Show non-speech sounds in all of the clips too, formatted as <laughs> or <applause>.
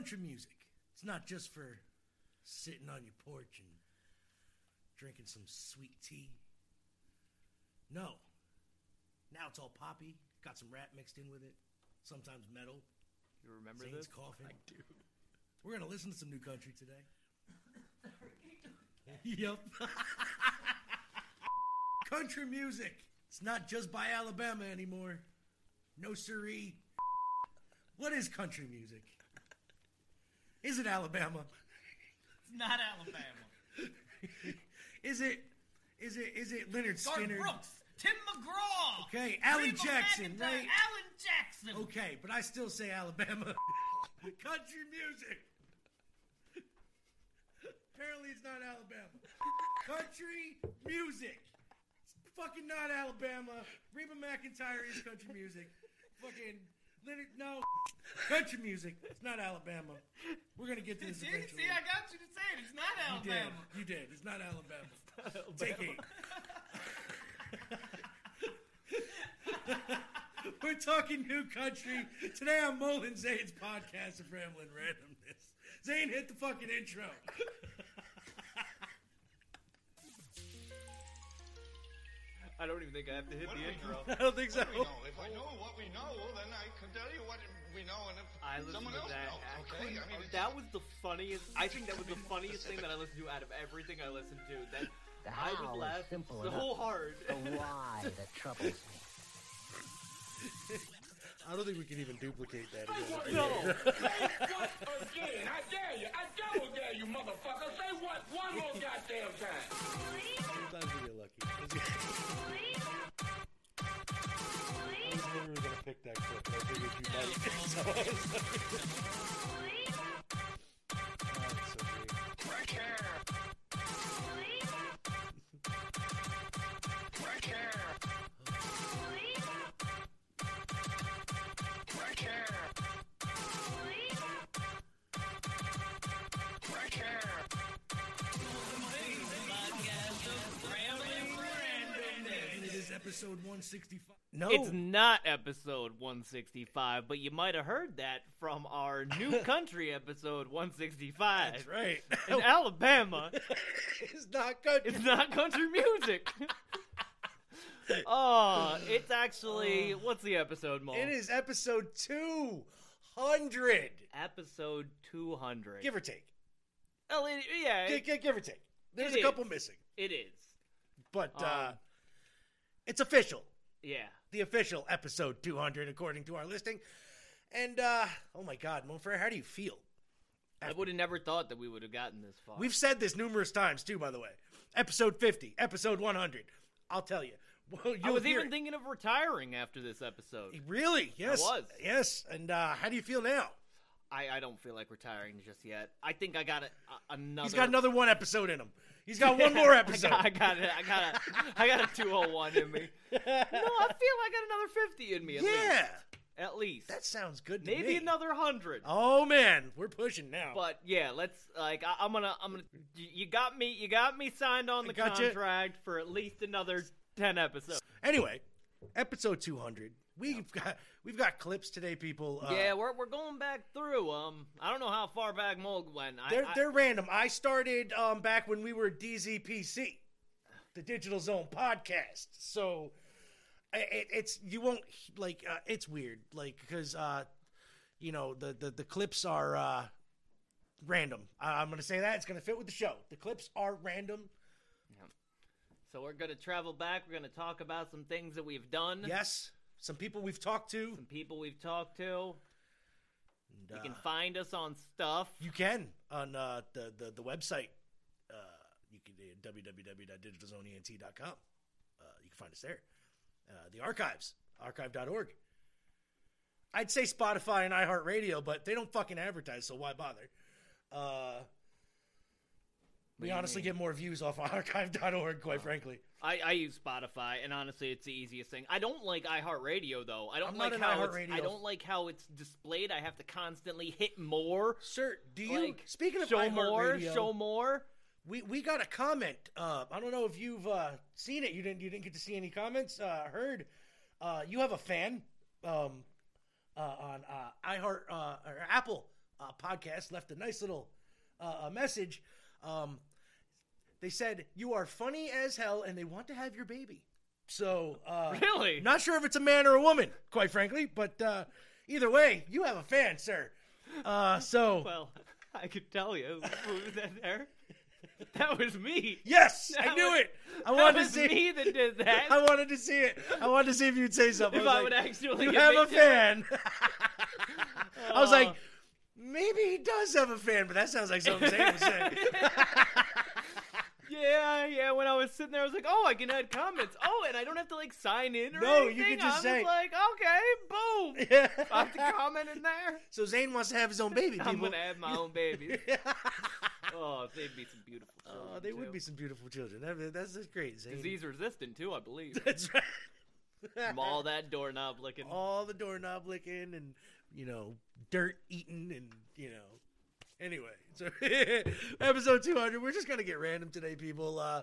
country music. It's not just for sitting on your porch and drinking some sweet tea. No. Now it's all poppy. Got some rap mixed in with it. Sometimes metal. You remember Zane's this? coughing. I do. We're gonna listen to some new country today. <laughs> yep. <laughs> country music. It's not just by Alabama anymore. No siree. What is country music? Is it Alabama? It's not Alabama. <laughs> Is it? Is it? Is it Lynyrd Garth Skynyrd? Brooks, Tim McGraw. Okay, Alan Reba Jackson, McEntire, right? Alan Jackson. Okay, but I still say Alabama. <laughs> country music. Apparently, it's not Alabama. Country music. It's fucking not Alabama. Reba McEntire is country music. Fucking Lynyrd, no. Country music. It's not Alabama. We're gonna get to this See, eventually. see, I got you to say it. It's not you did. Alabama. You did. It's not Alabama. Take eight. We're talking new country. Today on Mullen Zane's podcast of Rambling Randomness. Zane hit the fucking intro. I don't even think I have to hit What the do we intro. <laughs> I don't think so. What do we know? If I know what we know, then I can tell you what we know, and if I listened someone to else that. knows, I okay? couldn't- I mean, oh, it's- that was the funniest. I think that was the funniest thing that I listened to out of everything I listened to. That The I how would is laugh simple so enough. hard. The why that troubles me. <laughs> I don't think we can even duplicate that. No, What <laughs> again? I dare you. I double dare you, motherfucker. Say what one more goddamn time. Sometimes we get lucky. I was never gonna pick that clip, but I figured you might. <laughs> So I was like- Oh, so great. And episode 165. No, it's not episode 165, but you might have heard that from our new <laughs> country episode 165. that's right. In <laughs> Alabama, it's not good. it's not country music. <laughs> oh, it's actually what's the episode, Mo? It is episode 200. episode 200. Give or take. Oh, it- yeah, Gi- it, gi- give or take. There's It a couple is. missing. it is. But uh, Um, it's official. Yeah. The official episode 200, according to our listing. And, uh, oh my God, Monfrere, how do you feel? I would have never thought that we would have gotten this far. We've said this numerous times, too, by the way. Episode 50, episode 100. I'll tell you. <laughs> Well, I was even it. thinking of retiring after this episode. Really? Yes. was. Yes. And uh, how do you feel now? I, I don't feel like retiring just yet. I think I got a, a, another. He's got another one episode in him. He's got one more episode. <laughs> I got, I got it. I got a, I got a 201 in me. <laughs> No, I feel I got another 50 in me. At yeah. Least. At least. That sounds good to Maybe me. another 100. Oh man, we're pushing now. But yeah, let's like I, I'm gonna I'm gonna you you got me you got me signed on the gotcha. contract for at least another 10 episodes. anyway, episode 200. We've got we've got clips today, people. Uh, yeah, we're we're going back through. Um, I don't know how far back Mold went. I, they're I- they're random. I started um back when we were DZPC, the Digital Zone podcast. So it, it's you won't like uh, it's weird like because uh you know the the the clips are uh random. I, I'm gonna say that it's gonna fit with the show. The clips are random. So we're gonna travel back. We're gonna talk about some things that we've done. Yes, some people we've talked to. Some people we've talked to. And, You can uh, find us on stuff. You can on uh, the, the the website. Uh, you can uh, www.digitalzoneent.com. Uh, you can find us there. Uh, the archives, archive.org. I'd say Spotify and iHeartRadio, but they don't fucking advertise, so why bother? We honestly get more views off <laughs> archive.org, quite frankly. I, I use Spotify, and honestly, it's the easiest thing. I don't like iHeartRadio though. I don't I'm like how it's, iHeartRadio. I don't like how it's displayed. I have to constantly hit more. Sir, do you? Like, speaking of show more, iHeartRadio, show more. We we got a comment. Uh, I don't know if you've uh, seen it. You didn't. You didn't get to see any comments. Uh, heard. Uh, you have a fan um, uh, on uh, iHeart uh, or Apple uh, podcast left a nice little uh, a message. Um, they said you are funny as hell, and they want to have your baby. So, uh, Really? not sure if it's a man or a woman, quite frankly, but uh, either way, you have a fan, sir. Uh, so, <laughs> Well, I could tell you. Who was that there? That was me. yes, I knew was- it. I That wanted to was see. me that did <laughs> that. I wanted to see it. I wanted to see if you'd say something. if I like, would actually you have a fan. <laughs> I was like, maybe he does have a fan, but that sounds like something Zane would say. Yeah, yeah. When I was sitting there, I was like, "Oh, I can add comments. Oh, and I don't have to like sign in or anything. No, you can just I'm say- just like, okay, boom. <laughs> Yeah. I have to comment in there. So Zane wants to have his own baby. <laughs> People. I'm gonna have my own baby. <laughs> Oh, they'd be some beautiful. Oh, children, oh, they would be some beautiful children. That, that's, that's great, Zane. disease resistant too, I believe. That's right. From all that doorknob licking. all the doorknob licking and you know dirt eating and you know anyway so <laughs> episode 200 we're just gonna get random today people uh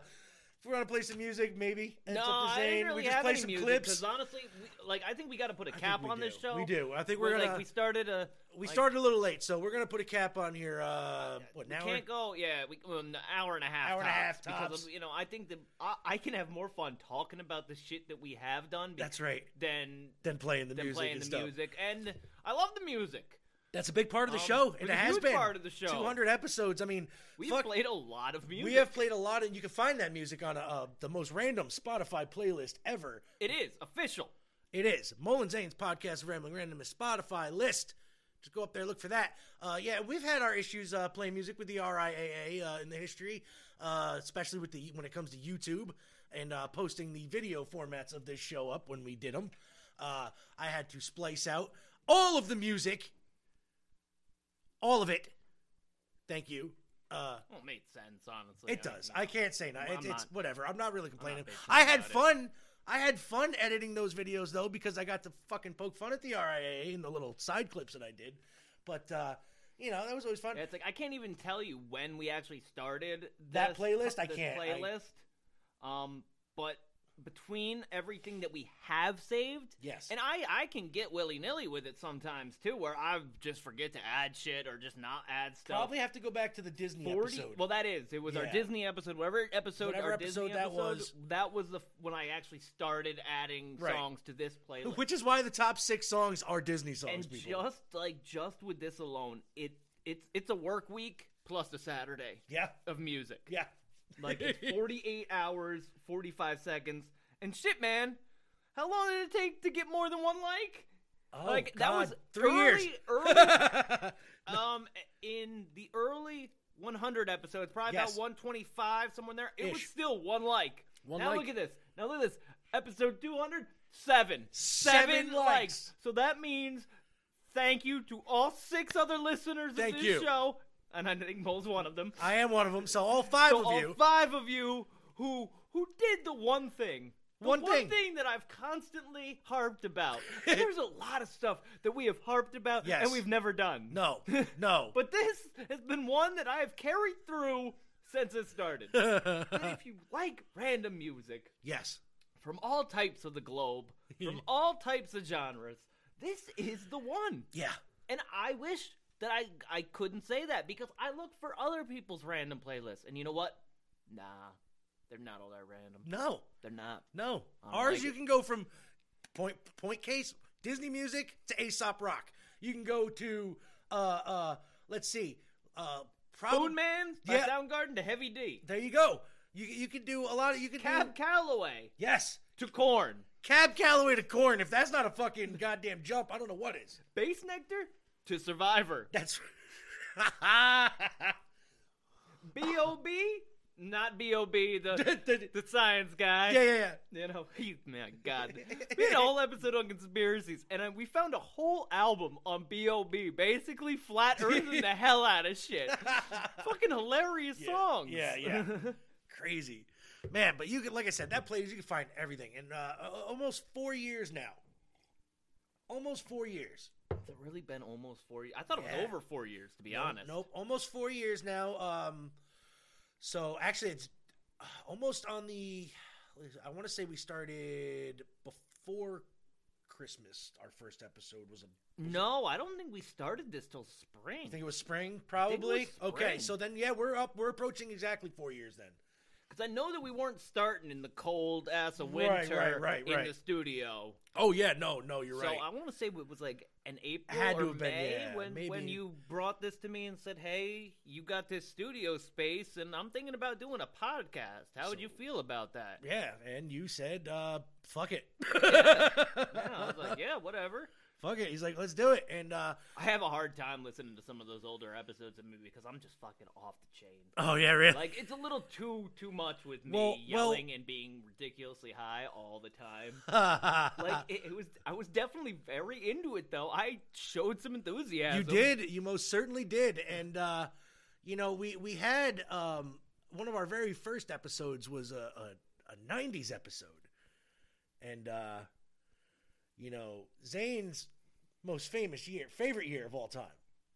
if we're gonna play some music maybe No, to I didn't really we just have play any some music clips because honestly, we, like I think we got to put a I think cap we on this show. we do i think We're we're gonna like we started a. we like, started a little late so we're gonna put a cap on here uh what We now can't go. Yeah, we well, an hour and a half. Hour and a tops, half Because tops. of, you know, I think that I, I can have more fun talking about the shit that we have done. be- that's right Than then playing the than music playing and the stuff music, and I love the music. That's a big part of the Um, show and it has been part of the show. 200 episodes i mean We've fuck, played a lot of music. we have played a lot and you can find that music on a, uh, the most random spotify playlist ever It is official. It is. Mullen Zane's podcast, Rambling Random, is Spotify list. Just go up there, look for that. Uh, yeah, we've had our issues uh, playing music with the RIAA uh, in the history, uh, especially with the when it comes to YouTube and uh, posting the video formats of this show up when we did them. Uh, I had to splice out all of the music, all of it. Thank you. Uh, Well, it made sense, honestly. it does. I can't say no. It's, it's not- whatever. I'm not really complaining. bitching I had about it. fun. I had fun editing those videos though because I got to fucking poke fun at the RIAA and the little side clips that I did. But uh, you know that was always fun. Yeah, it's like I can't even tell you when we actually started That this- playlist? I can't. I- Playlist. Um, but between everything that we have saved, Yes. and I I can get willy nilly with it sometimes too, where I just forget to add shit or just not add stuff. Probably have to go back to the Disney Forty. episode. Well, that is. It was our Disney episode. Whatever episode, Whatever our episode Disney that episode, was. That was the when I actually started adding Right. songs to this playlist. Which is why the top six songs are Disney songs. and people. just like just with this alone, it it's it's a work week plus a Saturday yeah, of music. yeah. Like it's 48 hours, 45 seconds. And shit, man, how long did it take to get more than one like? oh, like that was three early, years. early <laughs> um in the early 100 episodes, probably Yes. about 125 somewhere there. It was still one like. One now like. look at this. Now look at this. Episode 200, seven. Seven Seven likes. likes. So that means thank you to all six other listeners Thank of this you. show, and I think Mole's one of them. I am one of them. So all five So of all you. five of you who who did the one thing. The One one, thing. that I've constantly harped about. <laughs> There's a lot of stuff that we have harped about Yes. and we've never done. no, <laughs> no. But this has been one that I have carried through since it started. <laughs> and if you like random music yes. from all types of the globe, from all types of genres, this is the one. Yeah. And I wish that I I couldn't say that because I looked for other people's random playlists, and you know what? Nah, they're not all that random. No. They're not. No, ours like you it. can go from point point case Disney music to Aesop Rock. You can go to uh uh let's see uh probably Spoon Man by Yeah. Soundgarden to Heavy D. there you go. You you can do a lot of you can Cab do Calloway yes to Korn. Cab Calloway to Korn. If that's not a fucking goddamn jump, I don't know what is. Bassnectar to Survivor. That's <laughs> B.O.B. Not B.O.B. <laughs> The, The- the science guy. yeah yeah yeah. You know, he, my God. We had a whole episode on conspiracies, and uh, we found a whole album on B.O.B. Basically flat <laughs> earthing the hell out of shit. Fucking hilarious songs. Yeah, yeah. Crazy. Man, but you can like I said, that plays you can find everything. And uh, almost four years now. Almost four years. Has it really been almost four years? I thought it was Yeah. over four years, to be honest. Nope, almost four years now. Um, so actually, it's uh, almost on the. I want to say we started before Christmas. Our first episode was a. No, I don't think we started this till spring. I think it was spring, probably. Okay, spring. so then yeah, we're up. We're approaching exactly four years then. Because I know that we weren't starting in the cold ass of Right, winter right, right, in right. the studio. Oh yeah, no, no, you're so right. So I want to say it was like an April Had to or have been, May yeah, when when you brought this to me and said, "Hey, you got this studio space, and I'm thinking about doing a podcast. How would you feel about that?" yeah, and you said, uh, "Fuck it." <laughs> And I was like, <laughs> "Yeah, whatever." Fuck it. He's like, "Let's do it." And uh, I have a hard time listening to some of those older episodes of me because I'm just fucking off the chain. oh yeah, really. Like it's a little too too much with me Well- well- yelling and being ridiculously high all the time. <laughs> Like it, it was, I was definitely very into it though. I showed some enthusiasm. You did. You most certainly did. And uh, you know, we we had um, one of our very first episodes was a, a, a '90s episode, and uh, you know, Zane's most famous year, favorite year of all time,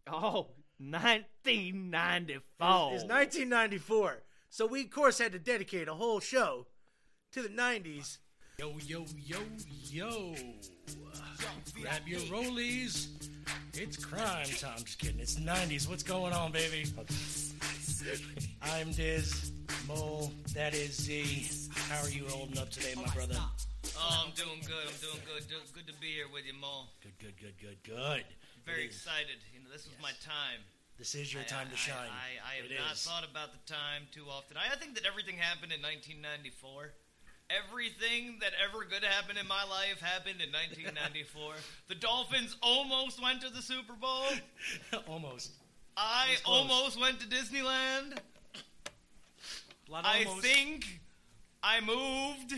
Oh, 1994. is 1994. So we, of course, had to dedicate a whole show to the '90s. Yo, yo, yo, yo. Grab your rollies. It's crime time. Just kidding. It's 90s. What's going on, baby? <laughs> I'm Diz. Mole. That is Z. How are you holding up today, my oh brother? Oh, I'm doing good. I'm doing good. Do- Good to be here with you, Mo. Good, good, good, good, good. Very excited. You know, this was my time. This is your I- time I, to shine. I, I have It not is. thought about the time too often. I, think that everything happened in 1994. Everything that ever could happen in my life happened in 1994. <laughs> the Dolphins almost went to the Super Bowl. <laughs> almost. I almost went to Disneyland. A lot of I think I moved.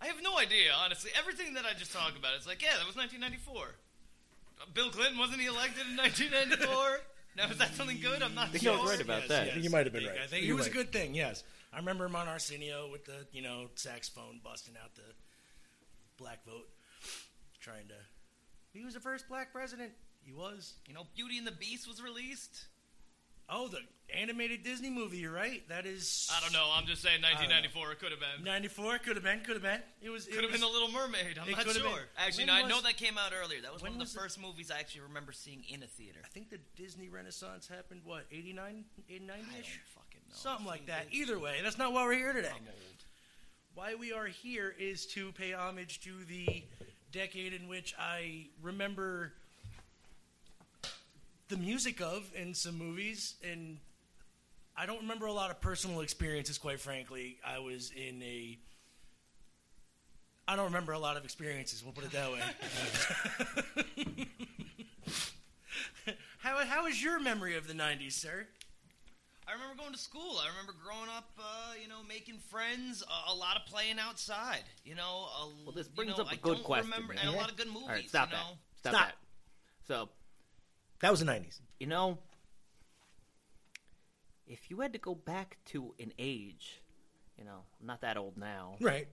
I have no idea, honestly. Everything that I just talked about, it's like, yeah, that was 1994. Uh, Bill Clinton wasn't he elected in 1994? <laughs> now is that something good? I'm not think sure. I was right about Yes, that. yes. I think you might have been I think- right. I think You're it was right. a good thing. Yes, I remember him on Arsenio with the you know saxophone busting out the black vote, trying to. He was the first black president. He was. You know, Beauty and the Beast was released. Oh, the animated Disney movie. You're right. That is. I don't know. I'm just saying 1994. It could have been. Ninety-four could have been. Could have been. It was. It Could have was, been The Little Mermaid. I'm it not sure. been. Actually, When no, I know that came out earlier. That was when one of was the first movies I actually remember seeing in a theater. I think the Disney Renaissance happened. What 89, 90 I don't ish, fucking know. something like that. it- Either way, that's not why we're here today. I'm old. Why we are here is to pay homage to the decade in which I remember the music of in some movies, and I don't remember a lot of personal experiences. Quite frankly, I was in a. I don't remember a lot of experiences. We'll put it that way. <laughs> how how is your memory of the '90s, sir? I remember going to school. I remember growing up, uh, you know, making friends, a, a lot of playing outside. You know, a, Well, this you brings know, up a I good don't question, Remember, man. and a lot of good movies. All right, stop you that. Stop, Stop. that. So, That was the '90s. you know, if you had to go back to an age, you know, I'm not that old now, Right.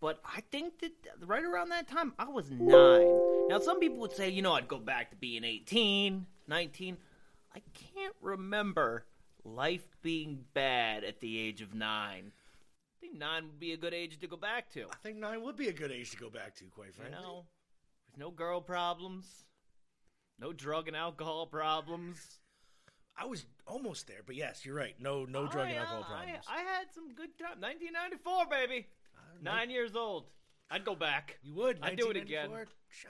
but I think that right around that time, I was nine. Now, some people would say, you know, I'd go back to being 18, 19. I can't remember life being bad at the age of nine. I think nine would be a good age to go back to. I think nine would be a good age to go back to, quite You frankly. know, with no girl problems, no drug and alcohol problems. I was almost there, but yes, you're right. No, no drug I, and alcohol uh, problems. I, I had some good time. 1994, baby. Nine years old. I'd go back. you would. I'd do it again.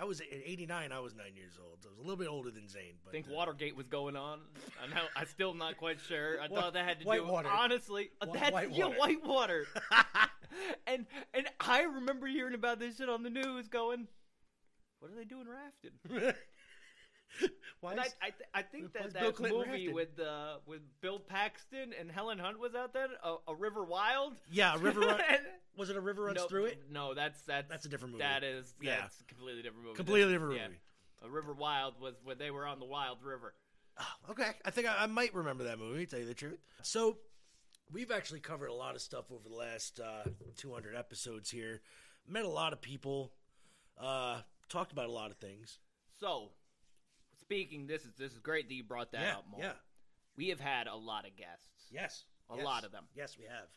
I was at 89. I was nine years old. So I was a little bit older than Zane. But think uh, Watergate was going on. I know. I'm still not quite sure. I thought that had to do Whitewater. honestly. uh, Wha- that's yeah, Whitewater. Whitewater. <laughs> and and I remember hearing about this shit on the news, going, "What are they doing rafting?" <laughs> <laughs> Why And I, is- I, th- I think that that movie rafting? with uh, with Bill Paxton and Helen Hunt was out there, a, a River Wild. yeah, River Run. <laughs> Was it a River Runs no, Through It? No, that's that's That's a different movie. That is yeah, it's a completely different movie. Completely That's- different yeah. movie. A River Wild was when they were on the Wild River. Okay, I think I, I might remember that movie. Tell you the truth. So, we've actually covered a lot of stuff over the last uh, 200 episodes here. Met a lot of people. Uh, talked about a lot of things. So, speaking, this is this is great that you brought that yeah, up. Mo. yeah, we have had a lot of guests, yes, A yes. lot of them. Yes, we have.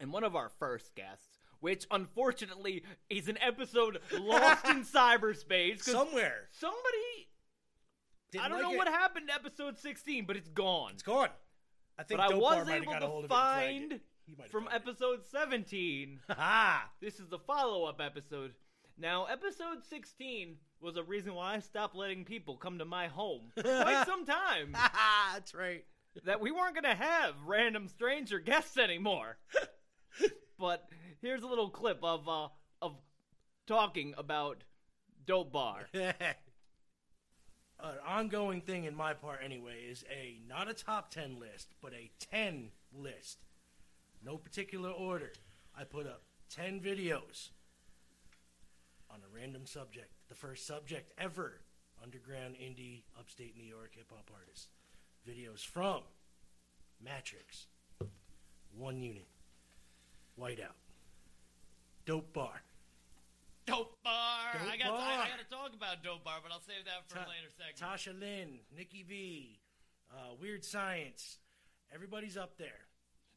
and one of our first guests which unfortunately is an episode lost in <laughs> cyberspace. Somewhere. somebody, Didn't I don't like know it. what happened to episode 16, but it's gone. It's gone. I think but I was able got to of it and flagged find it. He might from flagged it. episode 17 Ha! This is the follow up episode. Now, episode 16 was a reason why I stopped letting people come to my home for <laughs> quite some time. <laughs> That's right. that we weren't going to have random stranger guests anymore. <laughs> but here's a little clip of uh, of talking about Dope Bar. An ongoing thing in my part, anyway, is a not a top ten list, but a ten list. No particular order. I put up ten videos on a random subject. The first subject ever: underground indie, upstate New York hip hop artists. Videos from Matrix, One Unit, Whiteout, Dope Bar. Dope bar. Dope I got. bar. I, I got to talk about dope bar, but I'll save that for Ta- a later segment. Tasha Lynn, Nikki V, uh, Weird Science. Everybody's up there.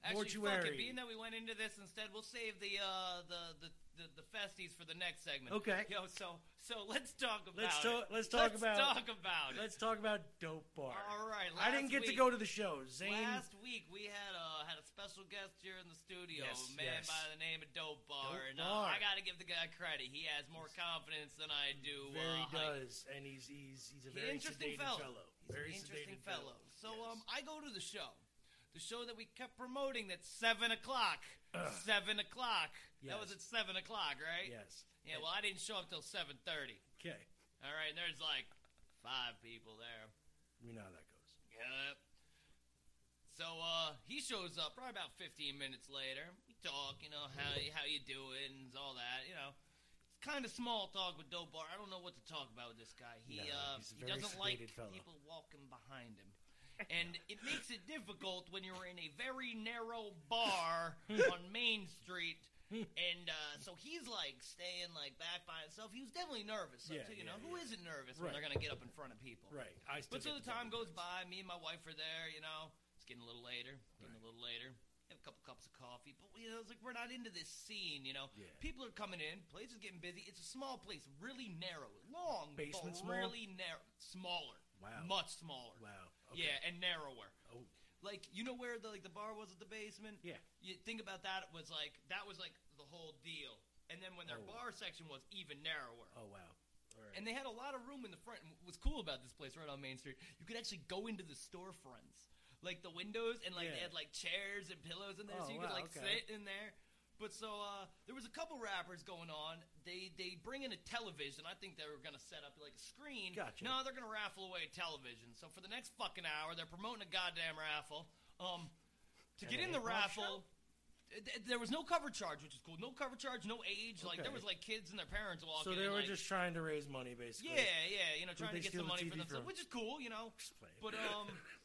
Actually, fuck it. Being that we went into this instead, we'll save the uh, the, the the the festies for the next segment. Okay. Yo, so so let's talk about Let's talk- let's talk about- talk about it. Let's talk about Dope Bar. All right. I didn't get to go to the show. Zane. Last week we had a had a special guest here in the studio, Yes, a man yes. by the name of Dope Bar, Dope and uh, Bar. I got to give the guy credit. He has more confidence than I do. very uh, does, and he's he's he's a very interesting sedated fellow. fellow. He's Very an interesting sedated fellow. So Yes. um, I go to the show, the show that we kept promoting. That's seven o'clock. Seven o'clock. That was at seven o'clock, right? yes. Yeah. Well, I didn't show up till seven thirty. Okay. All right, and there's like five people there. We know how that goes. Yep. So uh, he shows up probably about 15 minutes later. We talk, you know, how you, how you doing, and all that. You know, it's kind of small talk with Dope Bar. I don't know what to talk about with this guy. He No, uh, he doesn't like people walking behind him. And it makes it difficult when you're in a very narrow bar on Main Street. And uh, so he's like staying like back by himself. He was definitely nervous. So, Yeah, you yeah, know, who yeah. not nervous when Right. they're gonna get up in front of people? Right. I still But so get the to time go. goes by. Me and my wife are there. You know, it's getting a little later. Getting a little later. Have a couple cups of coffee, but you know, it's like we're not into this scene. You know, Yeah. people are coming in. Place is getting busy. It's a small place, really narrow, long, Basement but small? really narrow, smaller. Wow. much smaller. Wow. Okay. Yeah, and narrower. Oh. Like you know where the like the bar was at the basement. Yeah. You think about that. It was like that was like the whole deal. And then when their Oh. bar section was even narrower. Oh wow. Right. And they had a lot of room in the front. And what was cool about this place right on Main Street, you could actually go into the storefronts. Like the windows, and like they had like chairs and pillows in there, Oh, so you could like okay. sit in there. But so uh, there was a couple rappers going on. They they bring in a television. I think they were gonna set up like a screen. Gotcha. No, they're gonna raffle away a television. So for the next fucking hour, they're promoting a goddamn raffle. Um, to And get in the raffle, th- th- there was no cover charge, which is cool. No cover charge, no age. Like there was like kids and their parents walking. So they were like, just trying to raise money, basically. yeah, yeah, you know, trying to get some money TV for themselves, from? which is cool, you know. But um, <laughs>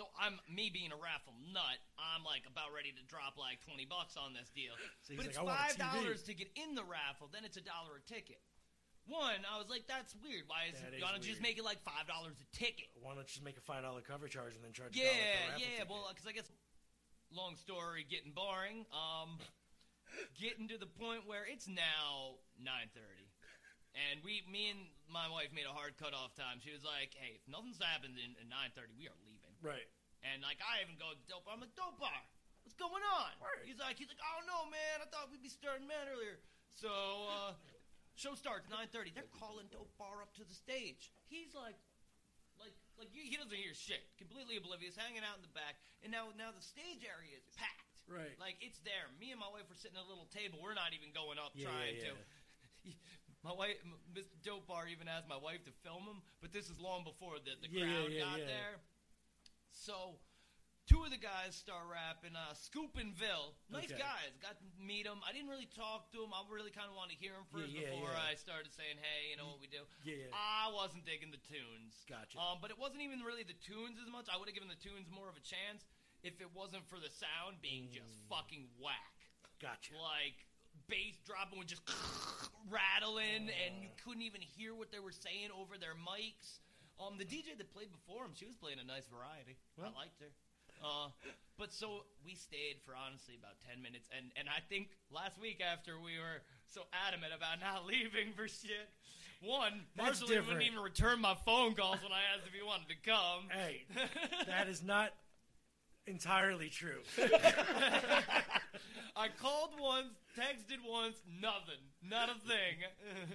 so I'm me being a raffle nut. I'm like about ready to drop like twenty bucks on this deal. <gasps> So but like, it's "I want a five TV." dollars to get in the raffle. Then it's a dollar a ticket. One, I was like, that's weird. Why is That it? is Why don't you just make it like five dollars a ticket? Why don't you just make a five dollar cover charge and then charge? a Yeah, dollar per raffle yeah. ticket? Well, because I guess long story getting boring. Um, <laughs> getting to the point where it's now nine thirty, and we, me and my wife made a hard cutoff time. She was like, "Hey, if nothing's happened in, in nine thirty, we are leaving." Right. And like, I even go to dope. Bar. I'm like, dope bar. What's going on? Word. He's like, he's like, oh no, man. I thought we'd be starting man earlier. So uh, show starts nine thirty. They're calling dope bar up to the stage. He's like, like, like he doesn't hear shit. Completely oblivious, hanging out in the back. And now, now the stage area is packed. Right. Like it's there. Me and my wife were sitting at a little table. We're not even going up Yeah, trying yeah, to. <laughs> My wife, Mr. Dope Bar, even asked my wife to film him, but this is long before the, the Yeah, yeah, crowd yeah, got yeah. there. So, two of the guys start rapping. Uh, Scoop and Vil, nice Okay. guys. Got to meet them. I didn't really talk to them. I really kind of want to hear them first Yeah, yeah, before yeah. I started saying, "Hey, you know what we do." Yeah, yeah. I wasn't digging the tunes. Gotcha. Um, but it wasn't even really the tunes as much. I would have given the tunes more of a chance if it wasn't for the sound being just Mm. fucking whack Gotcha. like bass dropping would just <laughs> rattling, and you couldn't even hear what they were saying over their mics. Um, the DJ that played before him, she was playing a nice variety. I liked her. Uh, but so we stayed for honestly about ten minutes, and and I think last week after we were so adamant about not <laughs> leaving for shit. One, Marshall wouldn't even return my phone calls when I asked if he wanted to come. Hey, <laughs> that is not entirely true. <laughs> I called once, texted once, nothing, not a thing.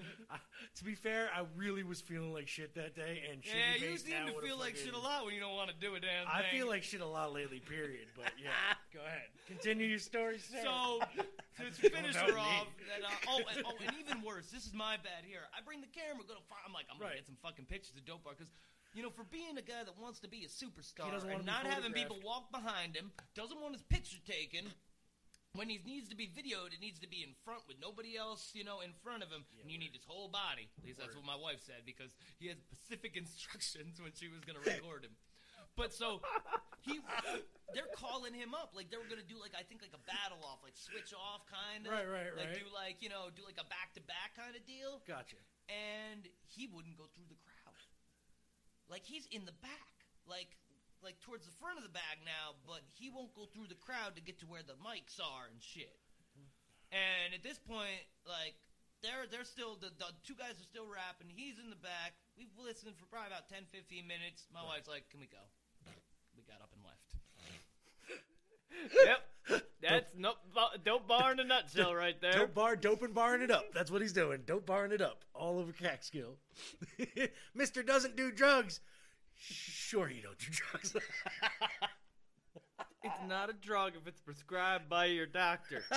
<laughs> to be fair, I really was feeling like shit that day, and yeah, you seem to feel like shit a lot when you don't want to do a damn I thing. feel like shit a lot lately. Period. But yeah, <laughs> go ahead. Continue your story. Sir. So <laughs> to, to finish her off, that, uh, oh, and, oh, and even worse, this is my bad here. I bring the camera, go to find. I'm like, I'm gonna Right. get some fucking pictures of Dope Bar because. You know, for being a guy that wants to be a superstar doesn't wanna and be not having people photographed. walk behind him, doesn't want his picture taken. When he needs to be videoed, it needs to be in front with nobody else, you know, in front of him, and you need his whole body. At least that's what my wife said because he had specific <laughs> instructions when she was going to record him. But so he, they're calling him up like they were gonna do like I think like a battle off, like switch off kind of, Right, right, like right. do like you know do like a back to back kind of deal, gotcha. and he wouldn't go through the crowd. Like he's in the back, like like towards the front of the bag now, but he won't go through the crowd to get to where the mics are and shit. And at this point, like they're they're still the, the two guys are still rapping. He's in the back. We've listened for probably about 10, 15 minutes. My wife's like, "Can we go?" We got up and left. Yep. That's no, dope bar in a nutshell <laughs> right there. Dope bar, dope and barring it up. That's what he's doing. Dope barring it up all over Catskill. <laughs> Mister doesn't do drugs. Sure, you don't do drugs. <laughs> It's not a drug if it's prescribed by your doctor. <laughs>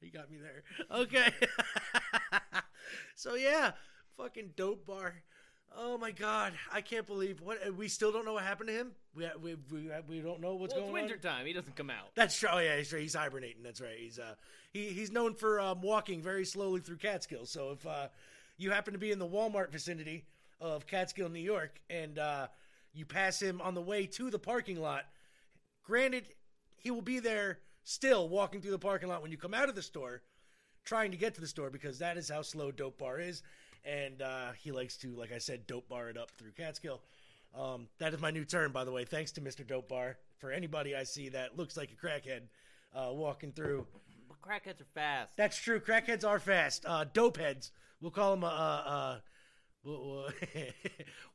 you got me there. Okay. <laughs> so yeah, fucking dope bar. Oh my god, I can't believe what we still don't know what happened to him. We we we, we don't know what's well, going on. it's going on. wintertime. He doesn't come out. That's true. Oh, yeah, he's, he's hibernating. That's right. He's uh he he's known for um, walking very slowly through Catskill. So if uh, you happen to be in the Walmart vicinity of Catskill, New York, and uh, you pass him on the way to the parking lot, granted, he will be there still walking through the parking lot when you come out of the store, trying to get to the store because that is how slow Dope Bar is, and uh, he likes to, like I said, dope bar it up through Catskill. Um, that is my new term, by the way. Thanks to Mr. Dope Bar. For anybody I see that looks like a crackhead uh, walking through, But crackheads are fast. that's true. Crackheads are fast. Uh, dope heads. We'll call them. Uh, uh, uh, wha- wha-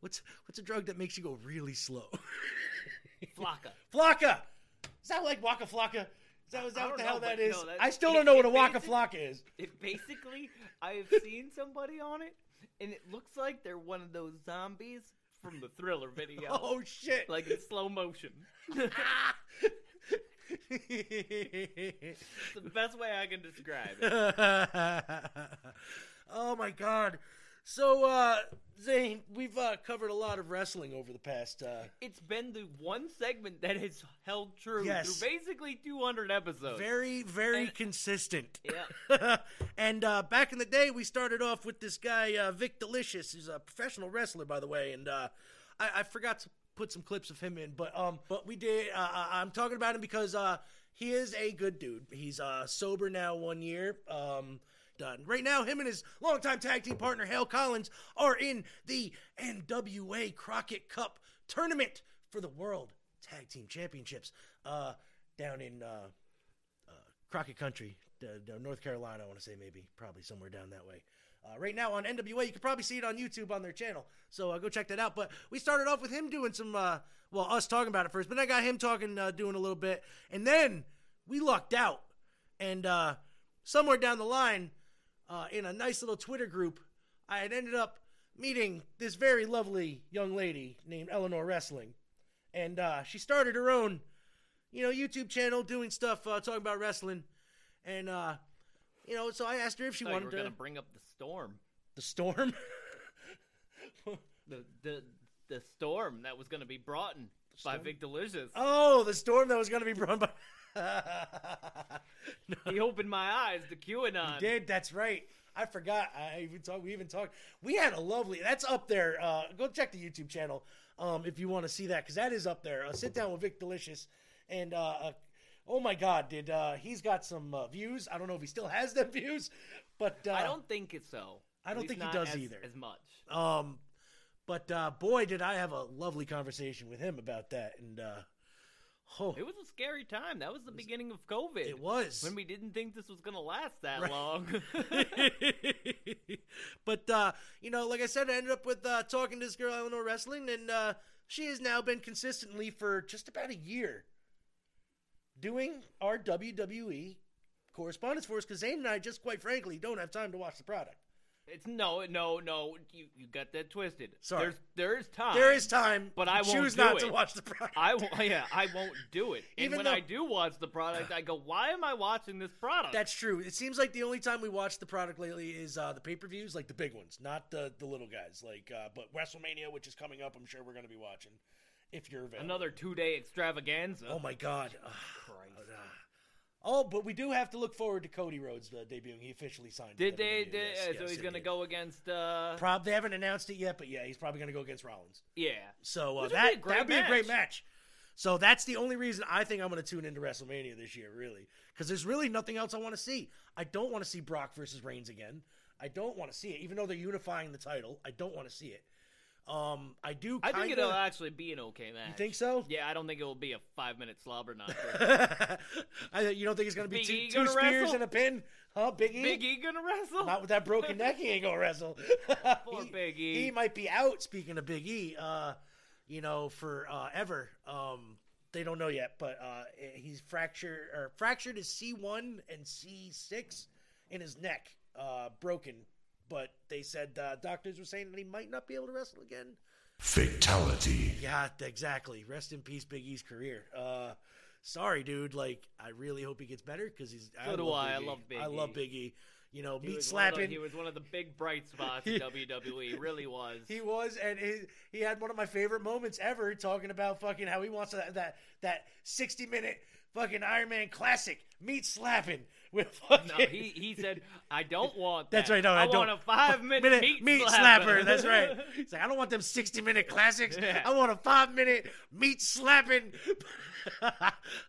what's what's a drug that makes you go really slow? <laughs> Flakka. Flakka. Is that like Waka Flocka? Is that, is that what the know, hell that is? no, I still don't know what a Waka basic- Flocka is. It basically, I've seen somebody on it, and it looks like they're one of those zombies from the Thriller video, <laughs> Oh shit! like in slow motion. <laughs> It's the best way I can describe it. oh my god. So uh Zane, we've uh, covered a lot of wrestling over the past uh It's been the one segment that has held true Yes. through basically 200 episodes. very very And- consistent. Yeah. <laughs> and uh back in the day we started off with this guy uh Vik Dalishus, who's a professional wrestler by the way, and uh I, I forgot to put some clips of him in, but um but we did uh, I'm talking about him because uh he is a good dude. He's uh sober now 1 year. Um done. Right now, him and his longtime tag team partner, Hale Collins, are in the NWA Crockett Cup tournament for the World Tag Team Championships uh, down in uh, uh, Crockett Country, North Carolina, I want to say maybe, probably somewhere down that way. Uh, right now on NWA, you can probably see it on YouTube on their channel, so uh, go check that out. But we started off with him doing some, uh, well, us talking about it first, but I got him talking, uh, doing a little bit, and then we lucked out, and uh, somewhere down the line, uh, in a nice little Twitter group, I had ended up meeting this very lovely young lady named Eleanor Wrestling, and uh, she started her own, you know, YouTube channel doing stuff uh, talking about wrestling, and uh, you know, so I asked her if she wanted were to gonna bring up the storm. the storm. <laughs> The the the storm that was gonna be brought in by Vik Dalishus. oh, the storm that was going to be brought by. <laughs> He opened my eyes to QAnon. did. That's right. I forgot. I even talked. We even talked. We had a lovely. That's up there. Uh, go check the YouTube channel um, if you want to see that because that is up there. Uh, sit down with Vik Dalishus, and uh, uh, oh my God, did uh, he's got some uh, views? I don't know if he still has them <laughs> views, but uh, I don't think it's so. I don't think he does as, either. as much. Um, but uh, boy, did I have a lovely conversation with him about that, and uh, Oh, It was a scary time. That was the beginning of COVID. it was. when we didn't think this was going to last that Right. long. <laughs> <laughs> but uh, you know, like I said, I ended up with uh, talking to this girl Eleanor Wrestling, and uh, she has now been consistently for just about a year doing our WWE correspondence for us because Zane and I just quite frankly don't have time to watch the product. It's no, no, no. You you got that twisted. Sorry. There's there's time. There is time, But I won't choose do not to it. watch the product. I won't. Yeah, I won't do it. And Even when though- I do watch the product, I go, "Why am I watching this product?" That's true. It seems like the only time we watch the product lately is uh, the pay per views, like the big ones, not the the little guys. Like, uh, but WrestleMania, which is coming up, I'm sure we're going to be watching if you're available. another two day extravaganza. Oh my God! Ugh. Christ. Oh, but we do have to look forward to Cody Rhodes uh, debuting. He officially signed. Did they? Did, Yes, yes, so he's gonna go against. uh Prob they haven't announced it yet, but yeah, he's probably going to go against Rollins. Yeah. So uh, Which would be that that'd be a great match. match. So that's the only reason I think I'm going to tune into WrestleMania this year, really, because there's really nothing else I want to see. I don't want to see Brock versus Reigns again. I don't want to see it, even though they're unifying the title. I don't want to see it. Um, I do. I Kinda, think it'll actually be an okay match. You think so? Yeah, I don't think it will be a five minute slobber knocker. <laughs> I, you don't think it's going to be Big two, E two gonna spears wrestle? and a pin? Huh, Big E? Big E gonna wrestle? Not with that broken neck, he ain't gonna wrestle. <laughs> Poor <laughs> he, Big E. He might be out. Speaking of Big E, uh, you know, for uh, ever. Um, they don't know yet, but uh, he's fractured or fractured his C one and C six in his neck, uh, broken. But they said uh, doctors were saying that he might not be able to wrestle again. Fatality. Yeah, exactly. Rest in peace, Big E's career. Uh, sorry, dude. Like, I really hope he gets better because he's. So do I. I Big E. love Big I love E. Big E. You know, He meat was one of the- slapping. he was one of the big bright spots in <laughs> WWE. Really was. He was, and he, he had one of my favorite moments ever talking about fucking how he wants that that, that sixty minute fucking Iron Man classic meat slapping with fucking. no, he he said, "I don't want that. That's right. No, I, I, don't. want a five minute, meat, slapper. That's right. <laughs> He's like, I don't want them sixty minute classics. Yeah. I want a five minute meat slapping. <laughs> oh,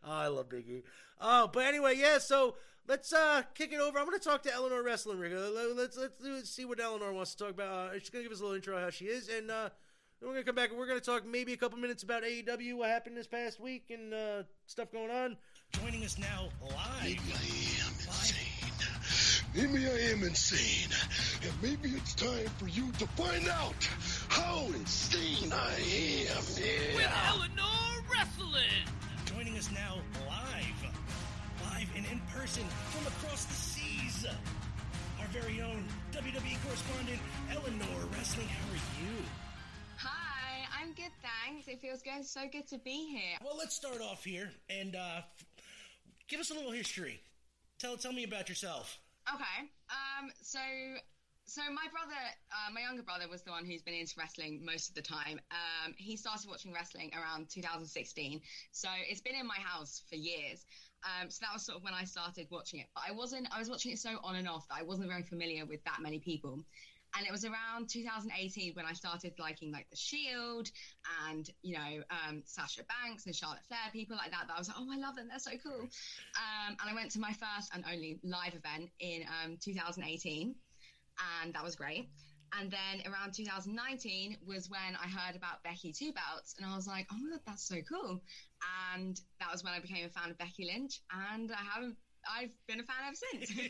I love Biggie. Oh, but anyway, yeah. So let's uh kick it over. I'm going to talk to Eleanor Wrestling. Rick. Uh, Let's let's see what Eleanor wants to talk about. Uh, she's going to give us a little intro how she is, and uh, then we're going to come back and we're going to talk maybe a couple minutes about AEW, what happened this past week, and uh, stuff going on. Joining us now live. Maybe I am insane. Maybe I am insane. And maybe it's time for you to find out how insane I am. Yeah. Eleanor wrestling. Joining us now live, live and in person from across the seas, our very own WWE correspondent Eleanor Wrestling. How are you? Hi, I'm good, thanks. It feels good, so good to be here. Well, let's start off here and uh, f- give us a little history. Tell tell me about yourself. Okay, um, so so my brother, uh, my younger brother, was the one who's been into wrestling most of the time. Um, he started watching wrestling around 2016, so it's been in my house for years. Um, so that was sort of when I started watching it, but I wasn't. I was watching it so on and off that I wasn't very familiar with that many people. And it was around 2018 when I started liking like the Shield and you know um, Sasha Banks and Charlotte Flair, people like that. That I was like, oh, I love them, they're so cool. Um, and I went to my first and only live event in um, 2018, and that was great. And then around 2019 was when I heard about Becky Two Belts, and I was like, oh my god, that's so cool. And that was when I became a fan of Becky Lynch, and I haven't. I've been a fan ever since. <laughs>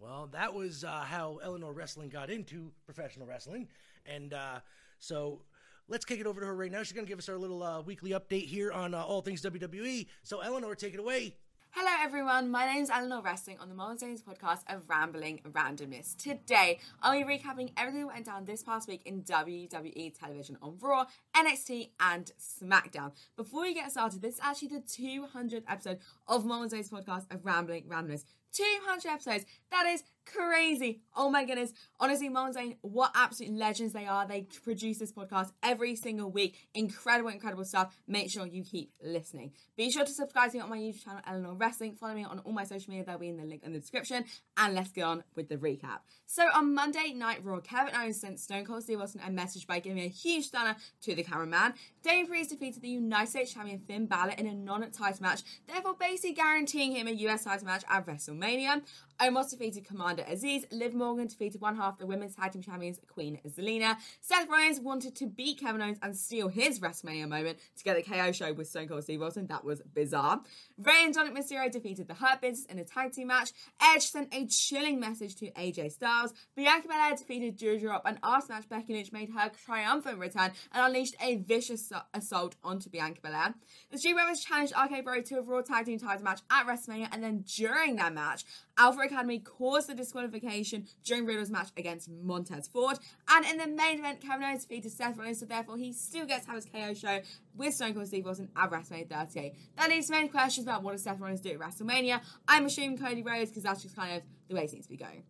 Well, that was uh, how Eleanor Wrestling got into professional wrestling. And uh, so let's kick it over to her right now. She's going to give us our little uh, weekly update here on uh, all things WWE. So, Eleanor, take it away. Hello, everyone. My name is Eleanor Wrestling on the Modern Days podcast of Rambling Randomness. Today, I'll be recapping everything that went down this past week in WWE television on Raw, NXT, and SmackDown. Before we get started, this is actually the 200th episode of Modern Days podcast of Rambling Randomness. 200 episodes. That is crazy. Oh my goodness. Honestly, Mom Zane, what absolute legends they are. They produce this podcast every single week. Incredible, incredible stuff. Make sure you keep listening. Be sure to subscribe to me on my YouTube channel, Eleanor Wrestling. Follow me on all my social media. They'll be in the link in the description. And let's get on with the recap. So on Monday Night Raw, Kevin Owens sent Stone Cold Steve Austin a message by giving a huge stunner to the cameraman. Damian Priest defeated the United States Champion Finn Balor in a non-title match, therefore basically guaranteeing him a US title match at WrestleMania. Omos defeated Commander Azeez, Liv Morgan defeated one half the women's tag team champions Queen Zelina. Seth Rollins wanted to beat Kevin Owens and steal his WrestleMania moment to get a KO show with Stone Cold Steve Austin. That was bizarre. Rey and Dominic Mysterio defeated the Hurt Business in a tag team match. Edge sent a chilling message to AJ Styles. Bianca Belair defeated Doudrop and after match Becky Lynch made her triumphant return and unleashed a vicious assault onto Bianca Belair. The Street Profits challenged RK Bro to a Raw Tag Team title match at WrestleMania and then during that match, Alpha Academy caused the disqualification during Riddle's match against Montez Ford. And in the main event, Kevin Owens defeated Seth Rollins, so therefore he still gets to have his KO show with Stone Cold Steve Austin at WrestleMania 38. That leaves many questions about what does Seth Rollins do at WrestleMania. I'm assuming Cody Rhodes because that's just kind of the way it seems to be going.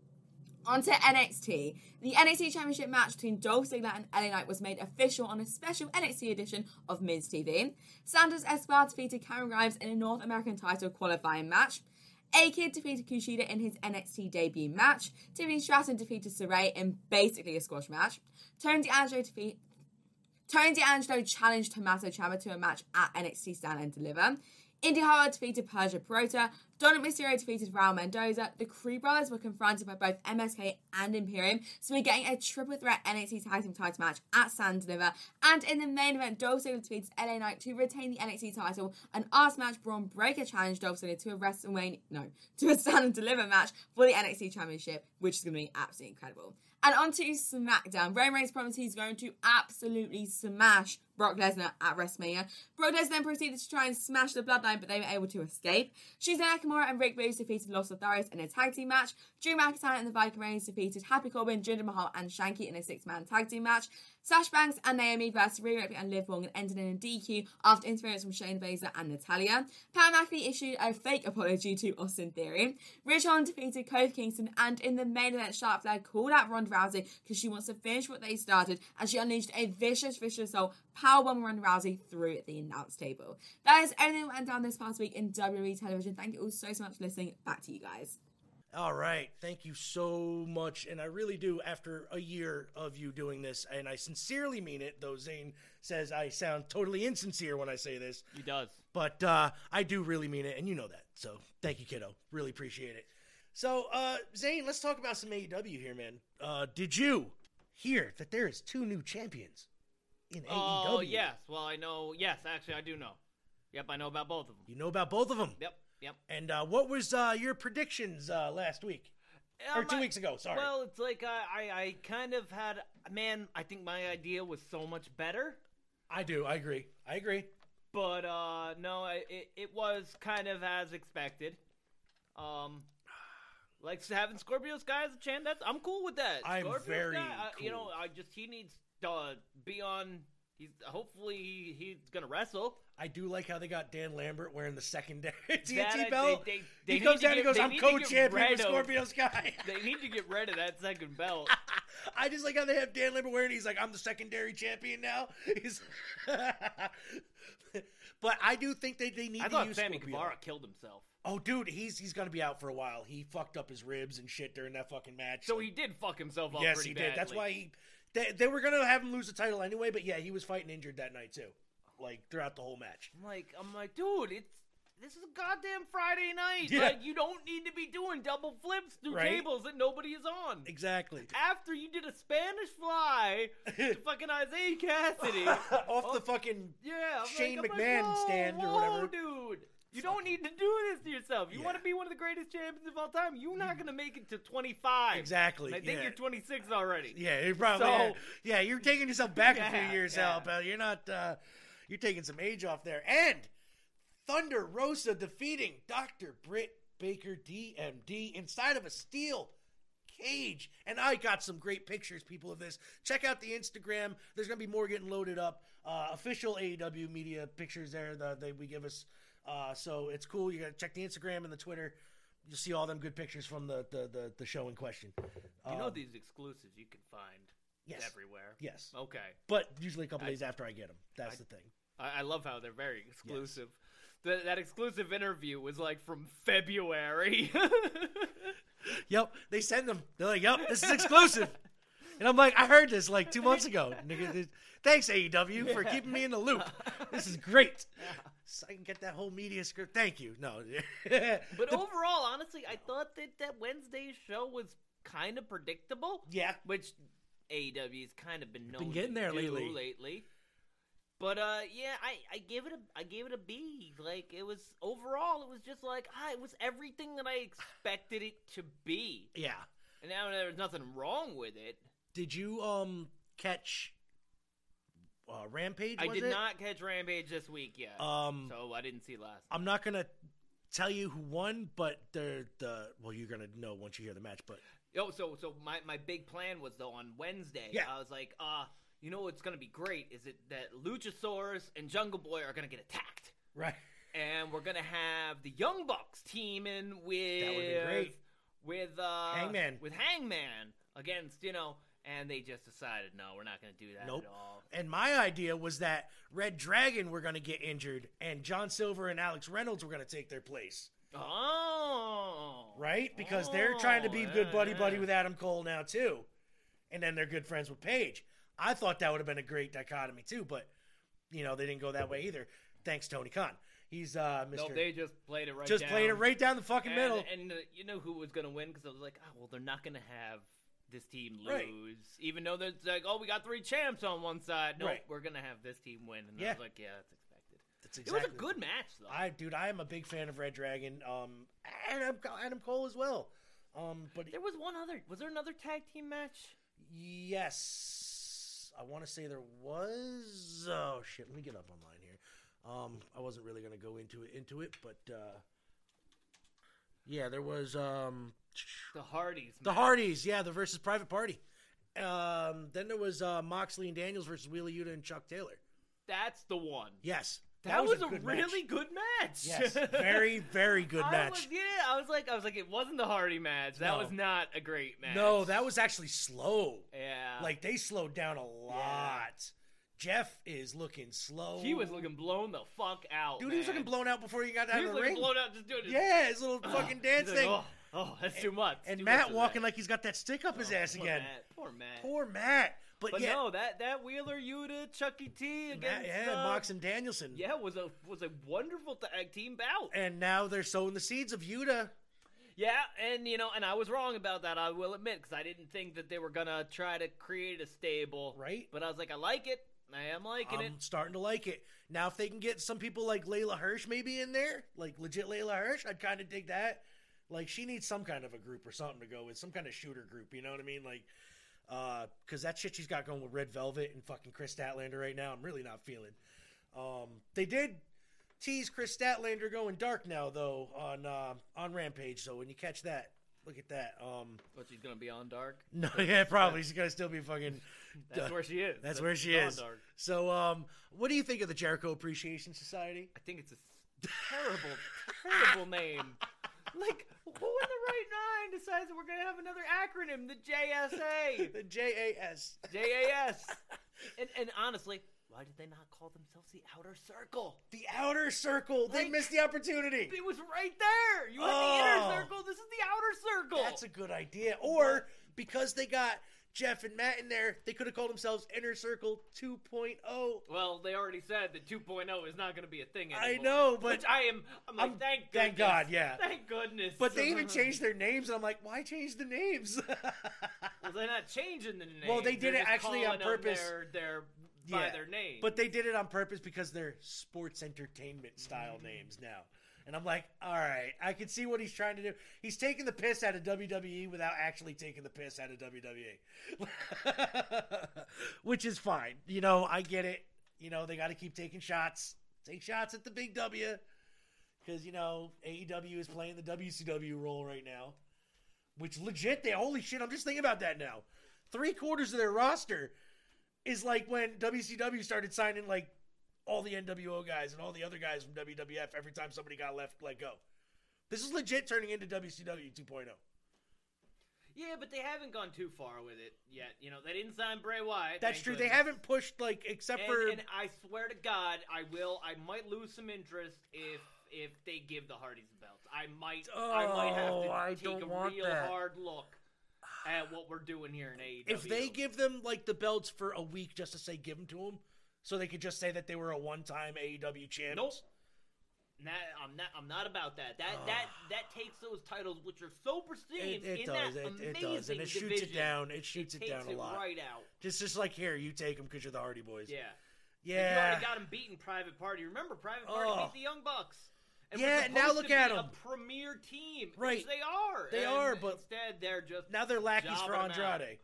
On to NXT. The NXT Championship match between Dolph Ziggler and LA Knight was made official on a special NXT edition of Miz TV. Santos Escobar defeated Cameron Grimes in a North American title qualifying match. A-Kid defeated Kushida in his NXT debut match. Tiffany Stratton defeated Sarray in basically a squash match. Tony D'Angelo defeat Tony D'Angelo challenged Tommaso Ciampa to a match at NXT Stand and Deliver. Indy Hartwell defeated Persia Pirotta. Dominik Mysterio defeated Raul Mendoza. The Creed Brothers were confronted by both MSK and Imperium, so we're getting a triple threat NXT Tag Team title match at Stand Deliver. And in the main event, Dolph Ziggler defeats LA Knight to retain the NXT title. An arse match, Bron Breakker challenged Dolph Ziggler to a WrestleMania, no, to a Stand and Deliver match for the NXT Championship, which is going to be absolutely incredible. And on to SmackDown. Roman Reigns promised he's going to absolutely smash Brock Lesnar at WrestleMania. Brock Lesnar then proceeded to try and smash the Bloodline, but they were able to escape. Shinsuke Nakamura and Rick Boogs defeated Los Lotharios in a tag team match. Drew McIntyre and the Viking Raiders defeated Happy Corbin, Jinder Mahal, and Shanky in a six-man tag team match. Sasha Banks and Naomi versus Rhea Ripley and Liv Morgan ended in a DQ after interference from Shayna Baszler and Natalya. Pat McAfee issued a fake apology to Austin Theory. Ridge Holland defeated Kofi Kingston, and in the main event, Charlotte Flair called out Ronda Rousey because she wants to finish what they started, and she unleashed a vicious, vicious assault, powerbombing Ronda Rousey through the announce table. That is everything that went down this past week in WWE television. Thank you all so, so much for listening. Back to you guys. All right. Thank you so much. And I really do, after a year of you doing this, and I sincerely mean it, though Zane says I sound totally insincere when I say this. He does. But uh, I do really mean it, and you know that. So thank you, kiddo. Really appreciate it. So, uh, Zane, let's talk about some AEW here, man. Uh, did you hear that there is two new champions in AEW? Oh, yes. Well, I know. Yes, actually, I do know. Yep, I know about both of them. You know about both of them? Yep, yep. And uh, what was uh, your predictions uh, last week? or Um, two I- weeks ago, sorry. Well, it's like I, I, I kind of had. Man, I think my idea was so much better. I do. I agree. I agree. But uh, no, I- it, it was kind of as expected. Um, like having Scorpio Sky as a champ, that's I'm cool with that. I'm Scorpio very Sky, I- you know, I just he needs uh, be on. He's hopefully he, he's gonna wrestle. I do like how they got Dan Lambert wearing the secondary <laughs> TNT belt. they- they- they he comes down and goes, "I'm need to get co-champion with of- Scorpio Sky." <laughs> They need to get rid of that second belt. <laughs> I just like how they have Dan Lambert wearing. He's like, "I'm the secondary champion now." He's, but I do think they they need I to thought use Sammy Scorpio. Guevara killed himself. Oh, dude, he's he's gonna be out for a while. He fucked up his ribs and shit during that fucking match. So he did fuck himself up. yes, pretty he did. That's why he. They, they were gonna have him lose the title anyway, but yeah, he was fighting injured that night too, like throughout the whole match. I'm like, I'm like, dude, it's this is a goddamn Friday night. Yeah. Like, you don't need to be doing double flips through Right. tables that nobody is on. Exactly. After you did a Spanish fly to <laughs> fucking Isiah Kassidy <laughs> Off the fucking yeah, I'm Shane like, McMahon like, stand or whoa, whatever. dude. You don't need to do this to yourself. You Yeah. want to be one of the greatest champions of all time. You're not gonna make it to 25. Exactly, And I think yeah. you're 26 already. Yeah, you're probably So- yeah, You're taking yourself back a Yeah, few years, yeah. Al. Pal. You're not. Uh, you're taking some age off there. And Thunder Rosa defeating Dr. Britt Baker DMD inside of a steel cage. And I got some great pictures, people, of this. Check out the Instagram. There's gonna be more getting loaded up. Uh, official AEW media pictures there that they we give us. Uh, so it's cool. You gotta check the Instagram and the Twitter. You'll see all them good pictures from the the, the, the show in question. You know Um, these exclusives you can find Yes. everywhere. Yes. Okay. But usually a couple I- days after I get them. That's I- the thing. I, I love how they're very exclusive. Th- that exclusive interview was like from February. <laughs> Yep, they send them. They're like, "Yep, this is exclusive," <laughs> and I'm like, "I heard this like two months ago." Thanks AEW for keeping me in the loop. <laughs> This is great. So I can get that whole media script. Thank you. No, <laughs> But overall, honestly, I thought that that Wednesday's show was kind of predictable. Yeah. Which AEW's kind of been known getting to there do lately. lately. But uh, yeah, I, I gave it a I gave it a B. Like it was overall, it was just like ah, it was everything that I expected it to be. yeah. And now there's nothing wrong with it. Did you um catch uh, Rampage? I did it? not catch Rampage this week yet, Um, so I didn't see last. I'm not gonna tell you who won, but the the well, you're gonna know once you hear the match. But Oh, so so my, my big plan was though on Wednesday. Yeah. I was like, uh, you know what's gonna be great is it that Luchasaurus and Jungle Boy are gonna get attacked, right, and we're gonna have the Young Bucks teaming with That would've been great. with uh, Hangman. with Hangman against you know, and they just decided no, we're not gonna do that nope. at all. And my idea was that Red Dragon were gonna get injured, and John Silver and Alex Reynolds were gonna take their place. Oh, right? Because they're trying to be good buddy yeah, buddy yeah. with Adam Cole now too, and then they're good friends with Page. I thought that would have been a great dichotomy too, but you know they didn't go that way either. Thanks Tony Khan. He's uh Mr. No, they just played it right. just down. played it right down the fucking and, middle. And uh, you know who was going to win? Because I was like, oh, well, they're not going to have this team lose. Right. Even though there's like, oh, we got three champs on one side. No, Right. we're to have this team win. And I was like, yeah, that's expected. That's It was a good match, though. I dude, I am a big fan of Red Dragon. Um, and Adam, Adam Cole as well. Um, but there was one other. Was there another tag team match? yes, I want to say there was. Oh shit, let me get up online here. Um, I wasn't really gonna go into it into it, but uh, yeah, there was um The Hardys. the. Hardys, yeah, the versus Private Party. Um, then there was uh, Moxley and Daniels versus Wheeler Yuta and Chuck Taylor. That's the one. Yes, That, was, a, good really match. good match. Yes, very very good <laughs> I match. Was, yeah, I was like, I was like, it wasn't the Hardy match. That No. was not a great match. No, that was actually slow. Yeah. Like they slowed down a lot. Jeff is looking slow. he was looking blown the fuck out. Dude, he was looking blown out before he got out He of was the looking ring. blown out just doing it. Yeah, his little fucking <sighs> dance like, thing. oh, oh, that's too much. And Too Matt much walking like he's got that stick up his ass Poor again. Matt. Poor Matt. Poor Matt. But, But yeah, no, that that Wheeler Yuta Chucky T Matt, against yeah, uh, Mox and Danielson. yeah was a was a wonderful tag team bout. And now they're sowing the seeds of Yuta. Yeah, and you know, and I was wrong about that. I will admit because I didn't think that they were gonna try to create a stable. Right. But I was like, I like it. I am liking I'm it. starting to like it. Now, if they can get some people like Leyla Hirsch maybe in there, like legit Leyla Hirsch, I'd kind of dig that. Like she needs some kind of a group or something to go with, some kind of shooter group. You know what I mean? Like, because that shit she's got going with Red Velvet and fucking Kris Statlander right now, I'm really not feeling. Um, they did tease Kris Statlander going dark now though on uh, on Rampage. So when you catch that, look at that. Um, But she's gonna be on dark. <laughs> no, yeah, probably she's gonna still be fucking. <laughs> That's where she is. That's where she is. Dark. So, um, what do you think of the Jericho Appreciation Society? I think it's a terrible, <laughs> terrible name. <laughs> Like, who in the right mind decides that we're gonna have another acronym, the JSA, <laughs> the JAS, JAS? <laughs> And and honestly, why did they not call themselves the Outer Circle? The Outer Circle. They missed the opportunity. It was right there. You had the Oh. inner circle. This is the outer circle. That's a good idea. Or because they got Jeff and Matt in there, they could have called themselves Inner Circle oh. 2.0. well, they already said that 2.0 is not going to be a thing anymore. I know, but Which I am. I'm like, I'm- thank goodness. thank God, yeah. Thank goodness. But they even <laughs> changed their names, and I'm like, why change the names? <laughs> Well, they're not changing the name. Well, they did They're it actually on purpose. Their, their, by their name. But they did it on purpose because they're sports entertainment style mm-hmm. names now. And I'm like, all right, I can see what he's trying to do. He's taking the piss out of WWE without actually taking the piss out of WWE, <laughs> which is fine. You know, I get it. You know, they got to keep taking shots. Take shots at the big W because you know AEW is playing the WCW role right now, which legit. They holy shit. I'm just thinking about that now. Three quarters of their roster is like when WCW started signing like all the NWO guys and all the other guys from WWF every time somebody got left let go. This is legit turning into WCW 2.0. yeah, but they haven't gone too far with it yet. You know, they didn't sign Bray Wyatt. That's true. They haven't pushed like except and, for and I swear to God, I will. I might lose some interest if if they give the Hardys the belts. I might. Oh, I might have Oh, to I take a real that. hard look at what we're doing here in AEW. if they give them like the belts for a week just to say give them to them, so they could just say that they were a one-time AEW champs. Nope. Nah, I'm not. I'm not about that. That that that takes those titles, which are so pristine, It, it in does. that It, amazing it does, and it shoots division, it down. It shoots it, takes down a it lot. right out. Just, just like here, you take them because you're the Hardy Boys. Yeah. Yeah. Like, you already got them beating Private Party. Remember, Private Party Oh. beat the Young Bucks. And Yeah, now look at be 'em. A premier team, Right. Which they are. They and are, but- instead they're just Now they're lackeys for jobbing 'em out. Andrade.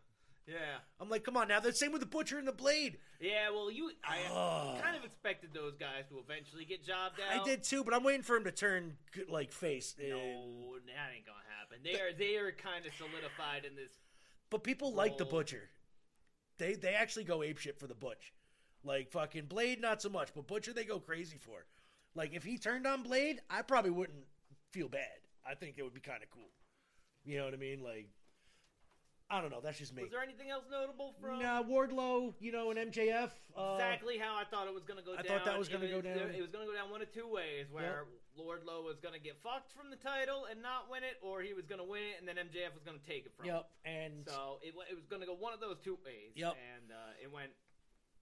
Yeah. I'm like, come on, now the same with the Butcher and the Blade. Yeah, well, you I kind of expected those guys to eventually get jobbed out. I did too, but I'm waiting for him to turn like face. No, And- that ain't gonna happen. They are they are kind of solidified in this. But people like the Butcher. They they actually go apeshit for the Butch. Like fucking Blade, not so much, but Butcher they go crazy for. Like if he turned on Blade, I probably wouldn't feel bad. I think it would be kind of cool. You know what I mean? Like I don't know. That's just me. Was there anything else notable from? Nah, Wardlow, you know, and MJF. Uh, exactly how I thought it was going to go I down. thought that was gonna It go down. It was going to go down one of two ways, where Wardlow was going to get fucked from the title and not win it, or he was going to win it and then MJF was going to take it from Yep, him. and So it, it was going to go one of those two ways. Yep. And uh, it went.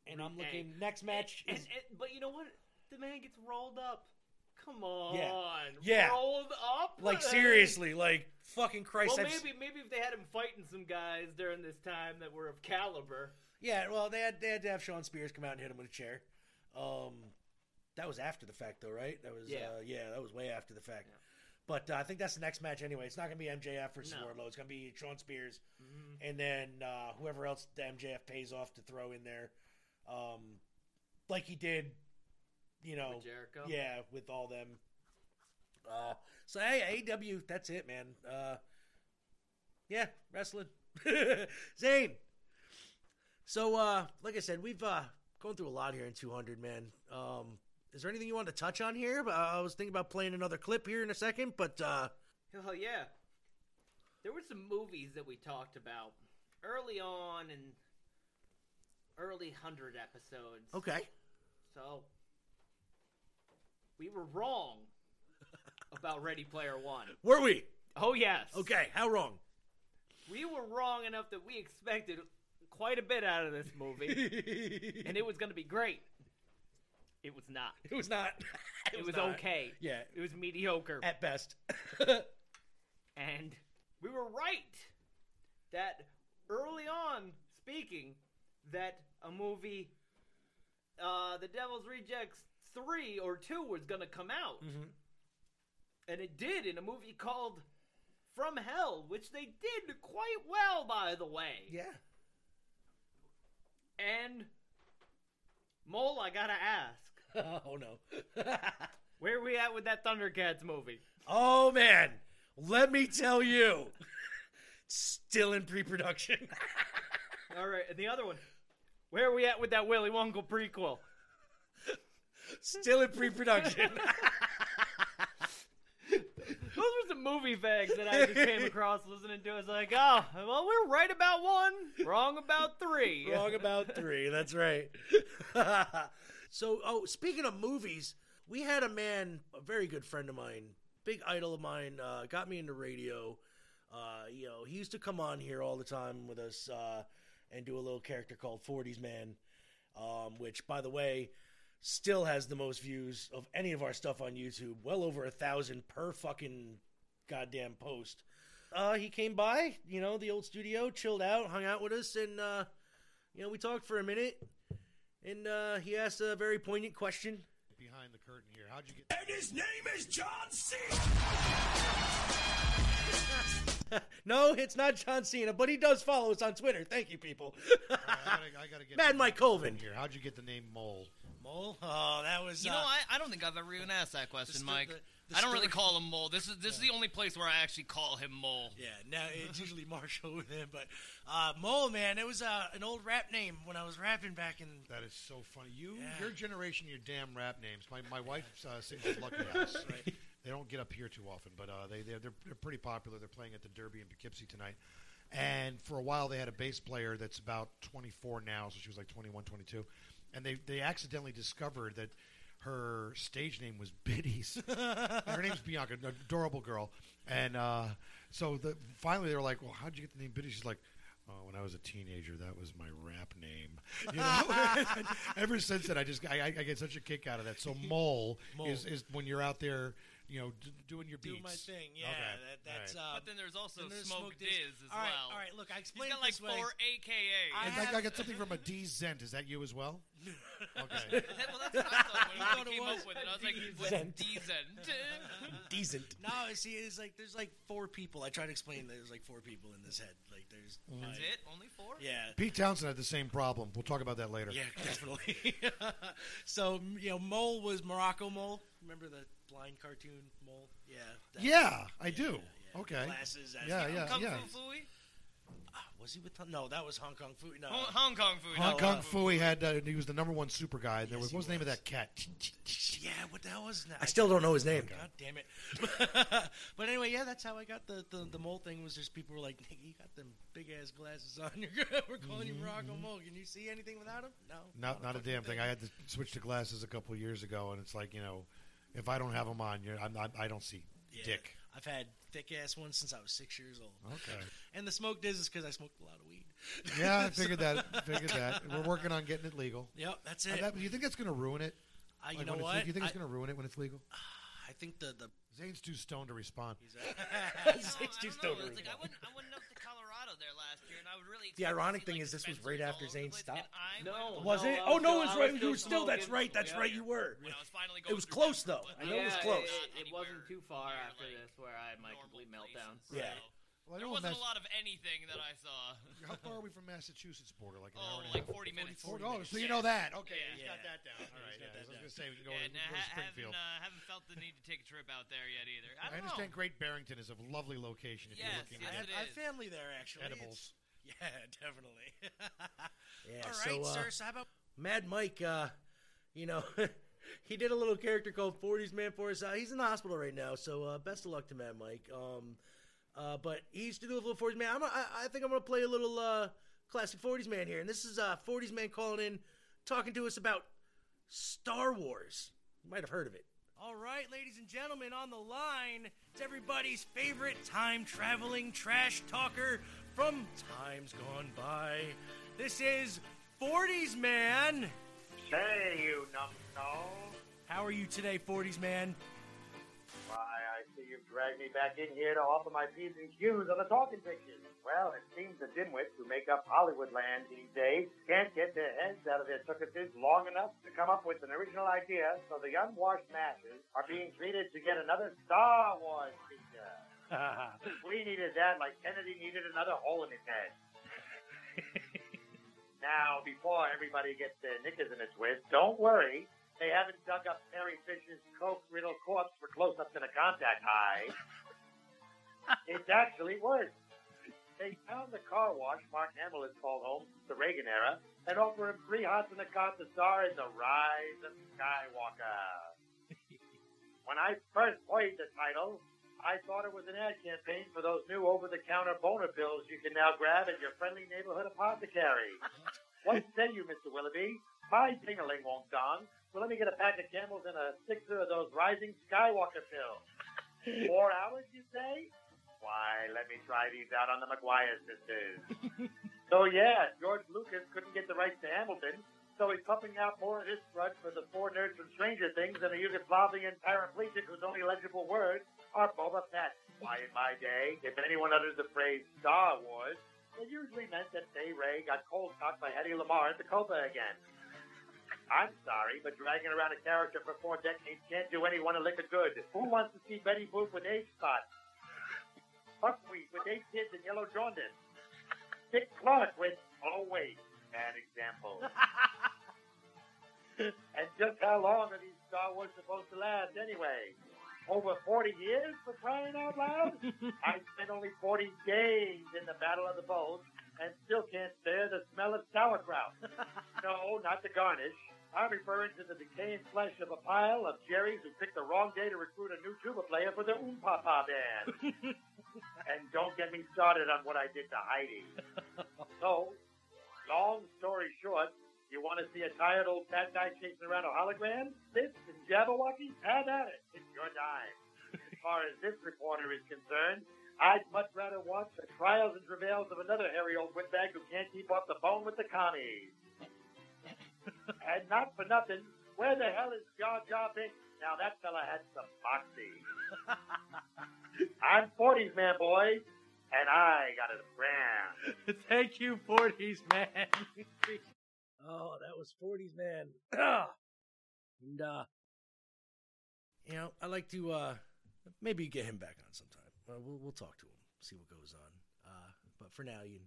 and I'm looking next match. And, is, and- but you know what? The man gets rolled up. Come on. Yeah. Rolled up. like seriously, like fucking Christ. Well, I've maybe maybe if they had him fighting some guys during this time that were of caliber. Yeah, well, they had they had to have Shawn Spears come out and hit him with a chair. Um, that was after the fact, though, right? That was Yeah. uh, yeah, that was way after the fact. But uh, I think that's the next match anyway. It's not gonna be MJF versus No. Wardlow. It's gonna be Shawn Spears, Mhm. and then uh, whoever else the MJF pays off to throw in there, um, like he did, you know, With Jericho? Yeah, with all them. Uh, so hey, AEW, that's it, man. Uh, yeah, wrestling. <laughs> Zane. So, uh, like I said, we've uh, gone through a lot here in 200, man. Um, is there anything you want to touch on here? Uh, I was thinking about playing another clip here in a second, but uh, Oh yeah. There were some movies that we talked about early on in early hundred episodes. okay. So we were wrong about Ready Player One. Were we? Oh yes. Okay, how wrong? We were wrong enough that we expected quite a bit out of this movie, <laughs> and it was going to be great. It was not. It was not. It, was, not. okay. Yeah. It was mediocre. At best. <laughs> And we were right that early on, speaking, that a movie, uh, The Devil's Rejects 3 or 2 was going to come out. Mhm. And it did in a movie called From Hell, which they did quite well, by the way. Yeah. And, Mole, I gotta ask, <laughs> oh no. <laughs> where are we at with that Thundercats movie? oh man, let me tell you, still in pre-production. <laughs> All right, and the other one, where are we at with that Willy Wonka prequel? Still in pre-production. Those were some movie facts that I just came across listening to. It's like, oh, well, we're right about one, wrong about three. <laughs> Wrong about three. That's right. <laughs> so, oh, speaking of movies, we had a man, a very good friend of mine, big idol of mine, uh, got me into radio. Uh, you know, he used to come on here all the time with us uh, and do a little character called 40s Man, um, which, by the way, still has the most views of any of our stuff on YouTube. Well over a thousand per fucking goddamn post. Uh, he came by, you know, the old studio, chilled out, hung out with us, and uh, you know, we talked for a minute, and uh, he asked a very poignant question. Behind the curtain here, how'd you get? And his name is John Cena. <laughs> no, it's not John Cena, but he does follow us on Twitter. Thank you, people. I gotta, I gotta get <laughs> Mad Mike Colvin. here. How'd you get the name Mole? Mole? Oh, that was. You uh, know, I, I don't think I've ever even asked that question, sto- Mike. the- the I don't really call him Mole. This is this is the only place where I actually call him Mole. Yeah, now it's usually Marshall with him, but uh, Mole, man, it was uh, an old rap name when I was rapping back in. That is so funny. You, Yeah. your generation, your damn rap names. My my wife uh, sings at Lucky <laughs> House. They don't get up here too often, but uh, they they're, they're they're pretty popular. They're playing at the Derby in Poughkeepsie tonight. And for a while, they had a bass player that's about 24 now, so she was like 21, 22. And they, they accidentally discovered that her stage name was Biddies. <laughs> And her name's Bianca, an adorable girl. And uh, so the, finally, they were like, "Well, how'd you get the name Biddies?" She's like, Oh, when I was a teenager, that was my rap name. You know, <laughs> ever since then, I just I, I I get such a kick out of that. So <laughs> mole, Mole. is is when you're out there, you know, d- doing your beats. Do my thing, yeah. Okay. That, that's. All Uh, But then there's also then there's Smoke Smoke Diz Diz. as all right, well. all right. Look, I He's explained got it like this way. four AKAs. I And have- I, I got something from a <laughs> D Zent. Is that you as well? <laughs> Okay. <laughs> well, that's what I thought when You I thought came up with it. I was like, decent. what's decent? Decent. No, see, it's like there's like four people. I try to explain. that There's like four people in this head. Like there's. That's my- it? Only four? Yeah. Pete Townshend had the same problem. We'll talk about that later. Yeah, definitely. so you know, Mole was Morocco Mole. Remember the blind cartoon Mole? Yeah. that- Yeah, I do. Okay. Glasses. as- Yeah, yeah, Kung yeah. Fu Fooey? Ah, was he with? No, that was Hong Kong Food. No. Hong, Hong Kong Phooey. Hong not Kong Kung Fu Fooey had uh, he was the number one super guy. There Yes, was he what was the name of was. that cat? Yeah, what the hell was that? I still don't know his name. God damn it! <laughs> but anyway, yeah, that's how I got the, the the mole thing. Was just people were like, "Nigga, you got them big ass glasses on. <laughs> You're we're calling you Morocco Mole. Can you see anything without them? No, Not not a fucking damn thing. I had to switch to glasses a couple years ago, and it's like you know, if I don't have them on, you're, I'm not, I don't see Yeah. dick. I've had thick ass ones since I was six years old. Okay. <laughs> And the smoke diz is because I smoked a lot of weed. Yeah, I <laughs> figured that. Figured that. We're working on getting it legal. Yep, that's it. that- do you think that's going to ruin it? Uh, you Like, know when it's- what? Do you think it's I- going to ruin it when it's legal? <sighs> I think the the Zane's too stoned to respond. <laughs> I don't know. It's like, I went, I went up to Colorado there last year, and I would really. The expect to ironic see, thing like, is, this was right after over the Zane stopped. No. Was No, it? Oh no, still- it was right. You were still still. That's right. That's right. You were. When I was finally going It was close though. I know it was Yeah, close. It, it anywhere wasn't too far after this where I had my complete places, meltdown. Yeah. Well, There wasn't Mass- a lot of anything that I saw. How far are we from Massachusetts border? Like an hour Oh, and a like half? 40 minutes. Forty- oh, so you know that. Okay, Yeah. he's got that down. All right, yeah. that I was down. going to say we can go, Yeah, to, and go I to ha- Springfield. haven't, uh, haven't felt the need to take a trip out there yet either. I, I, don't understand know. Great Barrington is a lovely location if Yes, you're looking yes, at it I have family there actually. edibles. It's- <laughs> Yeah, definitely. <laughs> Yeah. All so, right, uh, sir. So how about Mad Mike, uh, you know, <laughs> he did a little character called 40s Man for us. Uh, he's in the hospital right now, so uh, best of luck to Mad Mike. Um, uh, but he used to do a little 40s Man. I'm, I, I think I'm going to play a little uh, classic 40s Man here. And this is uh, 40s Man calling in, talking to us about Star Wars. You might have heard of it. All right, ladies and gentlemen, on the line, it's everybody's favorite time traveling trash talker from times gone by. This is 40s Man. Say, you numbskull. How are you today, 40s Man? Why, I see you've dragged me back in here to offer my P's and Q's on the talking pictures. Well, it seems the dimwits who make up Hollywood land these days can't get their heads out of their tuckuses long enough to come up with an original idea, so the unwashed masses are being treated to get another Star Wars. We needed that like Kennedy needed another hole in his head. <laughs> now, before everybody gets their knickers in a twist, don't worry. They haven't dug up Terry Fisher's coke-riddled corpse for close-ups in a contact high. <laughs> it's actually worse. They found the car wash Mark Hamill has called home since the Reagan era and offer him three hots in the car to star in The Rise of Skywalker. <laughs> when I first heard the title, I thought it was an ad campaign for those new over-the-counter boner pills you can now grab at your friendly neighborhood apothecary. <laughs> what say you, Mr. Willoughby? My ding-a-ling won't dong, so let me get a pack of camels and a sixer of those rising Skywalker pills. Four <laughs> hours, you say? Why, let me try these out on the McGuire sisters. so yeah, George Lucas couldn't get the rights to Hamilton, so he's pumping out more of his sludge for the four nerds from Stranger Things and a Yugoslavian paraplegic whose only legible words are Boba Fett. Why, in my day, if anyone uttered the phrase Star Wars, it usually meant that Fay Wray got cold cocked by Hedy Lamarr at the Copa again. I'm sorry, but dragging around a character for four decades can't do anyone a lick of good. Who wants to see Betty Boop with eight spots? Buckwheat with eight kids and yellow jaundice. Dick Clark with, oh wait, bad example. <laughs> and just how long are these Star Wars supposed to last anyway? Over 40 years for crying out loud? <laughs> I spent only 40 days in the Battle of the Bulge and still can't bear the smell of sauerkraut. <laughs> no, not the garnish. I'm referring to the decaying flesh of a pile of Jerry's who picked the wrong day to recruit a new tuba player for the Oom Papa band. <laughs> and don't get me started on what I did to Heidi. So, long story short, you want to see a tired old fat guy chasing around a hologram? This and Jabberwocky? Have at it. It's your dime. As far as this reporter is concerned, I'd much rather watch the trials and travails of another hairy old windbag who can't keep off the phone with the commies. and not for nothing, where the hell is Jar Jar Binks? Now that fella had some moxie. I'm 40s man, boy, and I got a brand. <laughs> Thank you, 40s man. <laughs> Oh, that was 40s man. <clears throat> and uh you know, I like to uh maybe get him back on sometime. Uh, we'll we'll talk to him, see what goes on. Uh but for now you can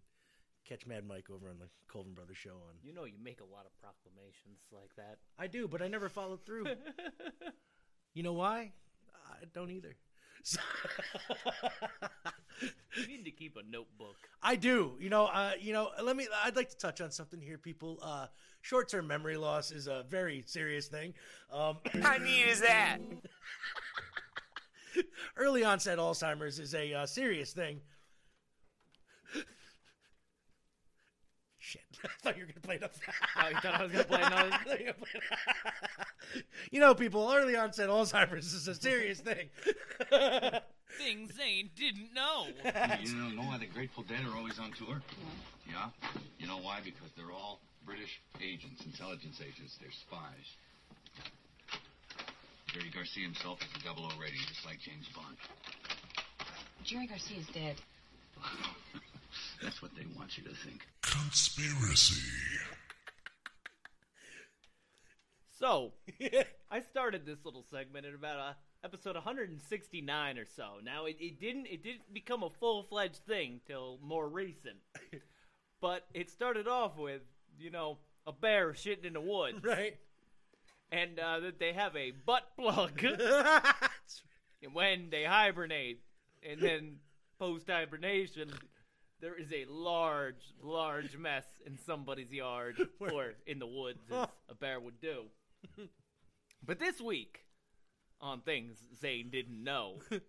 catch Mad Mike over on the Colvin Brothers show on You know you make a lot of proclamations like that. I do, but I never followed through. <laughs> you know why? I don't either. So- You need to keep a notebook. I do. You know, uh, you know, let me I'd like to touch on something here people. Uh short-term memory loss is a very serious thing. Um <laughs> How neat is that? <laughs> early onset Alzheimer's is a uh, serious thing. Shit. <laughs> I thought you were going to play it up. Oh, you thought I was gonna play another? I thought you were gonna play it. you know, people, early onset Alzheimer's is a serious thing. <laughs> Things Zane didn't know. you know, know why the Grateful Dead are always on tour? Yeah? You know why? Because they're all British agents, intelligence agents. They're spies. Jerry Garcia himself is a double O rating, just like James Bond. Jerry Garcia's dead. <laughs> That's what they want you to think. Conspiracy. So, <laughs> I started this little segment at about uh, episode 169 or so. Now, it, it didn't it didn't become a full fledged thing till more recent, <laughs> but it started off with you know a bear shitting in the woods, right? And uh, that they have a butt plug <laughs> and when they hibernate, and then post hibernation. There is a large, large mess in somebody's yard or in the woods, as a bear would do. But this week, on things Zane didn't know, <laughs> you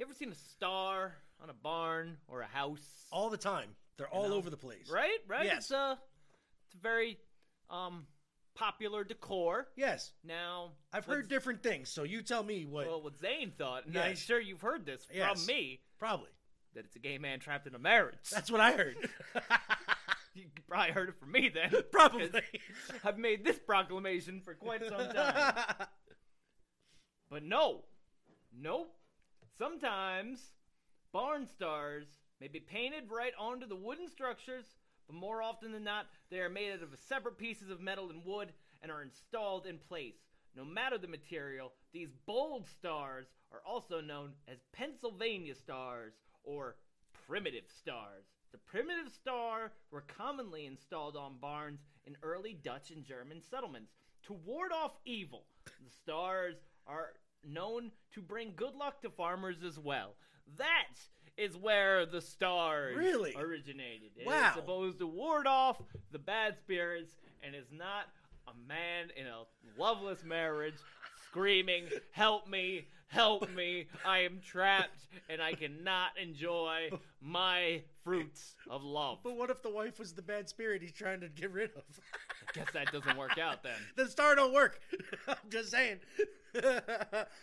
ever seen a star on a barn or a house? All the time. They're all know? over the place. Right, right. Yes. It's a, it's a very um popular decor. Yes. Now I've heard different things, so you tell me what. Well, what Zane thought, and I'm sure you've heard this from Yes. me, Probably. that it's a gay man trapped in a marriage. That's what I heard. <laughs> You <laughs> probably heard it from me then. <laughs> Probably. <laughs> I've made this proclamation for quite some time. but no, nope. Sometimes barn stars may be painted right onto the wooden structures, but more often than not, they are made out of separate pieces of metal and wood and are installed in place. No matter the material, these bold stars are also known as Pennsylvania stars or primitive stars. The primitive star were commonly installed on barns in early Dutch and German settlements to ward off evil. The stars are known to bring good luck to farmers as well. That is where the stars Really? originated. It is Wow. supposed to ward off the bad spirits and is not a man in a loveless marriage screaming, Help me, help me, I am trapped and I cannot enjoy my fruits of love. But what if the wife was the bad spirit he's trying to get rid of? I guess that doesn't work out then. <laughs> the star don't work. <laughs> I'm just saying. <laughs>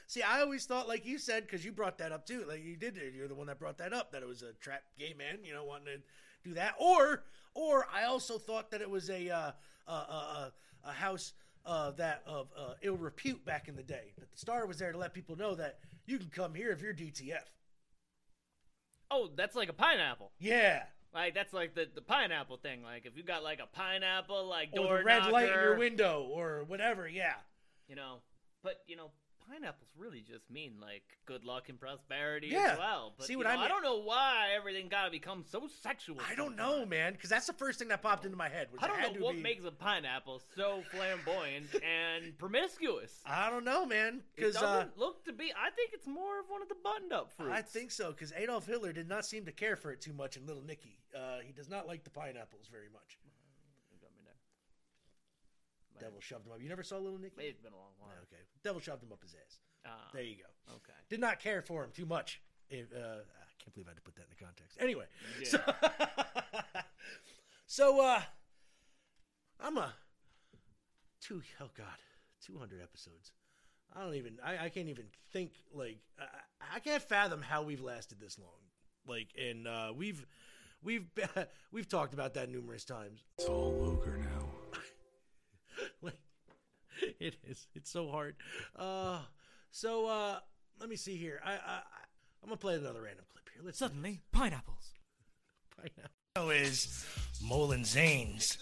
See, I always thought, like you said, because you brought that up too. Like you did, you're the one that brought that up. That it was a trapped gay man, you know, wanting to do that. Or, or I also thought that it was a uh, a, a, a house uh, that of uh, ill repute back in the day. But the star was there to let people know that you can come here if you're DTF. Oh, that's like a pineapple. Yeah. Like that's like the, the pineapple thing. Like if you got like a pineapple, like Or the red light in your window, or whatever. Yeah. you know. But you know, pineapples really just mean like good luck and prosperity Yeah. as well. But See what know, I mean? I don't know why everything got to become so sexual. I don't know, man, because that's the first thing that popped into my head. I don't know what be- makes a pineapple so flamboyant <laughs> and promiscuous. I don't know, man. Because uh, doesn't look to be. I think it's more of one of the buttoned-up fruits. I think so. Because Adolf Hitler did not seem to care for it too much in Little Nicky. Uh, he does not like the pineapples very much. Devil shoved him up. You never saw Little Nicky? It's been a long while. Okay. Devil shoved him up his ass. Ah, There you go. Okay. Did not care for him too much. If, uh, I can't believe I had to put that in the context. Anyway, Yeah. so, <laughs> so uh, I'm a two oh god, two hundred episodes. I don't even. I, I can't even think. Like I, I can't fathom how we've lasted this long. Like, and uh, we've we've <laughs> we've talked about that numerous times. It's all ogre now. Like, <laughs> it is. It's so hard. Uh, so uh, let me see here. I, I I'm gonna play another random clip here. Let's Suddenly, pineapples. pineapple. Show is Molin Zane's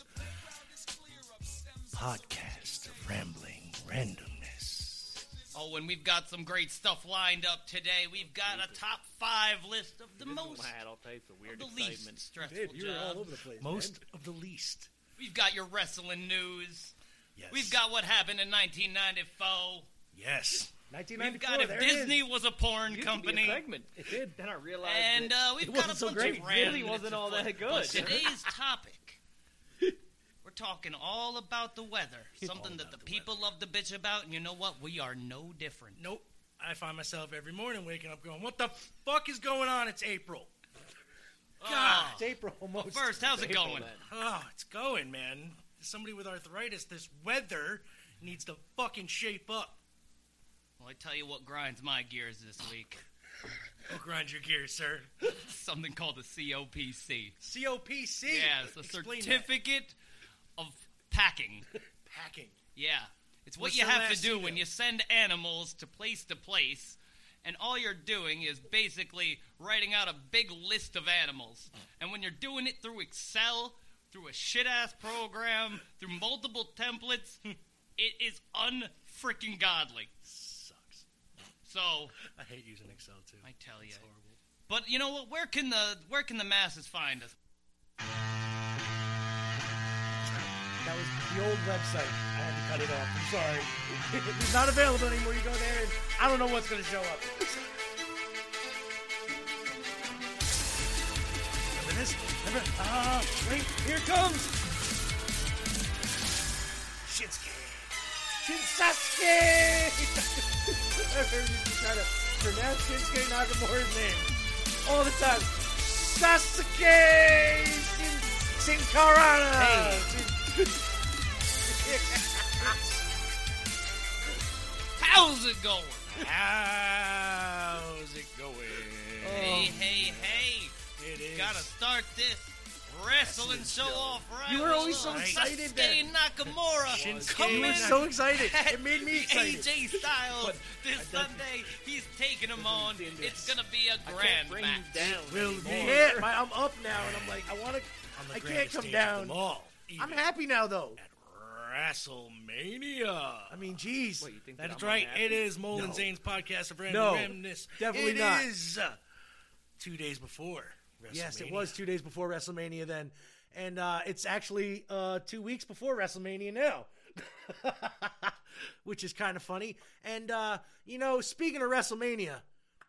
podcast of rambling randomness. Oh, and we've got some great stuff lined up today. We've got a top five list of the most, I had all types of weird the least excitement. stressful Dude, you're all over the place. Most of the least. We've got your wrestling news. Yes. We've got what happened in 1994. Yes. man. We've got if there. Disney was a porn Used to be a company. segment. It did. Then I realized And uh, we've It got a wasn't so bunch great. of It really wasn't all that good. But today's <laughs> topic, we're talking all about the weather. <laughs> Something that the, people love to bitch about, and you know what? We are no different. Nope. I find myself every morning waking up going, "What the fuck is going on? It's April." God. It's April almost. First, how's it going? Oh, it's going, man. Somebody with arthritis, this weather needs to fucking shape up. Well, I tell you what grinds my gears this week. <laughs> Oh, grind your gears, sir. <laughs> Something called the COPC. COPC. Yeah, it's the Explain that. certificate of packing. <laughs> Packing. Yeah. It's what What's you have to do email? when you send animals to place to place, and all you're doing is basically writing out a big list of animals. And when you're doing it through Excel, through a shit ass program, through multiple templates, <laughs> it is unfreaking godly. Sucks. So I hate using Excel too. I tell you. It's horrible. But you know what? Where can the where can the masses find us? That was the old website. I had to cut it off. I'm sorry. <laughs> it's not available anymore. You go there, and I don't know what's going to show up. <laughs> Remember this? Remember? Ah, wait, here it comes. Shinsuke. Shinsuke. <laughs> I heard you try to pronounce Shinsuke Nakamura's name all the time. Sasuke Shin, Shinkarana. <laughs> How's it going? How's it going? Hey, hey, hey! It is. Gotta start this wrestling show off right. You were always so excited Sasuke then. Nakamura. Shinsuke coming You were so excited. It made me excited. AJ Styles this Sunday. He's taking him on. It's gonna be a grand bring match. down. Will be Yeah, my, I'm up now, and I'm like, I want to. I can't come down. All. I'm happy now, though. WrestleMania. I mean, geez. What, you think that That's I'm right. unhappy? It is Molin No. Zane's podcast of random No, randomness. definitely It not. is, uh, two days before. Yes, it was two days before WrestleMania then, and uh, it's actually uh, two weeks before WrestleMania now, <laughs> which is kind of funny. And uh, you know, speaking of WrestleMania,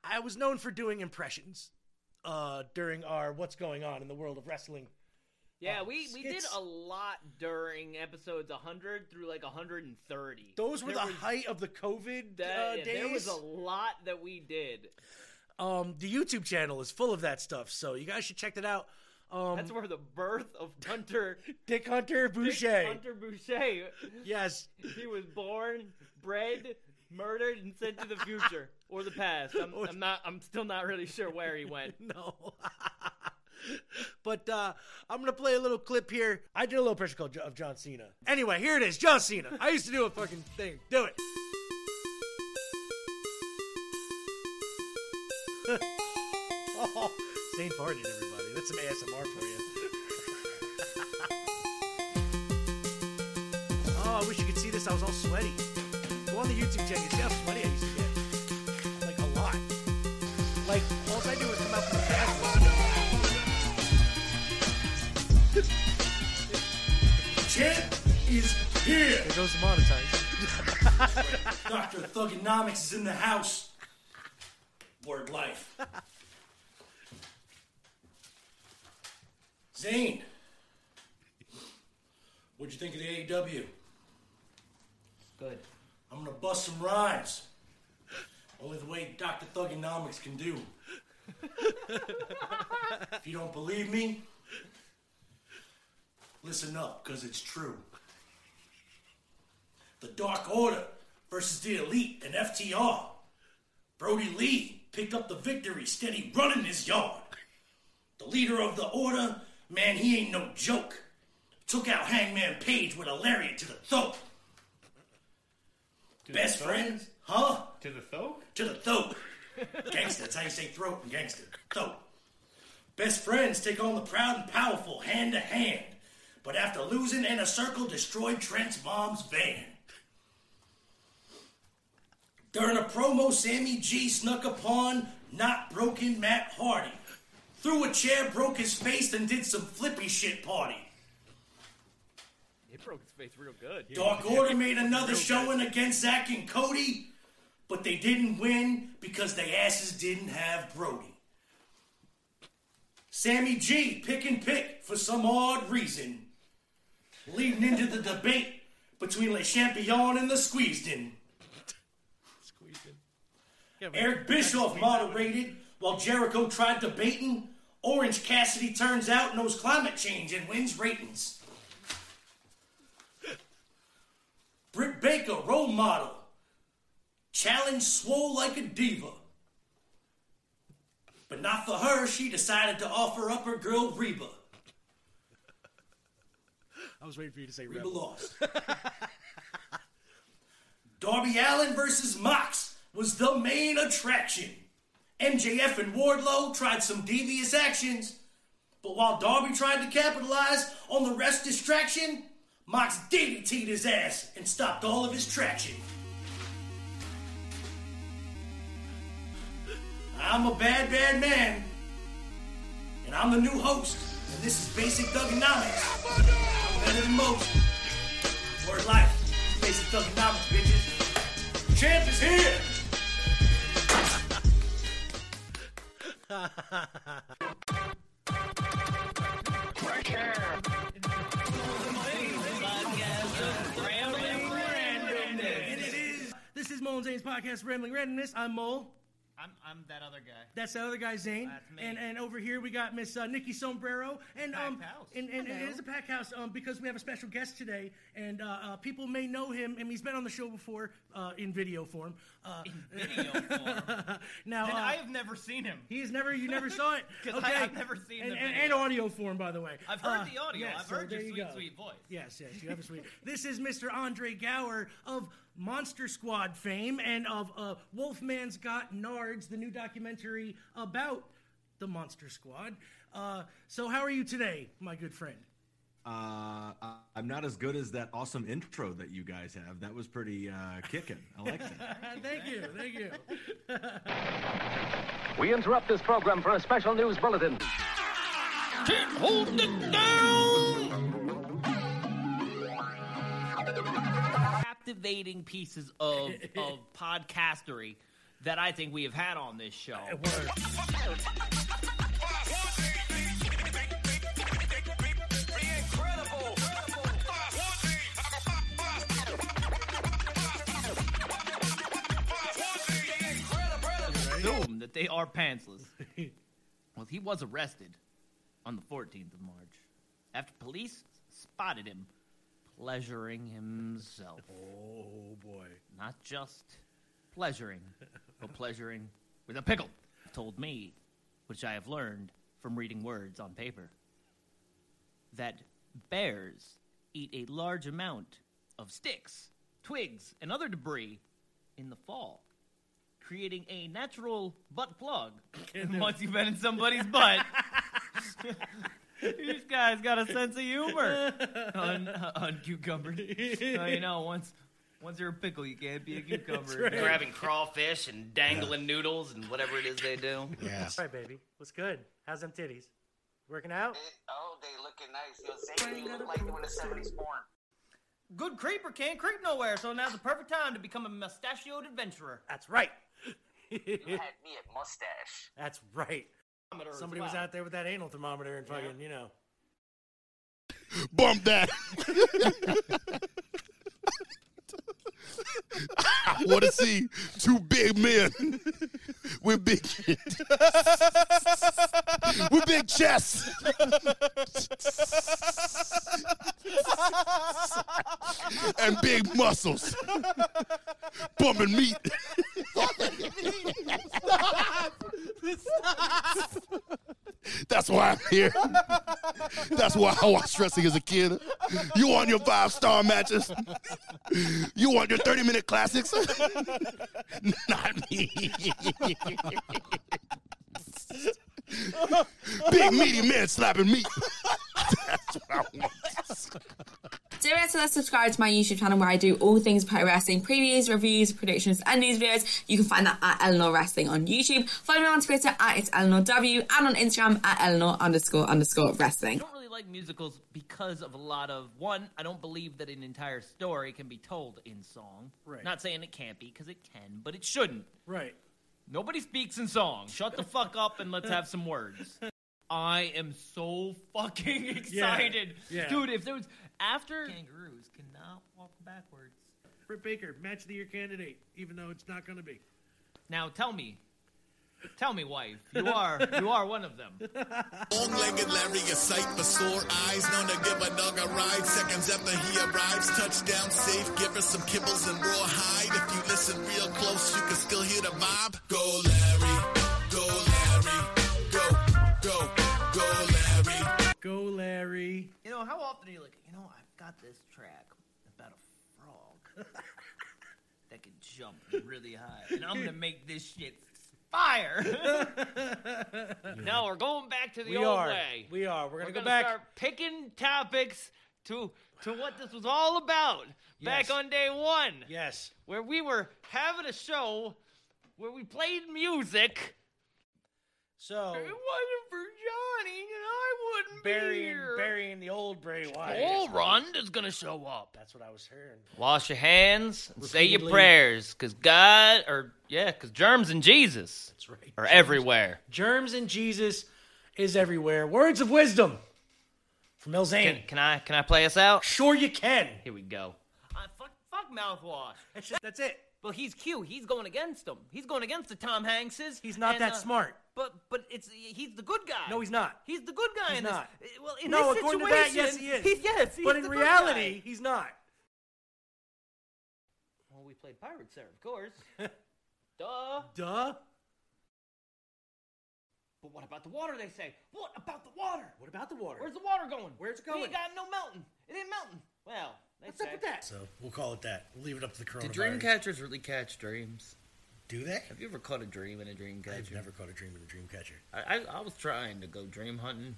I was known for doing impressions uh, during our "What's Going On in the World of Wrestling." Yeah, uh, we, we did a lot during episodes 100 through like 130. Those were There the was- height of the COVID that- uh, yeah, days. There was a lot that we did. Um, the YouTube channel is full of that stuff, so you guys should check that out. Um, That's where the birth of Hunter <laughs> Dick Hunter Dick Boucher. Hunter Boucher. Yes, He was born, bred, murdered, and sent to the future or the past. I'm, <laughs> I'm not. I'm still not really sure where he went. <laughs> No. but uh, I'm gonna play a little clip here. I did a little pressure call of John Cena. Anyway, here it is, John Cena. I used to do a fucking thing. Do it. Farted, everybody. That's some ASMR for you. <laughs> oh, I wish you could see this. I was all sweaty. Go on the YouTube channel. You see how sweaty I used to get. Like a lot. Like all I do is come out from the bathroom. Champ is here. There goes the monetize. <laughs> Dr. Thuganomics is in the house. Word life. <laughs> Zane, what'd you think of the AEW? Good. I'm gonna bust some rhymes. Only the way Dr. Thuganomics can do. if you don't believe me, listen up, because it's true. The Dark Order versus the Elite and FTR. Brodie Lee picked up the victory, steady running his yard. The leader of the order, man, he ain't no joke. Took out Hangman Page with a lariat to the throat. Best the friends, huh? To the throat? To the throat. gangster, that's how you say throat in gangster. Throat. Best friends take on the proud and powerful hand to hand. But after losing in a circle, destroyed Trent's mom's van. During a promo, Sammy G snuck upon not broken Matt Hardy. Threw a chair, broke his face, and did some flippy shit party. He broke his face real good. Dark Order made <laughs> another showing against Zack and Cody, but they didn't win because they asses didn't have Brodie. Sammy G pick and pick for some odd reason, leading into the debate between Le Champion and the Squeezed In. Eric Bischoff moderated while Jericho tried to debating. Orange Cassidy turns out knows climate change and wins ratings. Britt Baker, role model. Challenge swole like a diva. But not for her, she decided to offer up her girl Reba. I was waiting for you to say Reba Rebel. lost. Darby Allin versus Mox was the main attraction. MJF and Wardlow tried some devious actions, but while Darby tried to capitalize on the rest distraction, Mox DDT'd his ass and stopped all of his traction. I'm a bad, bad man, and I'm the new host, and this is Basic Thuganomics. Better than most. Word life, Basic Thuganomics, bitches. Champ is here! This is Mole and Zane's podcast, Rambling Randomness. I'm Mole. I'm, I'm that other guy. That's the other guy, Zane. That's me. And and over here we got Miss uh, Nikki Sombrero. And um, house. and, and, and it Hello. is a pack house um because we have a special guest today, and uh, uh, people may know him, and he's been on the show before uh, in video form. Uh, In video form. <laughs> now Then uh, I have never seen him. He's never you never saw it. <laughs> 'Cause okay, I- I've never seen and, the and, video. and audio form, by the way. I've heard Uh, the audio. yes, I've so heard your there you sweet, go. sweet voice. Yes, yes, you have a sweet. <laughs> this is Mr. Andre Gower of Monster Squad fame and of uh, Wolfman's Got Nards, the new documentary about the Monster Squad. Uh, so, how are you today, my good friend? Uh, I- I'm not as good as that awesome intro that you guys have. That was pretty uh, kicking. I like that. <laughs> thank you, thank you. We interrupt this program for a special news bulletin. Hold it down! Captivating pieces of, <laughs> of podcastery that I think we have had on this show. Assume that they are pantsless. well, he was arrested on the 14th of March after police spotted him pleasuring himself. Oh boy. Not just pleasuring, but pleasuring with a pickle. Told me, which I have learned from reading words on paper, that bears eat a large amount of sticks, twigs, and other debris in the fall, creating a natural butt plug. Once you've been in somebody's butt, <laughs> this guy's got a sense of humor. <laughs> Un- uncucumbered. so, oh, you know, once once you're a pickle, you can't be a cucumber. Grabbing crawfish and dangling noodles and whatever it is they do. Yeah. All right, baby. What's good? How's them titties? Working out? Oh, they looking nice. You'll say you look like they were in the 70s born. Good creeper can't creep nowhere, so now's the perfect time to become a mustachioed adventurer. That's right. You had me at mustache. That's right. Thermometer as Somebody was out there with that anal thermometer and fucking, you know. Bump that. <laughs> I want to see two big men with big with big chests. And big muscles. Bumming meat. That's why I'm here. That's why I watched wrestling as a kid. You want your five star matches? You want your 30 minute classics? <laughs> Not me. <laughs> Big meaty man slapping meat. That's what I want. Do it to subscribe to my YouTube channel where I do all things pro wrestling previews, reviews, predictions, and news videos. You can find that at Eleanor Wrestling on YouTube. Follow me on Twitter at it's Eleanor W and on Instagram at Eleanor underscore underscore wrestling. I don't really like musicals because of a lot of one. I don't believe that an entire story can be told in song. Right. Not saying it can't be because it can, but it shouldn't. Right. Nobody speaks in song. Shut the fuck up and let's have some words. I am so fucking <laughs> excited, yeah. dude. If there was after kangaroos cannot walk backwards. Britt Baker, match of the year candidate, even though it's not going to be. Now tell me, tell me, wife, you are you are one of them. Long-legged Larry, a sight for sore eyes. Known to give a dog a ride. Seconds after he arrives, touchdown safe. Give her some kibbles and raw hide. If you listen real close, you can still hear the vibe. Go Larry, go Larry, go, go, go Larry. Go, Larry. You know how often are you like, you know, I've got this track about a frog <laughs> that can jump really high, and I'm gonna make this shit fire. <laughs> <laughs> now we're going back to the We old are. way. We are. We're gonna go gonna back. Start picking topics to to what this was all about back on day one. Yes. where we were having a show where we played music. So If it wasn't for Johnny, and I wouldn't be burying here. burying the old Bray Wyatt. Paul is gonna show up. That's what I was hearing. Wash your hands and say your prayers, cause God, or yeah, cause germs and Jesus That's right. are everywhere. Germs and Jesus is everywhere. Words of wisdom from El Zane. Can, can I can I play us out? Sure you can. Here we go. Uh, fuck, fuck mouthwash. That's, just, that's it. But he's cute. He's going against him. He's going against the Tom Hankses. He's not and, that uh, smart. But but it's he's the good guy. No, he's not. He's the good guy He's in not. uh, Well, in no, this according situation, to that, yes, he is. He's, yes, he's but in reality, he's not. Well, we played pirates there, of course. <laughs> Duh. Duh. But what about the water? They say. What about the water? What about the water? Where's the water going? Where's it We going? ain't got no melting. It ain't melting. Well, they What's say. up with that? So we'll call it that. We'll leave it up to the coronavirus. Do dream catchers really catch dreams? Do they? Have you ever caught a dream in a dream catcher? I've never caught a dream in a dream catcher. I, I, I was trying to go dream hunting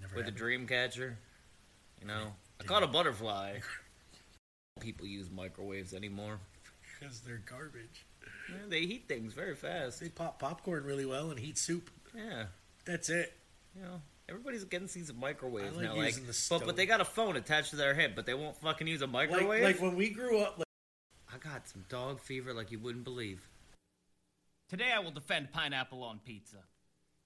Never with a dream catcher. You know, <laughs> I caught a butterfly. <laughs> People use microwaves anymore. Because they're garbage. Yeah, they heat things very fast. They pop popcorn really well and heat soup. Yeah, That's it. you know, everybody's against these microwaves like now. Like, the but stove. but they got a phone attached to their head, but they won't fucking use a Like, microwave. like when we grew up, like, I got some dog fever like you wouldn't believe. Today I will defend pineapple on pizza,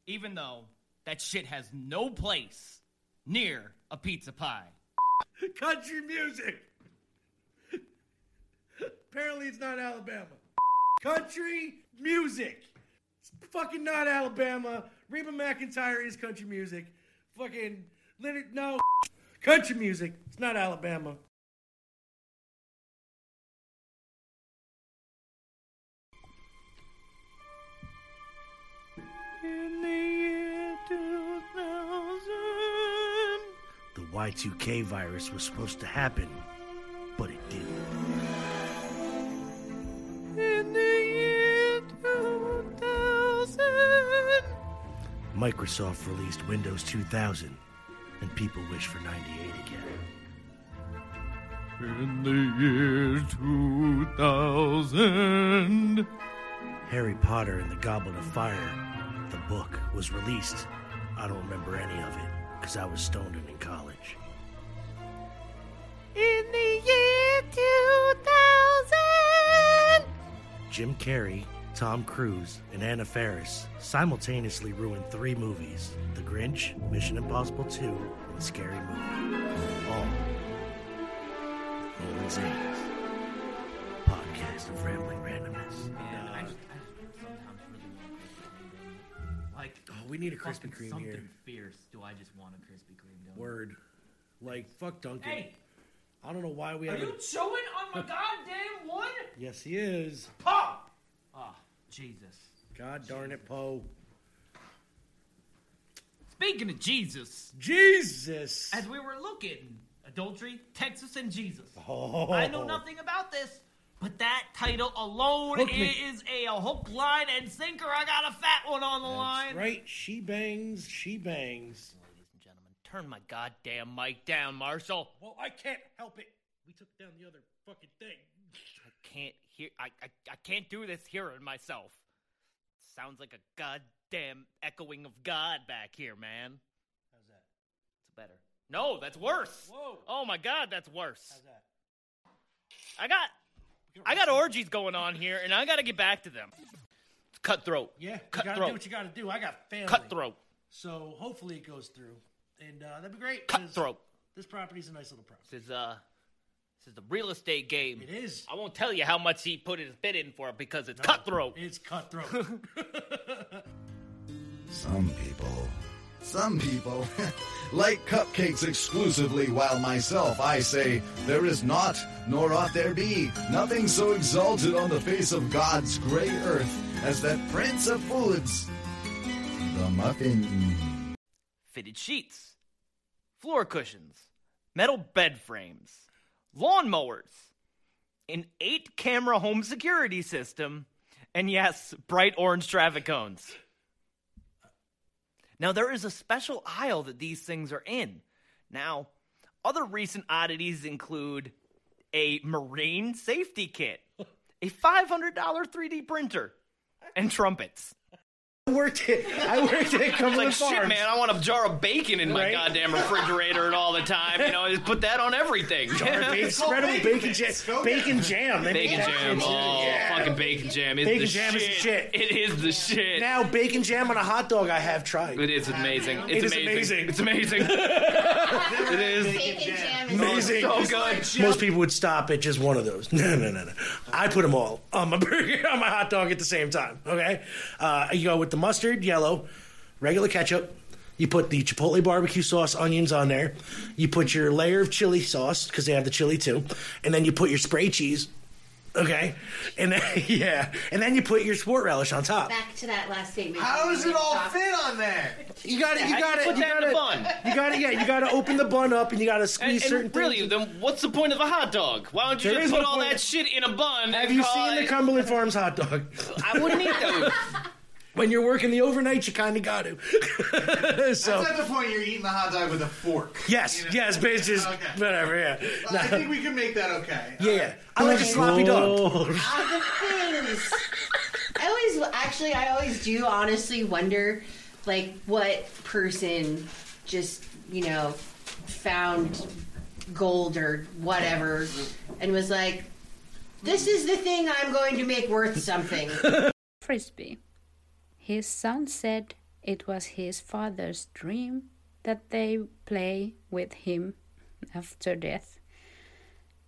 even though that shit has no place near a pizza pie. <laughs> country music. Apparently, it's not Alabama. Country music. It's fucking not Alabama. Reba McEntire is country music. Fucking Leonard, no. Country music. It's not Alabama. In the year 2000. The Y2K virus was supposed to happen, but it didn't. In the year 2000. Microsoft released Windows 2000, and people wish for 98 again. In the year 2000. Harry Potter and the Goblet of Fire, the book, was released. I don't remember any of it because I was stoned and in college. In the year 2000. Jim Carrey, Tom Cruise, and Anna Faris simultaneously ruined three movies The Grinch, Mission Impossible 2, and Scary Movie. All. Nolan Zane's podcast of rambling randomness. Man, I just, I just sometimes really want Krispy Kreme. Like, Oh, we need a Krispy Kreme something here. fierce. Do I just want a Krispy Kreme? Don't Word. Like, fuck Dunkin'. Hey, I don't know why we Are haven't. you chewing on my <laughs> goddamn wood? Yes, he is. Pop! Jesus. God darn it, Poe. Speaking of Jesus, Jesus. as we were looking, adultery, Texas, and Jesus. Oh. I know nothing about this, but that title alone Hook me. is a, hook, line, and sinker. I got a fat one on the line. Right, she bangs, she bangs. Ladies and gentlemen, turn my goddamn mic down, Marshall. Well, I can't help it. We took down the other fucking thing. Can't hear. I, I I can't do this hearing myself. Sounds like a goddamn echoing of God back here, man. How's that? It's better. No, that's worse. Whoa. Oh my God, that's worse. How's that? I got I got orgies going on here, and I got to get back to them. Cutthroat. Yeah, cutthroat. you gotta do what you gotta do. I got family. Cutthroat. So hopefully it goes through, and uh, that'd be great. Cutthroat. This property's a nice little property. This is uh, this is the real estate game. It is. I won't tell you how much he put his bid in for it because it's cutthroat. It's cutthroat. <laughs> Some people. Some people <laughs> like cupcakes exclusively, while myself I say, there is not, nor ought there be, nothing so exalted on the face of God's grey earth as that prince of foods, the muffin. Fitted sheets, floor cushions, metal bed frames, lawnmowers, an eight camera home security system, and yes, bright orange traffic cones. Now, there is a special aisle that these things are in. Now, other recent oddities include a marine safety kit, a $500 3D printer, and trumpets. I worked at I worked at It's Cumberland like shit, Farms. man. I want a jar of bacon in my Right? goddamn refrigerator all the time. You know, I just put that on everything. Jar of bacon, spread it with bacon jam. Bacon jam. They Bacon jam. Oh, Yeah. fucking bacon jam is Bacon the jam shit. is the shit. <laughs> It is the shit. Now bacon jam on a hot dog. I have tried. It is amazing. It It's is amazing. amazing. It's amazing. <laughs> it is. Bacon jam is Amazing. So good. Most people would stop at just one of those. <laughs> No, no, no, no. I put them all on my burger, on my hot dog at the same time. Okay, uh, you go with the mustard, yellow, regular ketchup. You put the chipotle barbecue sauce, onions on there. You put your layer of chili sauce because they have the chili too, and then you put your spray cheese. Okay, and then <laughs> yeah, and then you put your sport relish on top. Back to that last statement. How does it all fit on there? You got it. You got do it. you put You that in got the it. bun? You got it. Yeah, you got to open the bun up, and you got to squeeze and certain really, things. then what's the point of a hot dog? Why don't you There just put no all point. that shit in a bun? Have and you call seen the it- Cumberland Farms hot dog? I wouldn't eat those. <laughs> when you're working the overnight, you kind of got to. <laughs> so That's at the point you're eating the hot dog with a fork. yes, yes, but it's just <laughs> Okay. whatever. Yeah, I think we can make that okay. yeah, yeah. I like a sloppy dog. Of the things. <laughs> I always, actually, I always do honestly wonder, like, what person just, you know, found gold or whatever and was like, this is the thing I'm going to make worth something. Frisbee. His son said it was his father's dream that they play with him after death,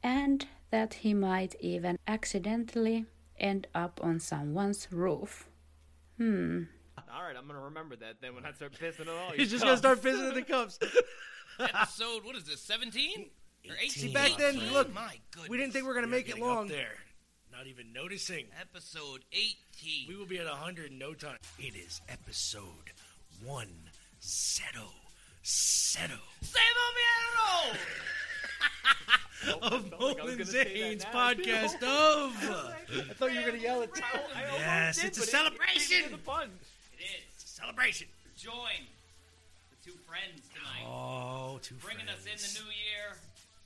and that he might even accidentally end up on someone's roof. Hmm. All right, I'm gonna remember that. Then when I start pissing on all <laughs> He's these just gonna start cups. visiting the cups. <laughs> Episode, what is this, 17? Or 18? See, back then, look, My goodness. we didn't think we were gonna make it long. there. Not even noticing. Episode 18. We will be at 100 in no time. It is episode one. Zero. Zero. Save <laughs> of felt like I was Nolan gonna say that Zane's now, podcast too. <laughs> of. I thought you were gonna yell it. Yes, it's a celebration. It is. It's a celebration. Join the two friends tonight. Oh, two Bringing us in the new year.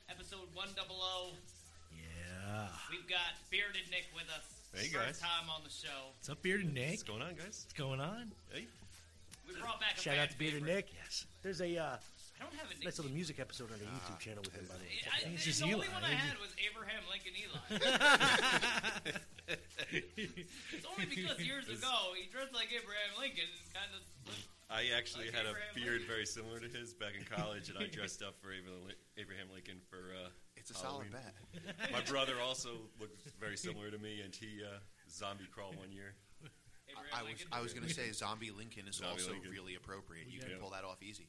Episode 100. Yeah. We've got Bearded Nick with us. Hey, First guys. time on the show. What's up, Bearded Nick? What's going on, guys? What's going on? Hey. We brought back a Shout out to Bearded favorite. Nick. Yes, there's a uh, I don't have a nice little music episode on the YouTube channel with him. By the way, I, It's the just only Eli. one I had was Abraham Lincoln Eli. <laughs> it's only because years ago he dressed like Abraham Lincoln kind of. I actually Like had a Abraham beard very similar to his back in college, and I dressed up for Abraham Abraham Lincoln for. Uh, It's a solid Halloween. bet. My brother also looked very similar to me, and he uh, zombie crawled one year. I was I was gonna say Zombie Lincoln is Zombie also Lincoln. really appropriate. You Yeah. can pull that off easy.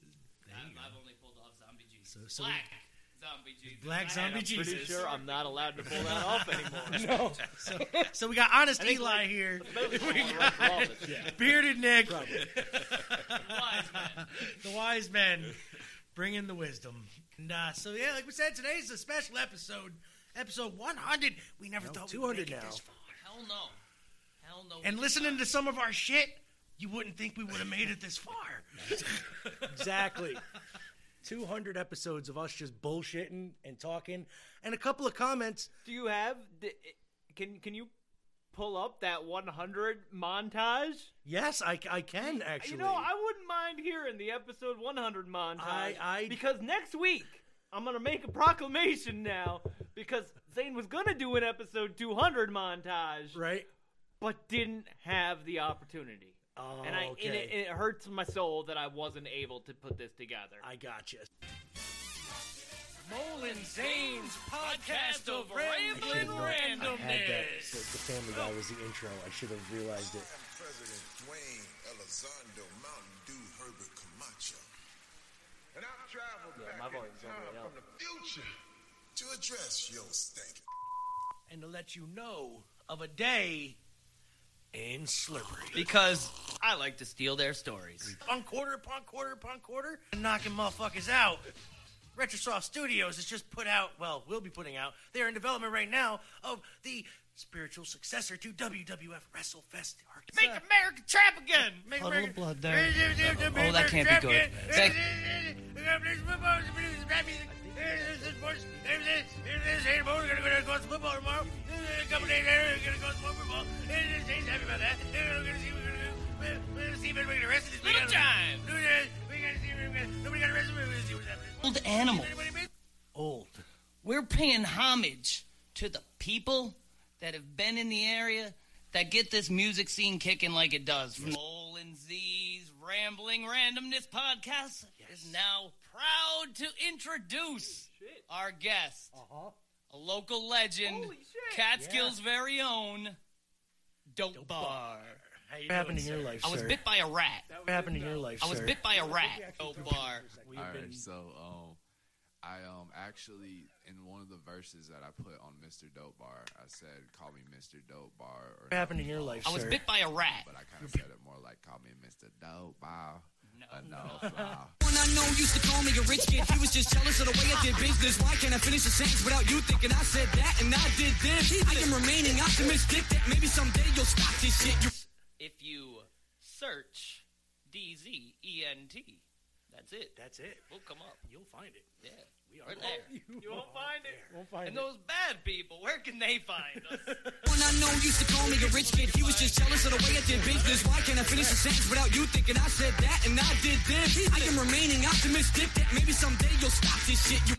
I've, I've only pulled off Zombie Jesus. So- so Black Zombie Jesus. Black Zombie I'm Jesus. pretty sure I'm not allowed to pull that off anymore. <laughs> no. So, so we got honest I think Eli like- here. Maybe <laughs> We got for all of us. Yeah. bearded Nick. Wise <laughs> man. the wise men bringing the wisdom. And uh, so yeah, like we said, today's a special episode, episode 100. We never thought we would 200 make it now. this far. Hell no. Hell no. And listening to some of our shit, you wouldn't think we would have made it this far. <laughs> Exactly. 200 episodes of us just bullshitting and talking, and a couple of comments. Do you have? d- Can can you pull up that 100 montage? Yes, I, I can actually. You know, I wouldn't mind hearing the episode 100 montage. I- I- because next week I'm gonna make a proclamation now because Zane was gonna do an episode 200 montage, right? But didn't have the opportunity. Oh, and I, and okay. it, it hurts my soul that I wasn't able to put this together. I got you. Molin Zane's podcast of I rambling had that. randomness. The, the Family Guy was the intro. I should have realized it. President Dwayne Elizondo Mountain Dew Herbert Camacho. And I've traveled Yeah, back my in volume's all the way time up. from the future to address your stank. And to let you know of a day in Slippery. Because I like to steal their stories. Punk quarter, punk quarter, punk quarter, and knocking motherfuckers out. Retrosoft Studios has just put out, well, will be putting out, they're in development right now, of the spiritual successor to WWF WrestleFest. Make America trap again. Make Puddle America- of blood there. Oh, that can't be good. That- Little time. Old animal. Old. We're paying homage to the people that have been in the area that get this music scene kicking like it does. From Mole and Z's Rambling Randomness podcast is now proud to introduce our guest, a local legend, Catskill's very own Dope, Bar. What happened in your life, I was sir? bit by a rat. What happened in your life, I was sir? bit by a rat. Dope Bar. All right, so um, I um actually in one of the verses that I put on Mr. Dope Bar, I said, "Call me Mr. Dope Bar." Or What happened in your life, I was sir? bit by a rat. But I kind of said it more like, "Call me Mr. Dope Bar." No, no, <laughs> fly. One I know used to call me a rich kid. He was just jealous of the way I did business. Why can't I finish the sentence without you thinking I said that and I did this? I am remaining optimistic that maybe someday you'll stop this shit. You If you search D Z E N T, that's it. That's it. We'll come up. You'll find it. Yeah. We are We're there. there. You won't find it. Won't find And it. those bad people, where can they find us? <laughs> One I know used to call me a rich kid. He was just jealous of the way I did business. Why can't I finish the sentence without you thinking I said that and I did this? I am remaining optimistic that maybe someday you'll stop this shit. You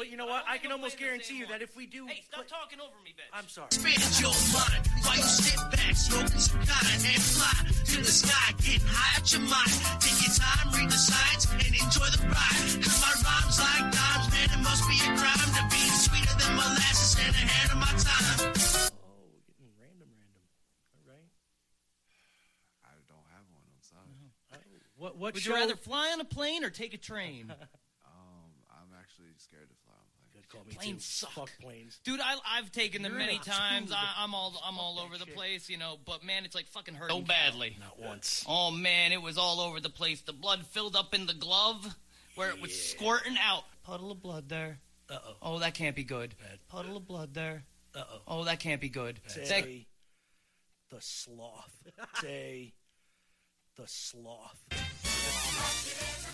But you know what? I can almost guarantee you that if we do. Hey, stop talking over me, bitch. I'm sorry. Spend your mind while you sit back, smoking some kind and fly to the sky, getting high out your mind. Take your time, read the signs, and enjoy the ride. Cause my rhymes like dimes, man, it must be a crime to be sweeter than molasses and ahead of my time. Oh, getting random, random. All right. I don't have one. I'm sorry. Uh-huh. What? What Would show? you rather fly on a plane or take a train? <laughs> Um, I'm actually scared to fly on planes. Good call me Planes too. suck. Fuck planes. Dude, I, I've taken them You're many times. I, I'm all I'm all over the shit. place, you know. But man, it's like fucking hurting so badly. Not once. Oh man, it was all over the place. The blood filled up in the glove where it was squirting out. Puddle of blood there. Uh oh. Oh, that can't be good. Puddle of blood there. Uh oh. Oh, that can't be good. That- Say the sloth. Say the sloth.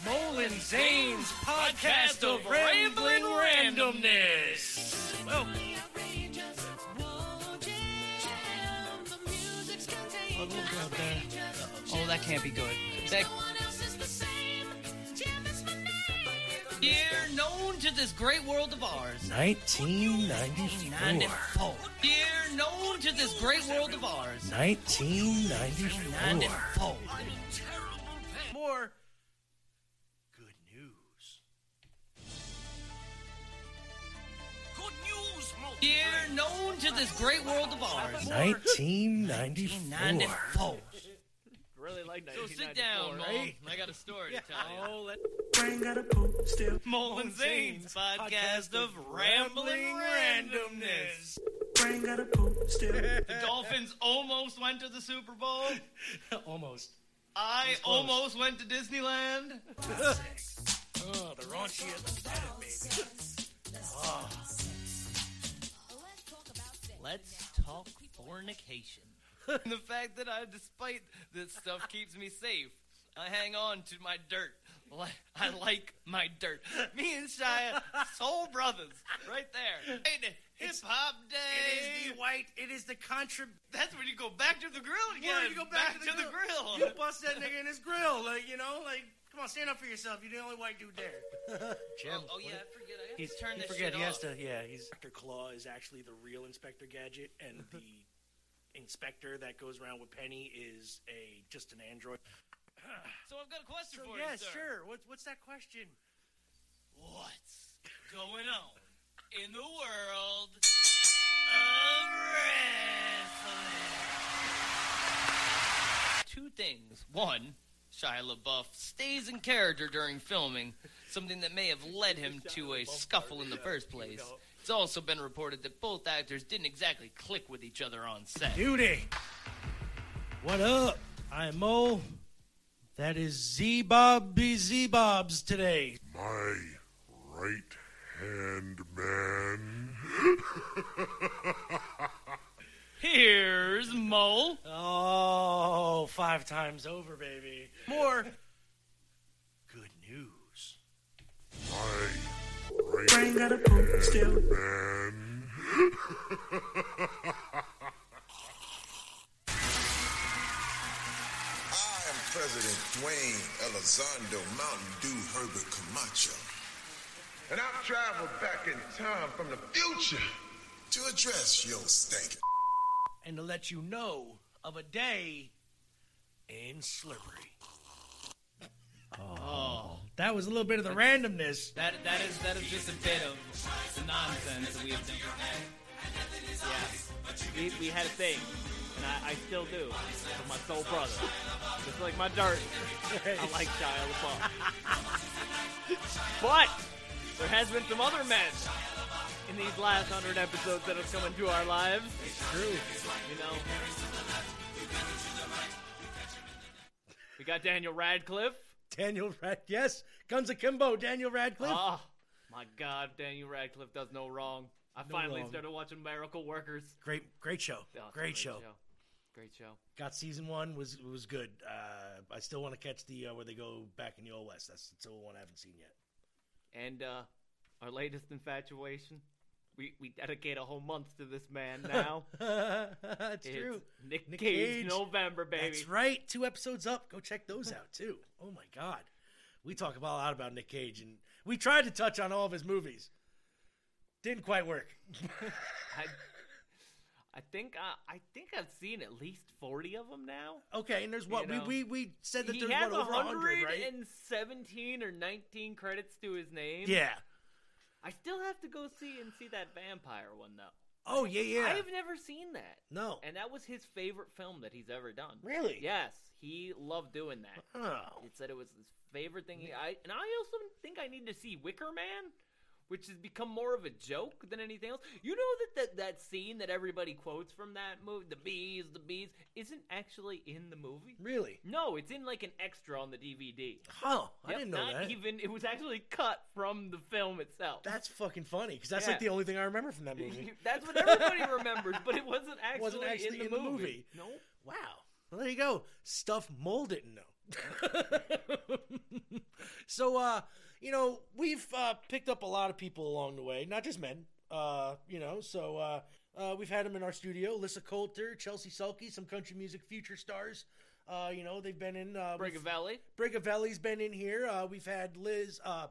Molin Zane's podcast of rambling randomness. Well. Oh, that can't be good. That Year known to this great world of ours. 1994. 94. Year known to this great world of ours. 1994. 94. More good news. Good news, Year known to this great world of ours. 1994. 94. really like So sit down, Mole. right? I got a story Yeah. to tell you. Oh, let- Brain got a poop still. Mole and Zane's podcast of rambling randomness. Brain got a poop still. The Dolphins almost went to the Super Bowl. <laughs> Almost. I almost went to Disneyland. <laughs> oh, the raunchy of the planet, baby. Oh. Let's talk fornication. And <laughs> the fact that I, despite this stuff, keeps me safe. I hang on to my dirt. I like my dirt. Me and Shia, soul brothers, right there. Hey, Hip hop day. It is the white. It is the contra. That's when you go back to the grill again. Where you go back, to, the, grill. You bust that nigga in his grill, like you know, like come on, stand up for yourself. You're the only white dude there. <laughs> Jim. Oh, oh, yeah, I forget. I have He's to turn he this forget, shit he has to. Yeah, he's Inspector Claw is actually the real Inspector Gadget, and the inspector that goes around with Penny is a just an android. So I've got a question So, for yes, you, sir. sure. What's what's that question? What's going on in the world of wrestling? Two things. One, Shia LaBeouf stays in character during filming, something that may have led him to a scuffle in the first place. It's also been reported that both actors didn't exactly click with each other on set. Duty. What up? I'm Mo. That is Z Bob B Z Bobs today. My right hand man. <laughs> Here's Mo. Oh, five times over, baby. More <laughs> good news. My right Brain got a poop still. man. I am President Dwayne Elizondo Mountain Dew Herbert Camacho. And I've traveled back in time from the future to address your stank. And to let you know of a day in Slippery. Oh. That was a little bit of the randomness. That that is that is just a bit of the nonsense that we have done. Yeah. We, we had a thing, and I, I still do, with my soul brother. Just like my dirt, <laughs> I like Shia LaBeouf. but there has been some other men in these last hundred episodes that have come into our lives. It's true. You know. We got Daniel Radcliffe. Daniel Rad, yes, Guns Akimbo, Daniel Radcliffe. Oh, my God, Daniel Radcliffe does no wrong. I No finally wrong. started watching Miracle Workers. Great, great show. Oh, a great, show. Great show. Got season one was was good. Uh, I still want to catch the uh, where they go back in the old west. That's the one I haven't seen yet. And uh, our latest infatuation. We, we dedicate a whole month to this man now. <laughs> That's It's true. Nick, Nick Cage, Cage. November, baby. That's right. Two episodes up. Go check those out too. Oh my god, we talk about a lot about Nick Cage, and we tried to touch on all of his movies. Didn't quite work. <laughs> I, I think uh, I think I've seen at least forty of them now. Okay, and there's what You know, we, we we said that he there's has what over hundred, right? 117 or 19 credits to his name. Yeah. I still have to go see and see that vampire one though. Oh yeah, yeah. I've never seen that. No. And that was his favorite film that he's ever done. Really? Yes, he loved doing that. Oh. He said it was his favorite thing. He, I and I also think I need to see Wicker Man, which has become more of a joke than anything else. You know that that, that scene that everybody quotes from that movie, the bees, the bees, isn't actually in the movie. Really? No, it's in like an extra on the DVD. Oh, I Yep, didn't know not that. Even it was actually cut from the film itself. That's fucking funny because that's Yeah. like the only thing I remember from that movie. <laughs> That's what everybody remembers, but it <laughs> wasn't actually, Wasn't actually in, the, movie. movie. No. Wow. Well, there you go. Stuff Mole didn't know. <laughs> so, uh, you know, we've uh, picked up a lot of people along the way, not just men. Uh, you know, so uh, uh, we've had them in our studio: Lissa Coulter, Chelsea Sulky, some country music future stars. Uh, you know, they've been in. uh, Brigavelli. Brigavelli's been in here. Uh, we've had Liz. Uh,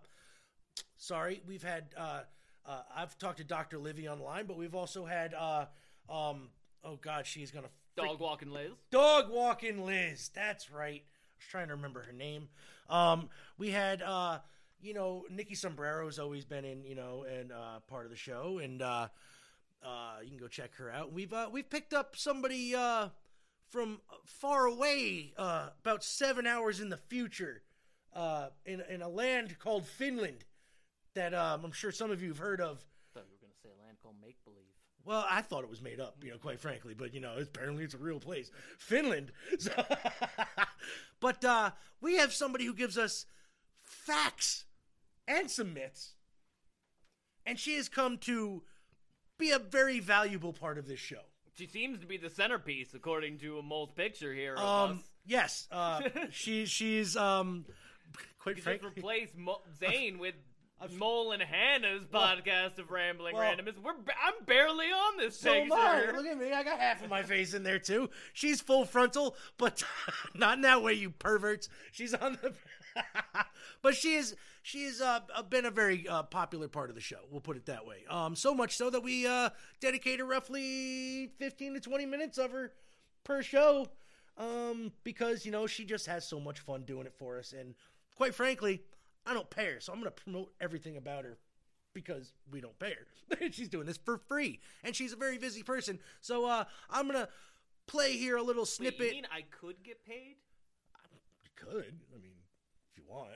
sorry, we've had. Uh, uh, I've talked to Dr. Livy online, but we've also had. Uh, um, oh God, she's gonna Dog walking Liz. Dog walking Liz. That's right. I was trying to remember her name. Um, we had, uh, you know, Nikki Sombrero's always been in, you know, and uh, part of the show, and uh, uh, you can go check her out. We've uh, we've picked up somebody uh, from far away, uh, about seven hours in the future, uh, in in a land called Finland, that um, I'm sure some of you have heard of. thought you were going to say a land called Make Believe. Well, I thought it was made up, you know, quite frankly, but you know, apparently it's a real place, Finland. So, <laughs> but uh, we have somebody who gives us facts and some myths, and she has come to be a very valuable part of this show. She seems to be the centerpiece, according to a mole's picture here. Um, yes, uh, <laughs> she she's um, quite frankly. replace Mo- Zane with <laughs> Mole and Hannah's Well- podcast of rambling well- randomness. We're I'm barely on this So am I. Look at me. I got half of my face in there too. She's full frontal, but <laughs> not in that way, you perverts. She's on the. <laughs> but she is. She has uh, been a very uh, popular part of the show. We'll put it that way. Um, so much so that we uh, dedicated roughly fifteen to twenty minutes of her per show, um, because you know she just has so much fun doing it for us. And quite frankly, I don't pay her, so I'm going to promote everything about her because we don't pay her. <laughs> she's doing this for free, and she's a very busy person. So uh, I'm gonna play here a little Wait, snippet. you mean I could get paid? You could, I mean, if you want.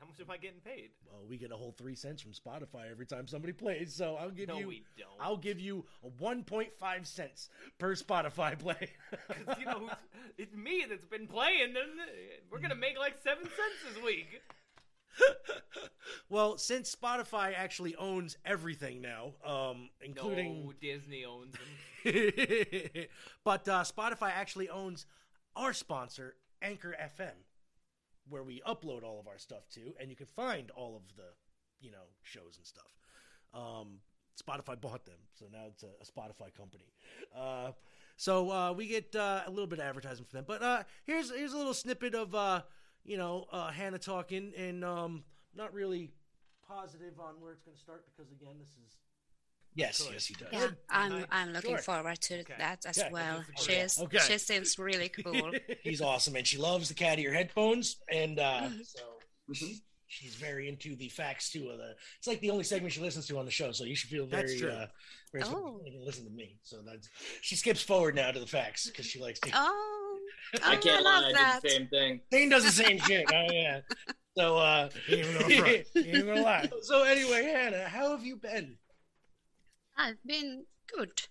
How much am I getting paid? Well, we get a whole three cents from Spotify every time somebody plays. So I'll give No, you. we don't. I'll give you a 1.5 cents per Spotify play. <laughs> 'Cause, you know, it's me that's been playing, and we're gonna make like seven cents this week. <laughs> well, since Spotify actually owns everything now, um, including No, Disney owns them. <laughs> but uh, Spotify actually owns our sponsor, Anchor FM, where we upload all of our stuff to, and you can find all of the, you know, shows and stuff. Um, Spotify bought them, so now it's a, a Spotify company. Uh, so uh, we get uh, a little bit of advertising for them. But uh, here's here's a little snippet of uh, you know uh, Hannah talking, and um, not really positive on where it's going to start because again, this is yes, yes, he does. Yeah, I'm I'm looking Sure. forward to that as Okay. well. She's Okay. she seems really cool. <laughs> He's awesome, and she loves the cat ear headphones, and uh, Mhm. so she's very into the facts too. Of the, it's like the only segment she listens to on the show, so you should feel very. That's true. Uh, very Oh. you can listen to me. So that's she skips forward now to the facts because she likes to. Oh, <laughs> I oh, can't love lie, I that. did the same thing. Zane does the same shit. Oh yeah. <laughs> So uh, He ain't gonna front. He ain't gonna lie. So anyway, Hannah, how have you been? I've been good.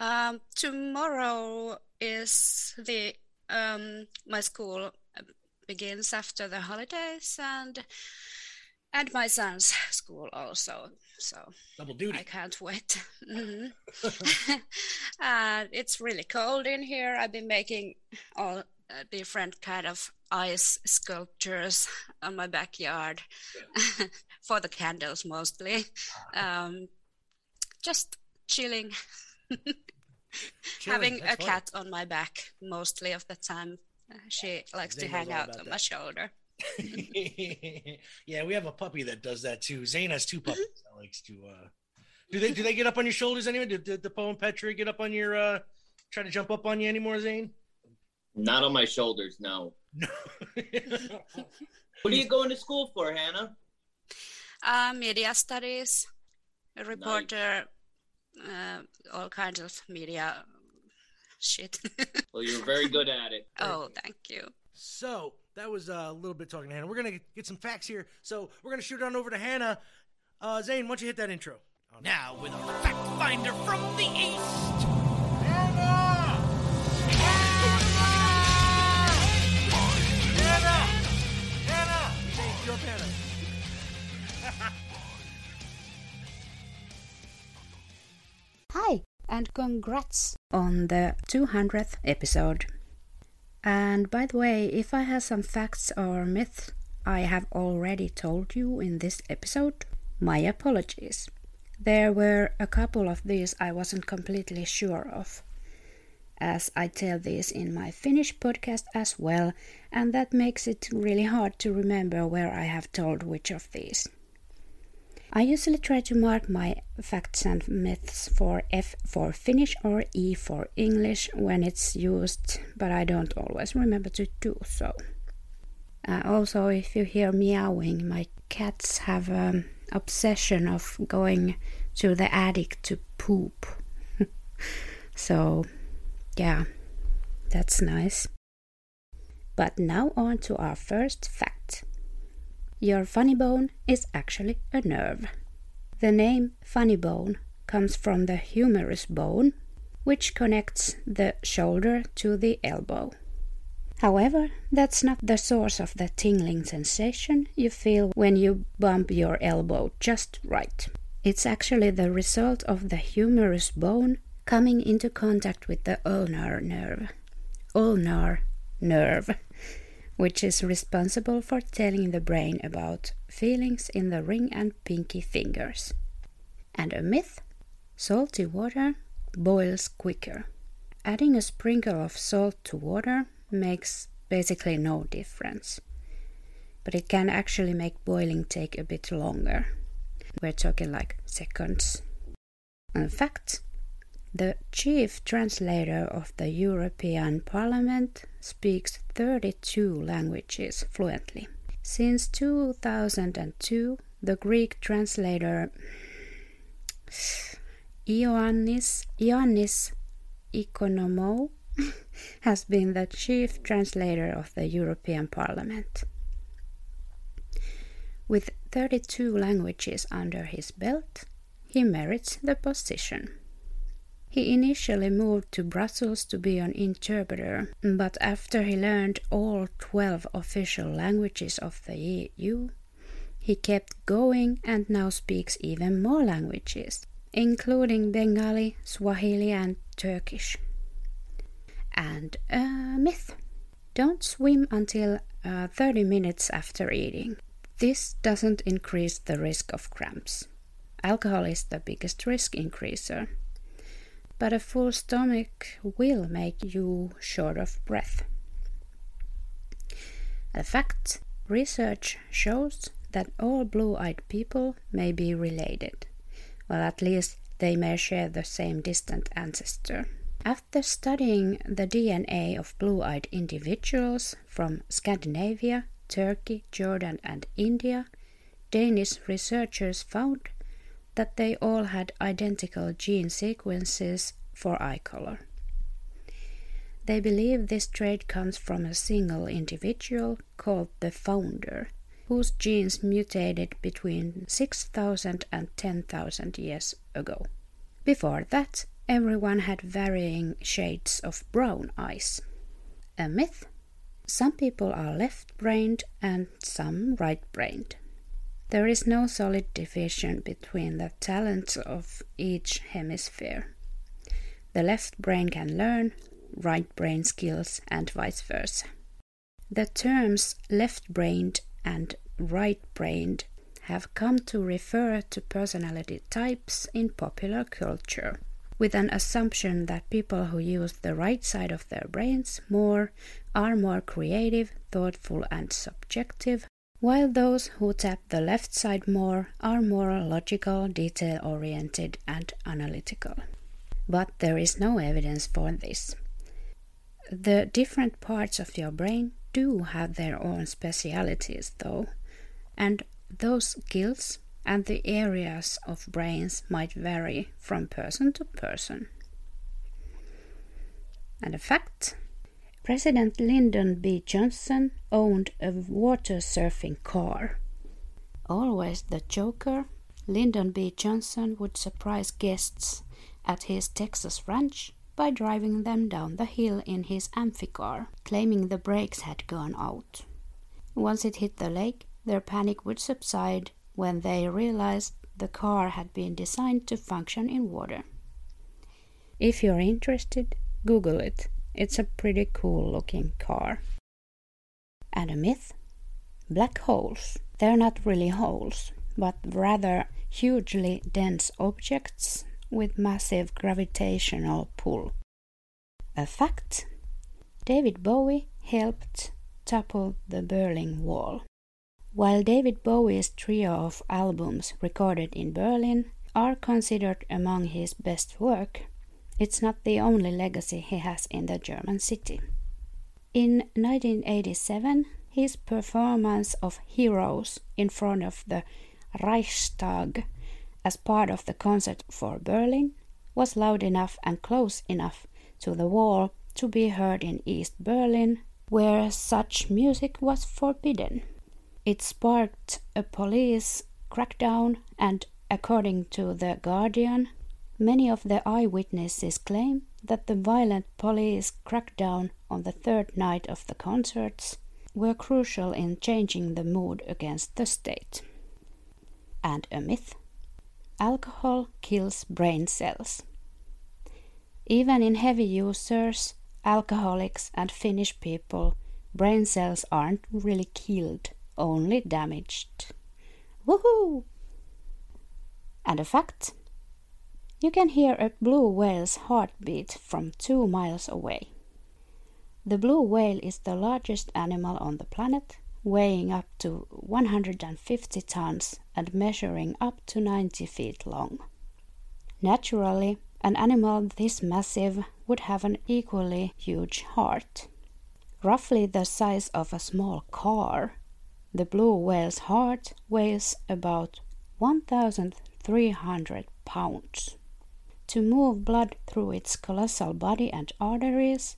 Um, tomorrow is the um, my school begins after the holidays and and my son's school also. So Double duty. I can't wait. <laughs> Mhm. and <laughs> it's really cold in here. I've been making all uh, different kind of ice sculptures on my backyard <laughs> for the candles mostly. Um, just chilling, <laughs> having a that's fine. cat on my back mostly of the time. She likes Zane to hang out about on my shoulder. <laughs> yeah, we have a puppy that does that too. Zane has two puppies that likes to. uh Do they do they get up on your shoulders anyway? Did, did the Poe and Petra get up on your? uh Try to jump up on you anymore, Zane? Not on my shoulders, no. <laughs> what are you going to school for, Hannah? Uh, media studies, a reporter, uh, all kinds of media shit. <laughs> Well, you're very good at it. oh, thank you. So that was uh, a little bit talking to Hannah. We're gonna get some facts here. So we're gonna shoot on over to Hannah. Uh, Zane, why don't you hit that intro? Now with a fact finder from the east. Zane, Hi, and congrats on the 200th episode. And by the way, if I have some facts or myths I have already told you in this episode, my apologies. There were a couple of these I wasn't completely sure of, as I tell these in my Finnish podcast as well, and that makes it really hard to remember where I have told which of these. I usually try to mark my facts and myths for F for Finnish or E for English when it's used, but I don't always remember to do so. Uh, also, if you hear meowing, my cats have an obsession of going to the attic to poop. <laughs> so, yeah, That's nice. But now on to our first fact. Your funny bone is actually a nerve. The name funny bone comes from the humerus bone, which connects the shoulder to the elbow. However, that's not the source of the tingling sensation you feel when you bump your elbow just right. It's actually the result of the humerus bone coming into contact with the ulnar nerve. Ulnar nerve, which is responsible for telling the brain about feelings in the ring and pinky fingers. And a myth salty water boils quicker. Adding a sprinkle of salt to water makes basically no difference. But it can actually make boiling take a bit longer. We're talking like seconds. In fact, the chief translator of the European Parliament speaks 32 languages fluently. Since 2002, the Greek translator Ioannis, Ioannis Economou <laughs> has been the chief translator of the European Parliament. With 32 languages under his belt, he merits the position. He initially moved to Brussels to be an interpreter, but after he learned all 12 official languages of the EU, he kept going and now speaks even more languages, including Bengali, Swahili, and Turkish. And a myth don't swim until uh, 30 minutes after eating. This doesn't increase the risk of cramps. Alcohol is the biggest risk increaser, but a full stomach will make you short of breath. In fact, research shows that all blue eyed people may be related. Well, at least they may share the same distant ancestor. After studying the DNA of blue eyed individuals from Scandinavia, Turkey, Jordan, and India, Danish researchers found that they all had identical gene sequences for eye color. They believe this trait comes from a single individual called the founder, whose genes mutated between 6,000 and 10,000 years ago. Before that, everyone had varying shades of brown eyes. A myth? Some people are left brained and some right brained. There is no solid division between the talents of each hemisphere. The left brain can learn, right brain skills, and vice versa. The terms left brained and right brained have come to refer to personality types in popular culture, with an assumption that people who use the right side of their brains more are more creative, thoughtful, and subjective, while those who tap the left side more are more logical, detail oriented, and analytical. But there is no evidence for this. The different parts of your brain do have their own specialities, though, and those skills and the areas of brains might vary from person to person. And a fact President Lyndon B. Johnson owned a water surfing car. Always the joker, Lyndon B. Johnson would surprise guests at his Texas ranch by driving them down the hill in his amphicar, claiming the brakes had gone out. Once it hit the lake, their panic would subside when they realized the car had been designed to function in water. If you're interested, Google it. It's a pretty cool looking car. And a myth? Black holes. They're not really holes, but rather hugely dense objects with massive gravitational pull. A fact? David Bowie helped topple the Berlin Wall. While David Bowie's trio of albums recorded in Berlin are considered among his best work, it's not the only legacy he has in the German city. In 1987, his performance of Heroes in front of the Reichstag as part of the concert for Berlin was loud enough and close enough to the wall to be heard in East Berlin, where such music was forbidden. It sparked a police crackdown, and according to The Guardian, many of the eyewitnesses claim that the violent police crackdown on the third night of the concerts were crucial in changing the mood against the state. And a myth alcohol kills brain cells. Even in heavy users, alcoholics, and Finnish people, brain cells aren't really killed, only damaged. Woohoo! And a fact you can hear a blue whale's heartbeat from two miles away. The blue whale is the largest animal on the planet, weighing up to 150 tons and measuring up to 90 feet long. Naturally, an animal this massive would have an equally huge heart. Roughly the size of a small car, the blue whale's heart weighs about 1,300 pounds. To move blood through its colossal body and arteries,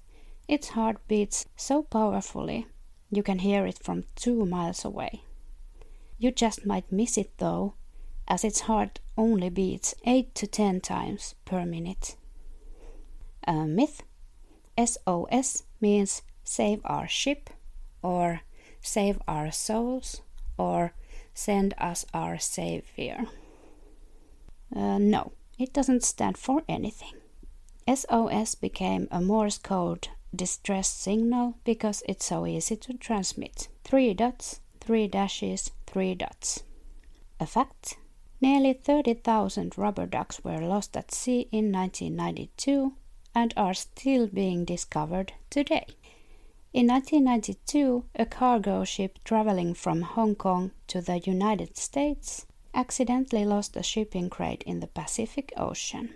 its heart beats so powerfully you can hear it from two miles away. You just might miss it though, as its heart only beats 8 to 10 times per minute. A myth SOS means save our ship, or save our souls, or send us our savior. Uh, no, it doesn't stand for anything. SOS became a Morse code distress signal because it's so easy to transmit. Three dots, three dashes, three dots. A fact nearly 30,000 rubber ducks were lost at sea in 1992 and are still being discovered today. In 1992, a cargo ship traveling from Hong Kong to the United States accidentally lost a shipping crate in the Pacific Ocean.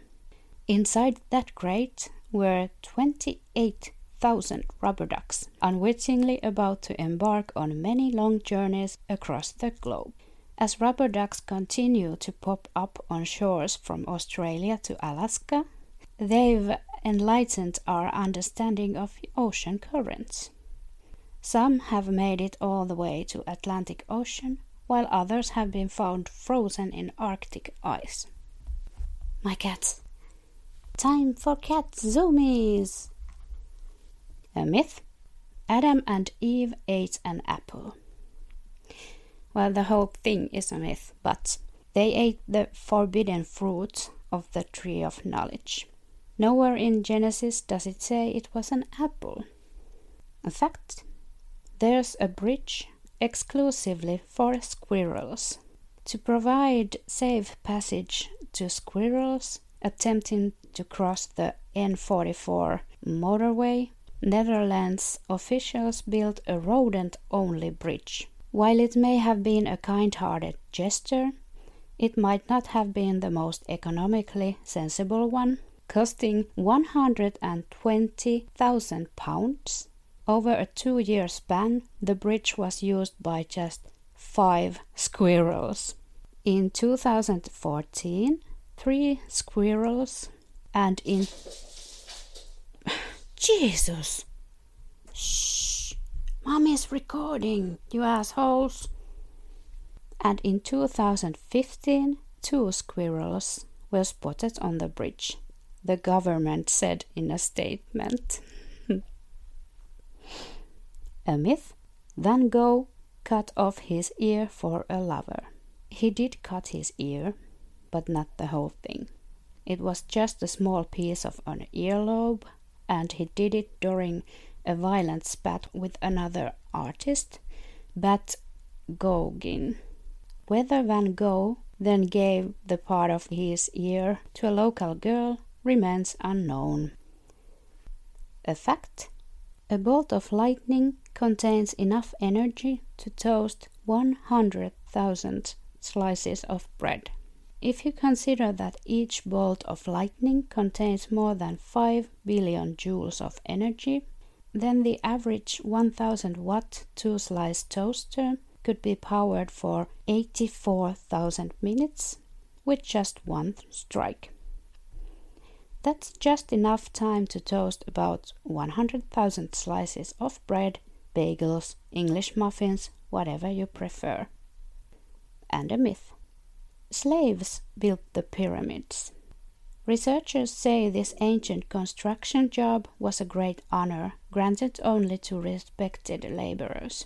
Inside that crate were 28,000 rubber ducks, unwittingly about to embark on many long journeys across the globe. As rubber ducks continue to pop up on shores from Australia to Alaska, they've enlightened our understanding of ocean currents. Some have made it all the way to Atlantic Ocean, while others have been found frozen in Arctic ice. My cats. Time for cat zoomies. A myth. Adam and Eve ate an apple. Well, the whole thing is a myth, but they ate the forbidden fruit of the tree of knowledge. Nowhere in Genesis does it say it was an apple. In fact, there's a bridge exclusively for squirrels. To provide safe passage to squirrels attempting to cross the N44 motorway, Netherlands officials built a rodent only bridge. While it may have been a kind hearted gesture, it might not have been the most economically sensible one, costing 120,000 pounds. Over a two year span, the bridge was used by just five squirrels. In 2014, three squirrels, and in. <sighs> Jesus! Shh! Mommy's recording, you assholes! And in 2015, two squirrels were spotted on the bridge, the government said in a statement. A myth? Van Gogh cut off his ear for a lover. He did cut his ear, but not the whole thing. It was just a small piece of an earlobe, and he did it during a violent spat with another artist, Bat Gauguin. Whether Van Gogh then gave the part of his ear to a local girl remains unknown. A fact a bolt of lightning contains enough energy to toast 100,000 slices of bread. If you consider that each bolt of lightning contains more than 5 billion joules of energy, then the average 1000 watt two slice toaster could be powered for 84,000 minutes with just one strike. That's just enough time to toast about 100,000 slices of bread, bagels, English muffins, whatever you prefer. And a myth. Slaves built the pyramids. Researchers say this ancient construction job was a great honor granted only to respected laborers,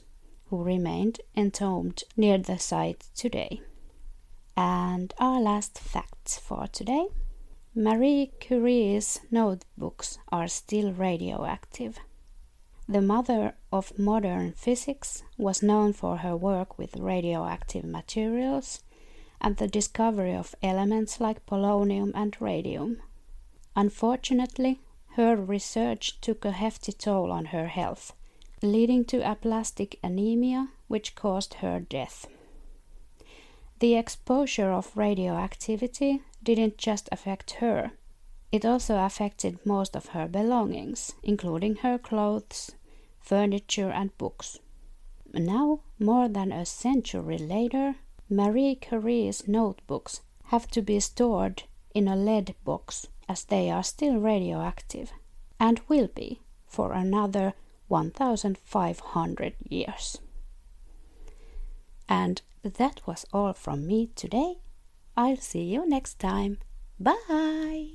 who remained entombed near the site today. And our last fact for today Marie Curie's notebooks are still radioactive. The mother of modern physics was known for her work with radioactive materials and the discovery of elements like polonium and radium. Unfortunately, her research took a hefty toll on her health, leading to aplastic anemia, which caused her death. The exposure of radioactivity didn't just affect her, it also affected most of her belongings, including her clothes, furniture, and books. Now, more than a century later, Marie Curie's notebooks have to be stored in a lead box as they are still radioactive and will be for another 1500 years. And that was all from me today. I'll see you next time. Bye.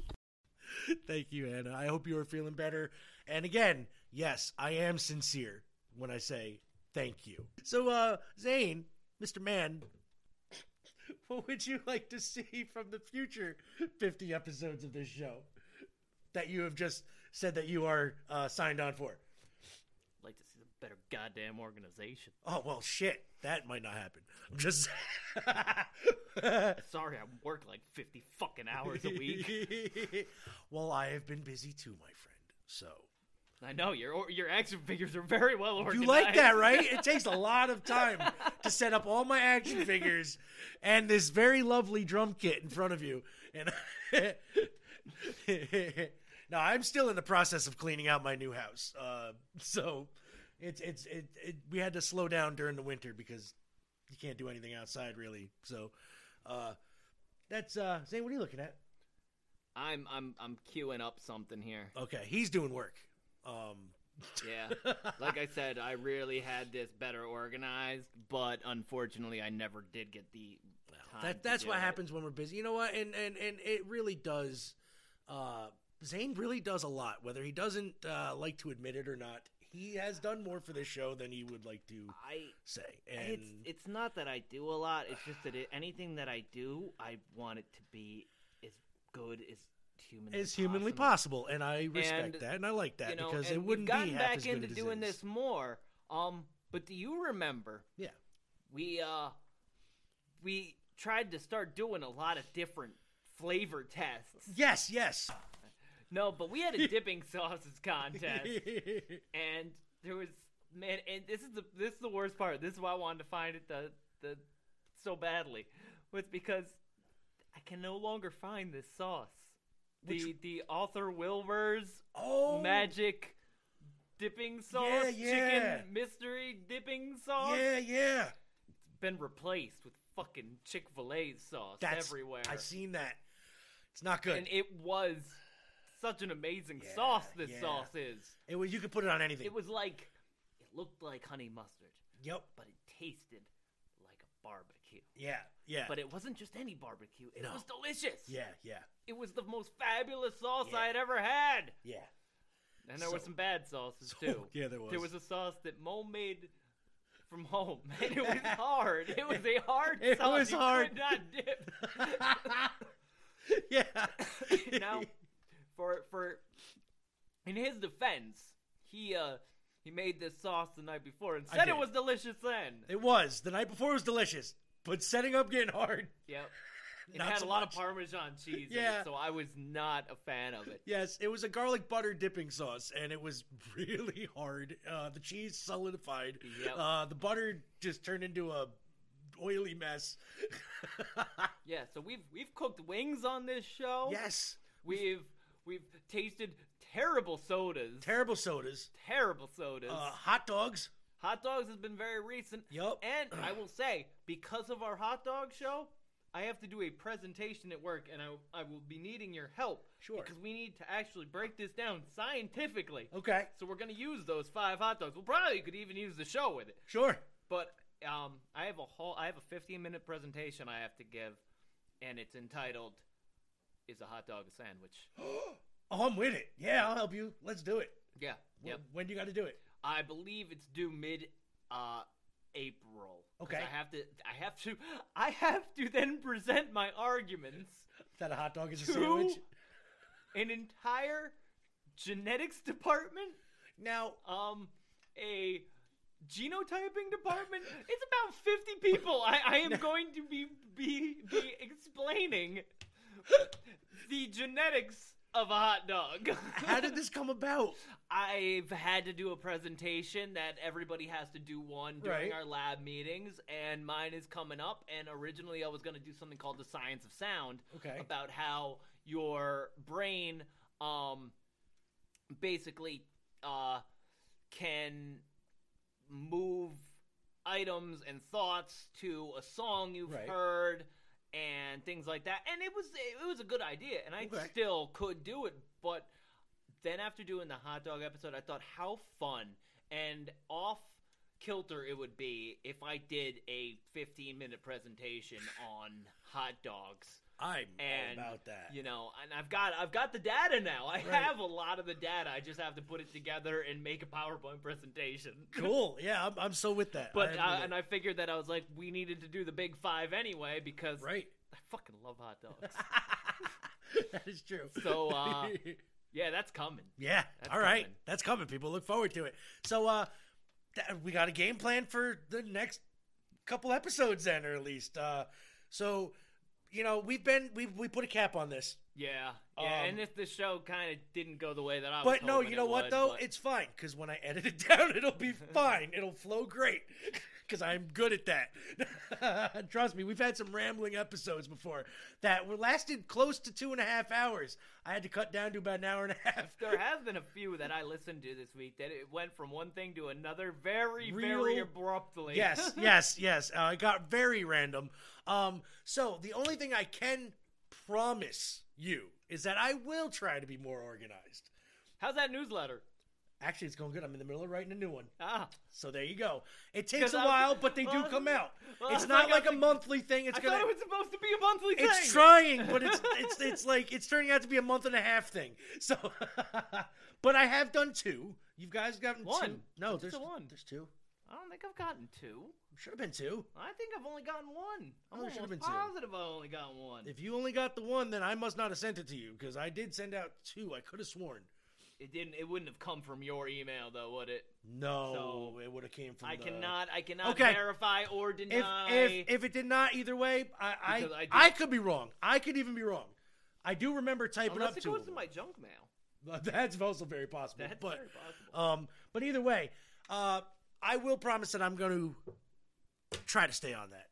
Thank you, Anna. I hope you are feeling better. And again, yes, I am sincere when I say thank you. So, uh, Zane, Mr. Man, <laughs> what would you like to see from the future 50 episodes of this show that you have just said that you are uh, signed on for? I'd like to see a better goddamn organization. Oh, well, shit. That might not happen. I'm just. <laughs> Sorry, I work like 50 fucking hours a week. <laughs> well, I have been busy too, my friend. So. I know your your action figures are very well organized. You like that, right? It <laughs> takes a lot of time to set up all my action figures and this very lovely drum kit in front of you. And now I'm still in the process of cleaning out my new house. Uh, so it's it's it, it we had to slow down during the winter because you can't do anything outside really. So uh, that's uh, Zane. What are you looking at? I'm I'm I'm queuing up something here. Okay, he's doing work. Um, yeah, <laughs> like I said, I really had this better organized, but unfortunately, I never did get the that that's what it. happens when we're busy. You know what? And and and it really does. Uh, Zane really does a lot, whether he doesn't uh, like to admit it or not. He has done more for this show than he would like to I say. And it's it's not that I do a lot. It's just that it, anything that I do, I want it to be as good as humanly as humanly possible, and I respect And, that, and I like that you know, because it wouldn't gotten be half back as good into as doing this more. Um, but do you remember? Yeah. We uh, we tried to start doing a lot of different flavor tests. Yes, yes. No, but we had a <laughs> dipping sauces contest, <laughs> and there was man, and this is the this is the worst part. This is why I wanted to find it the the so badly was because I can no longer find this sauce. The the Arthur Wilbur's Oh. magic dipping sauce, Yeah, yeah. chicken mystery dipping sauce. Yeah, yeah. It's been replaced with fucking Chick Fil A sauce That's everywhere. I've seen that. It's not good. and it was such an amazing sauce. This yeah. sauce is. It was you could put it on anything. It was like it looked like honey mustard. Yep. But it tasted like a barbecue. Yeah, yeah. But it wasn't just any barbecue. It No. was delicious. Yeah, yeah, It was the most fabulous sauce Yeah. I had ever had. yeah. And there were some bad sauces so- too. yeah, there was. There was a sauce that Mo made from home, <laughs> and it was hard. It was a hard It sauce. was you hard. Could not dip. <laughs> yeah. <laughs> now, for for in his defense, he uh he made this sauce the night before and I said it was delicious then. It was the night before. It was delicious, but setting up getting hard. Yep. <laughs> It had so a lot much. of Parmesan <laughs> cheese in Yeah. it, so I was not a fan of it. Yes, it was a garlic butter dipping sauce, and it was <laughs> really hard. Uh, the cheese solidified. Yep. Uh, the butter just turned into a oily mess. Yeah, so we've we've cooked wings on this show. Yes. We've we've tasted terrible sodas. Terrible sodas. Terrible sodas. Uh, hot dogs. hot dogs has been very recent. Yup. And I will say, because of our hot dog show, I have to do a presentation at work, and I I will be needing your help. Sure. Because we need to actually break this down scientifically. Okay. So we're gonna use those five hot dogs. We'll probably could even use the show with it. Sure. But um, I have a whole I have a 15 minute presentation I have to give, and it's entitled "Is a hot dog a sandwich?" <gasps> Oh, I'm with it. Yeah, I'll help you. Let's do it. Yeah. Wh- Yep. When do you got to do it? I believe it's due mid uh April. Okay. I have to I have to I have to then present my arguments That a hot dog is a sandwich. an entire genetics department. Now, um a genotyping department. It's about 50 people. I, I am <laughs> going to be be be explaining <laughs> the genetics of a hot dog. How did this come about? <laughs> I've had to do a presentation that everybody has to do one during Right. our lab meetings, and mine is coming up. And originally, I was going to do something called the science of sound, Okay. about how your brain, um, basically, uh, can move items and thoughts to a song you've Right. heard and things like that. And it was it was a good idea, and I Okay. still could do it. But then after doing the hot dog episode, I thought how fun and off kilter it would be if I did a 15 minute presentation on hot dogs. I'm and, all about that. You know, and I've got I've got the data now. I Right. have a lot of the data. I just have to put it together and make a PowerPoint presentation. <laughs> Cool. Yeah, I'm, I'm so with that. But I'm uh, and I figured that I was like, we needed to do the big five anyway because right. I fucking love hot dogs. <laughs> that is true. so uh, <laughs> yeah, that's coming. Yeah. That's All right. coming. That's coming. People look forward to it. So, uh, th- we got a game plan for the next couple episodes, then, or at least. Uh, so, you know, we've been we we put a cap on this. Yeah, yeah. Um, and if the show kind of didn't go the way that I was, But no, you know what would, though? but- It's fine because when I <laughs> edit it down, it'll be <laughs> fine. It'll flow great because I'm good at that. <laughs> Trust me, we've had some rambling episodes before that were lasted close to two and a half hours. I had to cut down to about an hour and a half. <laughs> there have been a few that I listened to this week that it went from one thing to another very, very abruptly. Yes, <laughs> yes, yes. Uh, it got very random. Um, so the only thing I can promise you is that I will try to be more organized. How's that newsletter? Actually, it's going good. I'm in the middle of writing a new one. Ah. So there you go. It takes a I- while, but they do come out. well, it's not like a monthly thing. It's I gonna. thought it was supposed to be a monthly thing. It's trying, but it's <laughs> it's it's like it's turning out to be a month and a half thing. So, <laughs> but I have done two. You guys gotten One. two? No, there's the one. There's two. I don't think I've gotten two. Should have been two. I think I've only gotten one. I'm Oh, should have almost been two. positive I only got one. If you only got the one, then I must not have sent it to you because I did send out two. I could have sworn. It didn't. It wouldn't have come from your email, though, would it? No, so, it would have came from. I the- cannot. I cannot Okay. verify or deny. if if if, it did not either way, I I, I I, could be wrong. I could even be wrong. I do remember typing Unless up it two. goes of to them. my junk mail. <laughs> That's also very possible. That's but very possible. um, but either way, uh, I will promise that I'm going to try to stay on that.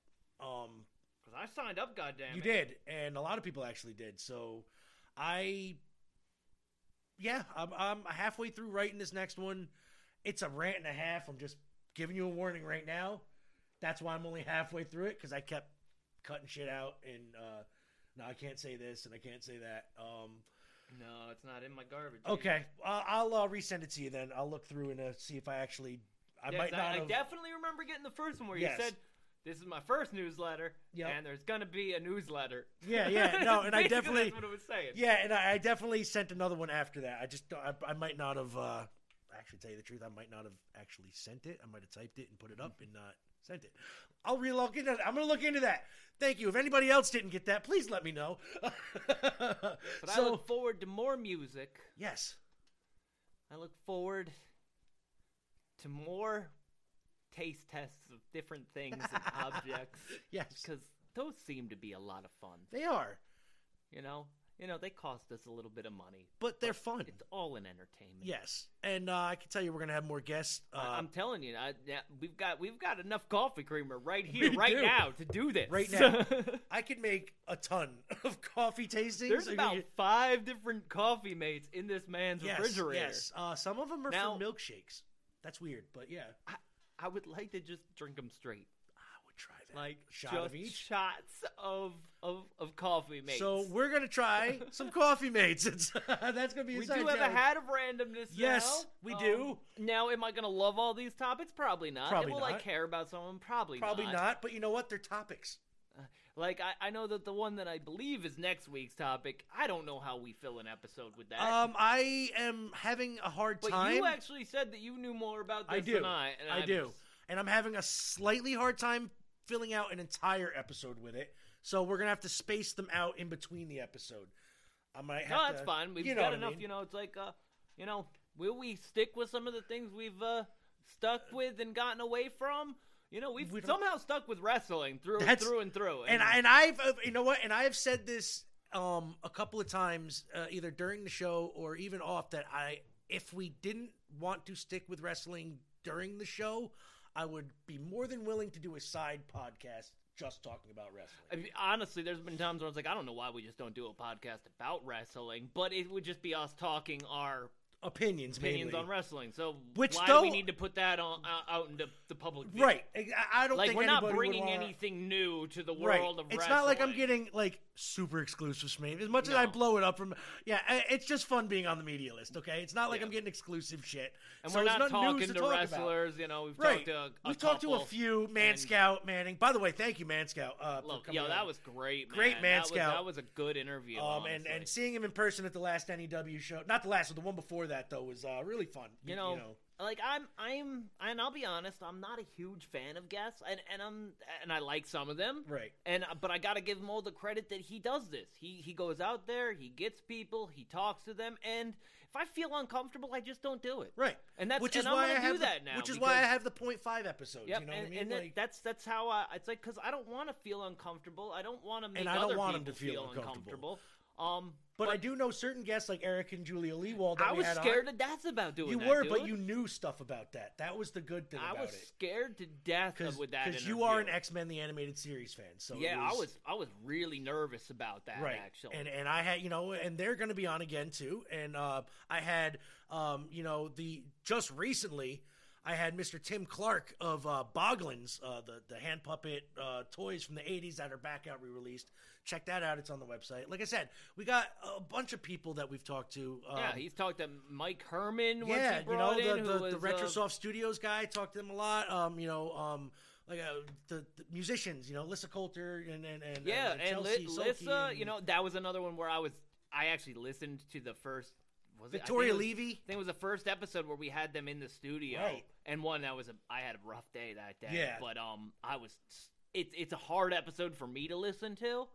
Um, Because I signed up, goddamn you it. did, and a lot of people actually did. So I, yeah, I'm, I'm halfway through writing this next one. It's a rant and a half. I'm just giving you a warning right now. That's why I'm only halfway through it because I kept cutting shit out and uh, no, I can't say this and I can't say that. Um, No, it's not in my garbage. Okay, uh, I'll uh, resend it to you then. I'll look through and uh, see if I actually. I Yes, might not I, have. definitely remember getting the first one where Yes. you said, "This is my first newsletter, Yep. and there's gonna be a newsletter." yeah, yeah, <laughs> no, and I definitely. that's what it was saying. Yeah, and I, I definitely sent another one after that. I just, I, I might not have. Uh, actually, tell you the truth, I might not have actually sent it. I might have typed it and put it up and not sent it. I'll re-look into. I'm going to look into that. Thank you. If anybody else didn't get that, please let me know. <laughs> But I look forward to more music. yes, I look forward to more taste tests of different <laughs> things and objects. Yes. because those seem to be a lot of fun. they are, You know, you know, they cost us a little bit of money. but they're fun. It's all in entertainment. Yes, and uh, I can tell you we're going to have more guests. Uh, I- I'm telling you, I, yeah, we've got we've got enough coffee creamer right here, right do. now, to do this. right <laughs> now. I could make a ton <laughs> of coffee tastings. There's about gonna five different coffee mates in this man's yes, refrigerator. Yes, uh, some of them are Now- for milkshakes. That's weird, but yeah. I, I would like to just drink them straight. I would try that. Like Shot just of each? shots of of of coffee mates. So we're gonna try some <laughs> coffee mates. It's, <laughs> that's gonna be. a we side do have a challenge. hat of randomness. Yes, now. we Um, do. Now, am I going to love all these topics? Probably not. Probably Will I not. care about some of them? Probably, Probably not. But you know what? They're topics. Like I, I know that the one that I believe is next week's topic. I don't know how we fill an episode with that. Um, I am having a hard but time. you actually said that you knew more about this I do. than I. And I I'm- do. And I'm having a slightly hard time filling out an entire episode with it. So we're gonna have to space them out in between the episode. I might have No, to, that's fine. We've you know got what I enough. mean. You know, it's like, uh, you know, will we stick with some of the things we've uh, stuck with and gotten away from? You know, we've We somehow stuck with wrestling through That's- through and through. and I, and I've uh, you know what and I've said this um a couple of times uh, either during the show or even off that I if we didn't want to stick with wrestling during the show I would be more than willing to do a side podcast just talking about wrestling. I mean, honestly, there's been times where I was like, I don't know why we just don't do a podcast about wrestling, but it would just be us talking our Opinions, opinions mainly. on wrestling. So Which, why do we need to put that on uh, out into the public view? Right. I, I don't like think we're not bringing wanna- anything new to the Right. world of wrestling. it's wrestling. not like I'm getting like super exclusives from. As much as I blow it up from, yeah, it's just fun being on the media list. Okay, it's not like I'm getting exclusive shit. And So we're not talking to, talk about. wrestlers. You know, we've Right. talked to a, a We've talked to a few. Man and- Scout, Manning. By the way, thank you, Man Scout. Uh, coming yo, on. that was great. Man. Great Man that Was, Scout. that was a good interview. Um, and, and seeing him in person at the last NEW show, not the last, but the one before that though, was uh, really fun. you know, like I'm, I'm, and I'll be honest, I'm not a huge fan of guests, and and I'm, and I like some of them, right? And but I got to give him all the credit that he does this. He he goes out there, he gets people, he talks to them, and if I feel uncomfortable, I just don't do it. Right. And that's which and is why I have do the, that now. Which is why I have the point five episodes. Yep, you know and, what I mean? and Like- that's that's how I. It's like because I don't want to feel uncomfortable. I don't want to make I don't want people to feel uncomfortable. uncomfortable. Um, but, I do know certain guests like Eric and Julia Lewald. That I we was had on. scared to death about doing You that, were, but you knew stuff about that. That was the good thing I was it. scared to death of with that Because you are an X Men the animated series fan, so yeah, I was I was really nervous about that right. actually. And and I had you know, and they're going to be on again too. And uh, I had um, you know the just recently. I had Mr. Tim Clark of uh, Boglins, uh, the the hand puppet uh, toys from the '80s that are back out re-released. Check that out; it's on the website. Like I said, we got a bunch of people that we've talked to. Um, yeah, he's talked to Mike Herman. yeah, you know the in, the, the was, uh, RetroSoft Studios guy. Talked to them a lot. Um, you know, um, like uh, the, the musicians. You know, Lissa Coulter and and, and yeah, and, and, Chelsea Li- Soki Lissa, and- you know, that was another one where I was. I actually listened to the first. Was it? I think Victoria it was- Levy? I think it was the first episode where we had them in the studio, Right. and one that was a. I had a rough day that day. Yeah. but um, I was. It's it's a hard episode for me to listen to,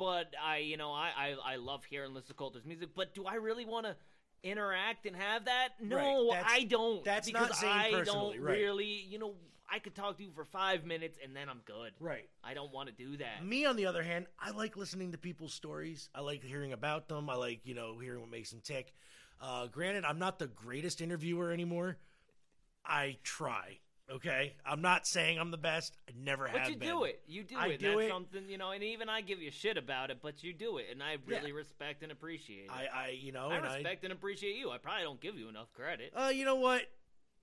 but I you know I I, I love hearing Lissa Coulter's music. But do I really want to? Interact and have that? No, Right, I don't. that's because not Zane I don't right. really. You know, I could talk to you for five minutes and then I'm good. Right. I don't want to do that. Me, on the other hand, I like listening to people's stories. I like hearing about them. I like, you know, hearing what makes them tick. Uh, granted, I'm not the greatest interviewer anymore. I try. Okay, I'm not saying I'm the best. I never have. But you been. do it. You do I it. do That's it. something you know, and even I give you shit about it, but you do it, and I really respect and appreciate it. I, I, you know, I and I- respect and appreciate you. I probably don't give you enough credit. Uh, you know what?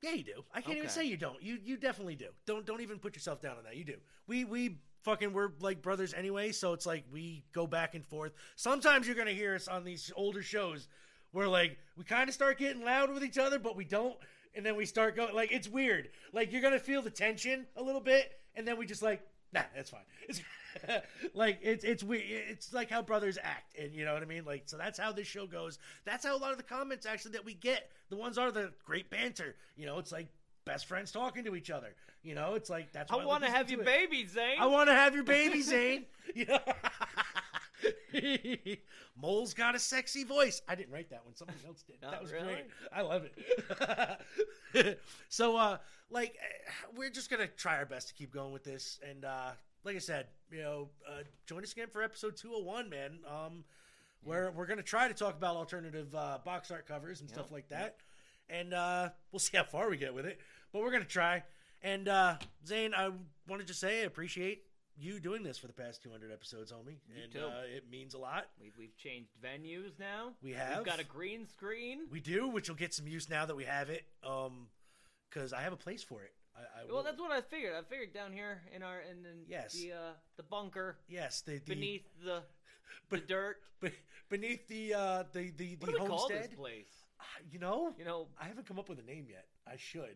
Yeah, you do. I can't even say you don't. You you definitely do. Don't don't even put yourself down on that. You do. We we fucking we're like brothers anyway, so it's like we go back and forth. Sometimes you're gonna hear us on these older shows where like we kind of start getting loud with each other, but we don't, and then we start going like it's weird. Like you're gonna feel the tension a little bit, and then we just like nah, that's fine. <laughs> It's like it's it's weird. It's like how brothers act, and you know what I mean. Like so, that's how this show goes. That's how a lot of the comments actually that we get. The ones are the great banter. You know, it's like best friends talking to each other. You know, it's like that's. I want to have your it. baby, Zane. I want to have your baby, Zane. <laughs> <laughs> You know? <laughs> Mole's got a sexy voice. I didn't write that one. Somebody else did. Oh, that was really? great. I love it. <laughs> so, uh, like, eh, we're just gonna try our best to keep going with this, and uh, like I said, you know, uh, join us again for episode two hundred one, man. Um, where we're gonna try to talk about alternative uh, box art covers and stuff like that, and uh, we'll see how far we get with it. But we're gonna try. And uh, Zane, I wanted to say I appreciate you doing this for the past 200 episodes, homie. You and too. Uh, it means a lot. We've, we've changed venues now. We have. We've got a green screen. We do, which will get some use now that we have it. Um, because I have a place for it. I, I Well, will- that's what I figured. I figured down here in our in, in Yes. the uh, the bunker yes, the, the beneath the <laughs> the dirt. be- beneath the uh, the the, the What call homestead. place? You know, You know, I haven't come up with a name yet. I should.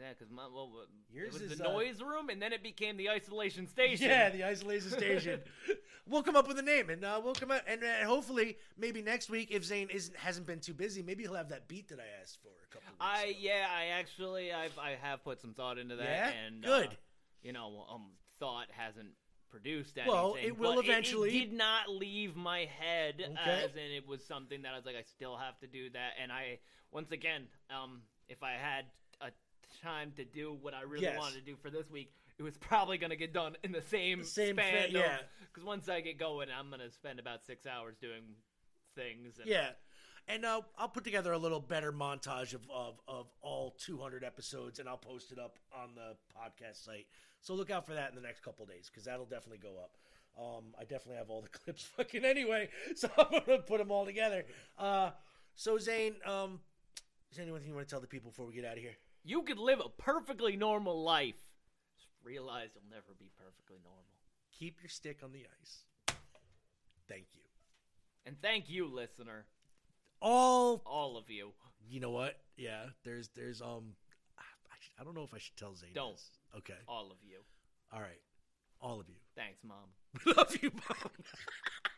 Yeah, because my well, uh, Yours it was is, the uh, noise room, and then it became the isolation station. Yeah, the isolation station. <laughs> we'll come up with a name, and uh, we'll come out, and uh, hopefully, maybe next week, if Zane isn't hasn't been too busy, maybe he'll have that beat that I asked for a couple. Weeks I yeah, I actually I've I have put some thought into that. Yeah? and Good. uh, you know, um, thought hasn't produced anything. Well, it will but eventually. It, did not leave my head, Okay. as in it was something that I was like, I still have to do that. And I, once again, um, if I had time to do what I really Yes. wanted to do for this week, it was probably gonna get done in the same, Same span. yeah. Because once I get going, I'm gonna spend about six hours doing things. And, Yeah. And uh, I'll put together a little better montage of, of, of all 200 episodes, and I'll post it up on the podcast site. So look out for that in the next couple days, because that'll definitely go up. Um, I definitely have all the <laughs> clips fucking anyway, <laughs> so I'm gonna put them all together. Uh, so Zane, um, is there anything you want to tell the people before we get out of here? You could live a perfectly normal life. Just realize you'll never be perfectly normal. Keep your stick on the ice. Thank you. And thank you, listener. All all of you. You know what? Yeah, there's there's um, I, I don't know if I should tell Zane. Don't. this. Okay. All of you. All right. All of you. Thanks, mom. We <laughs> love you, mom. <laughs>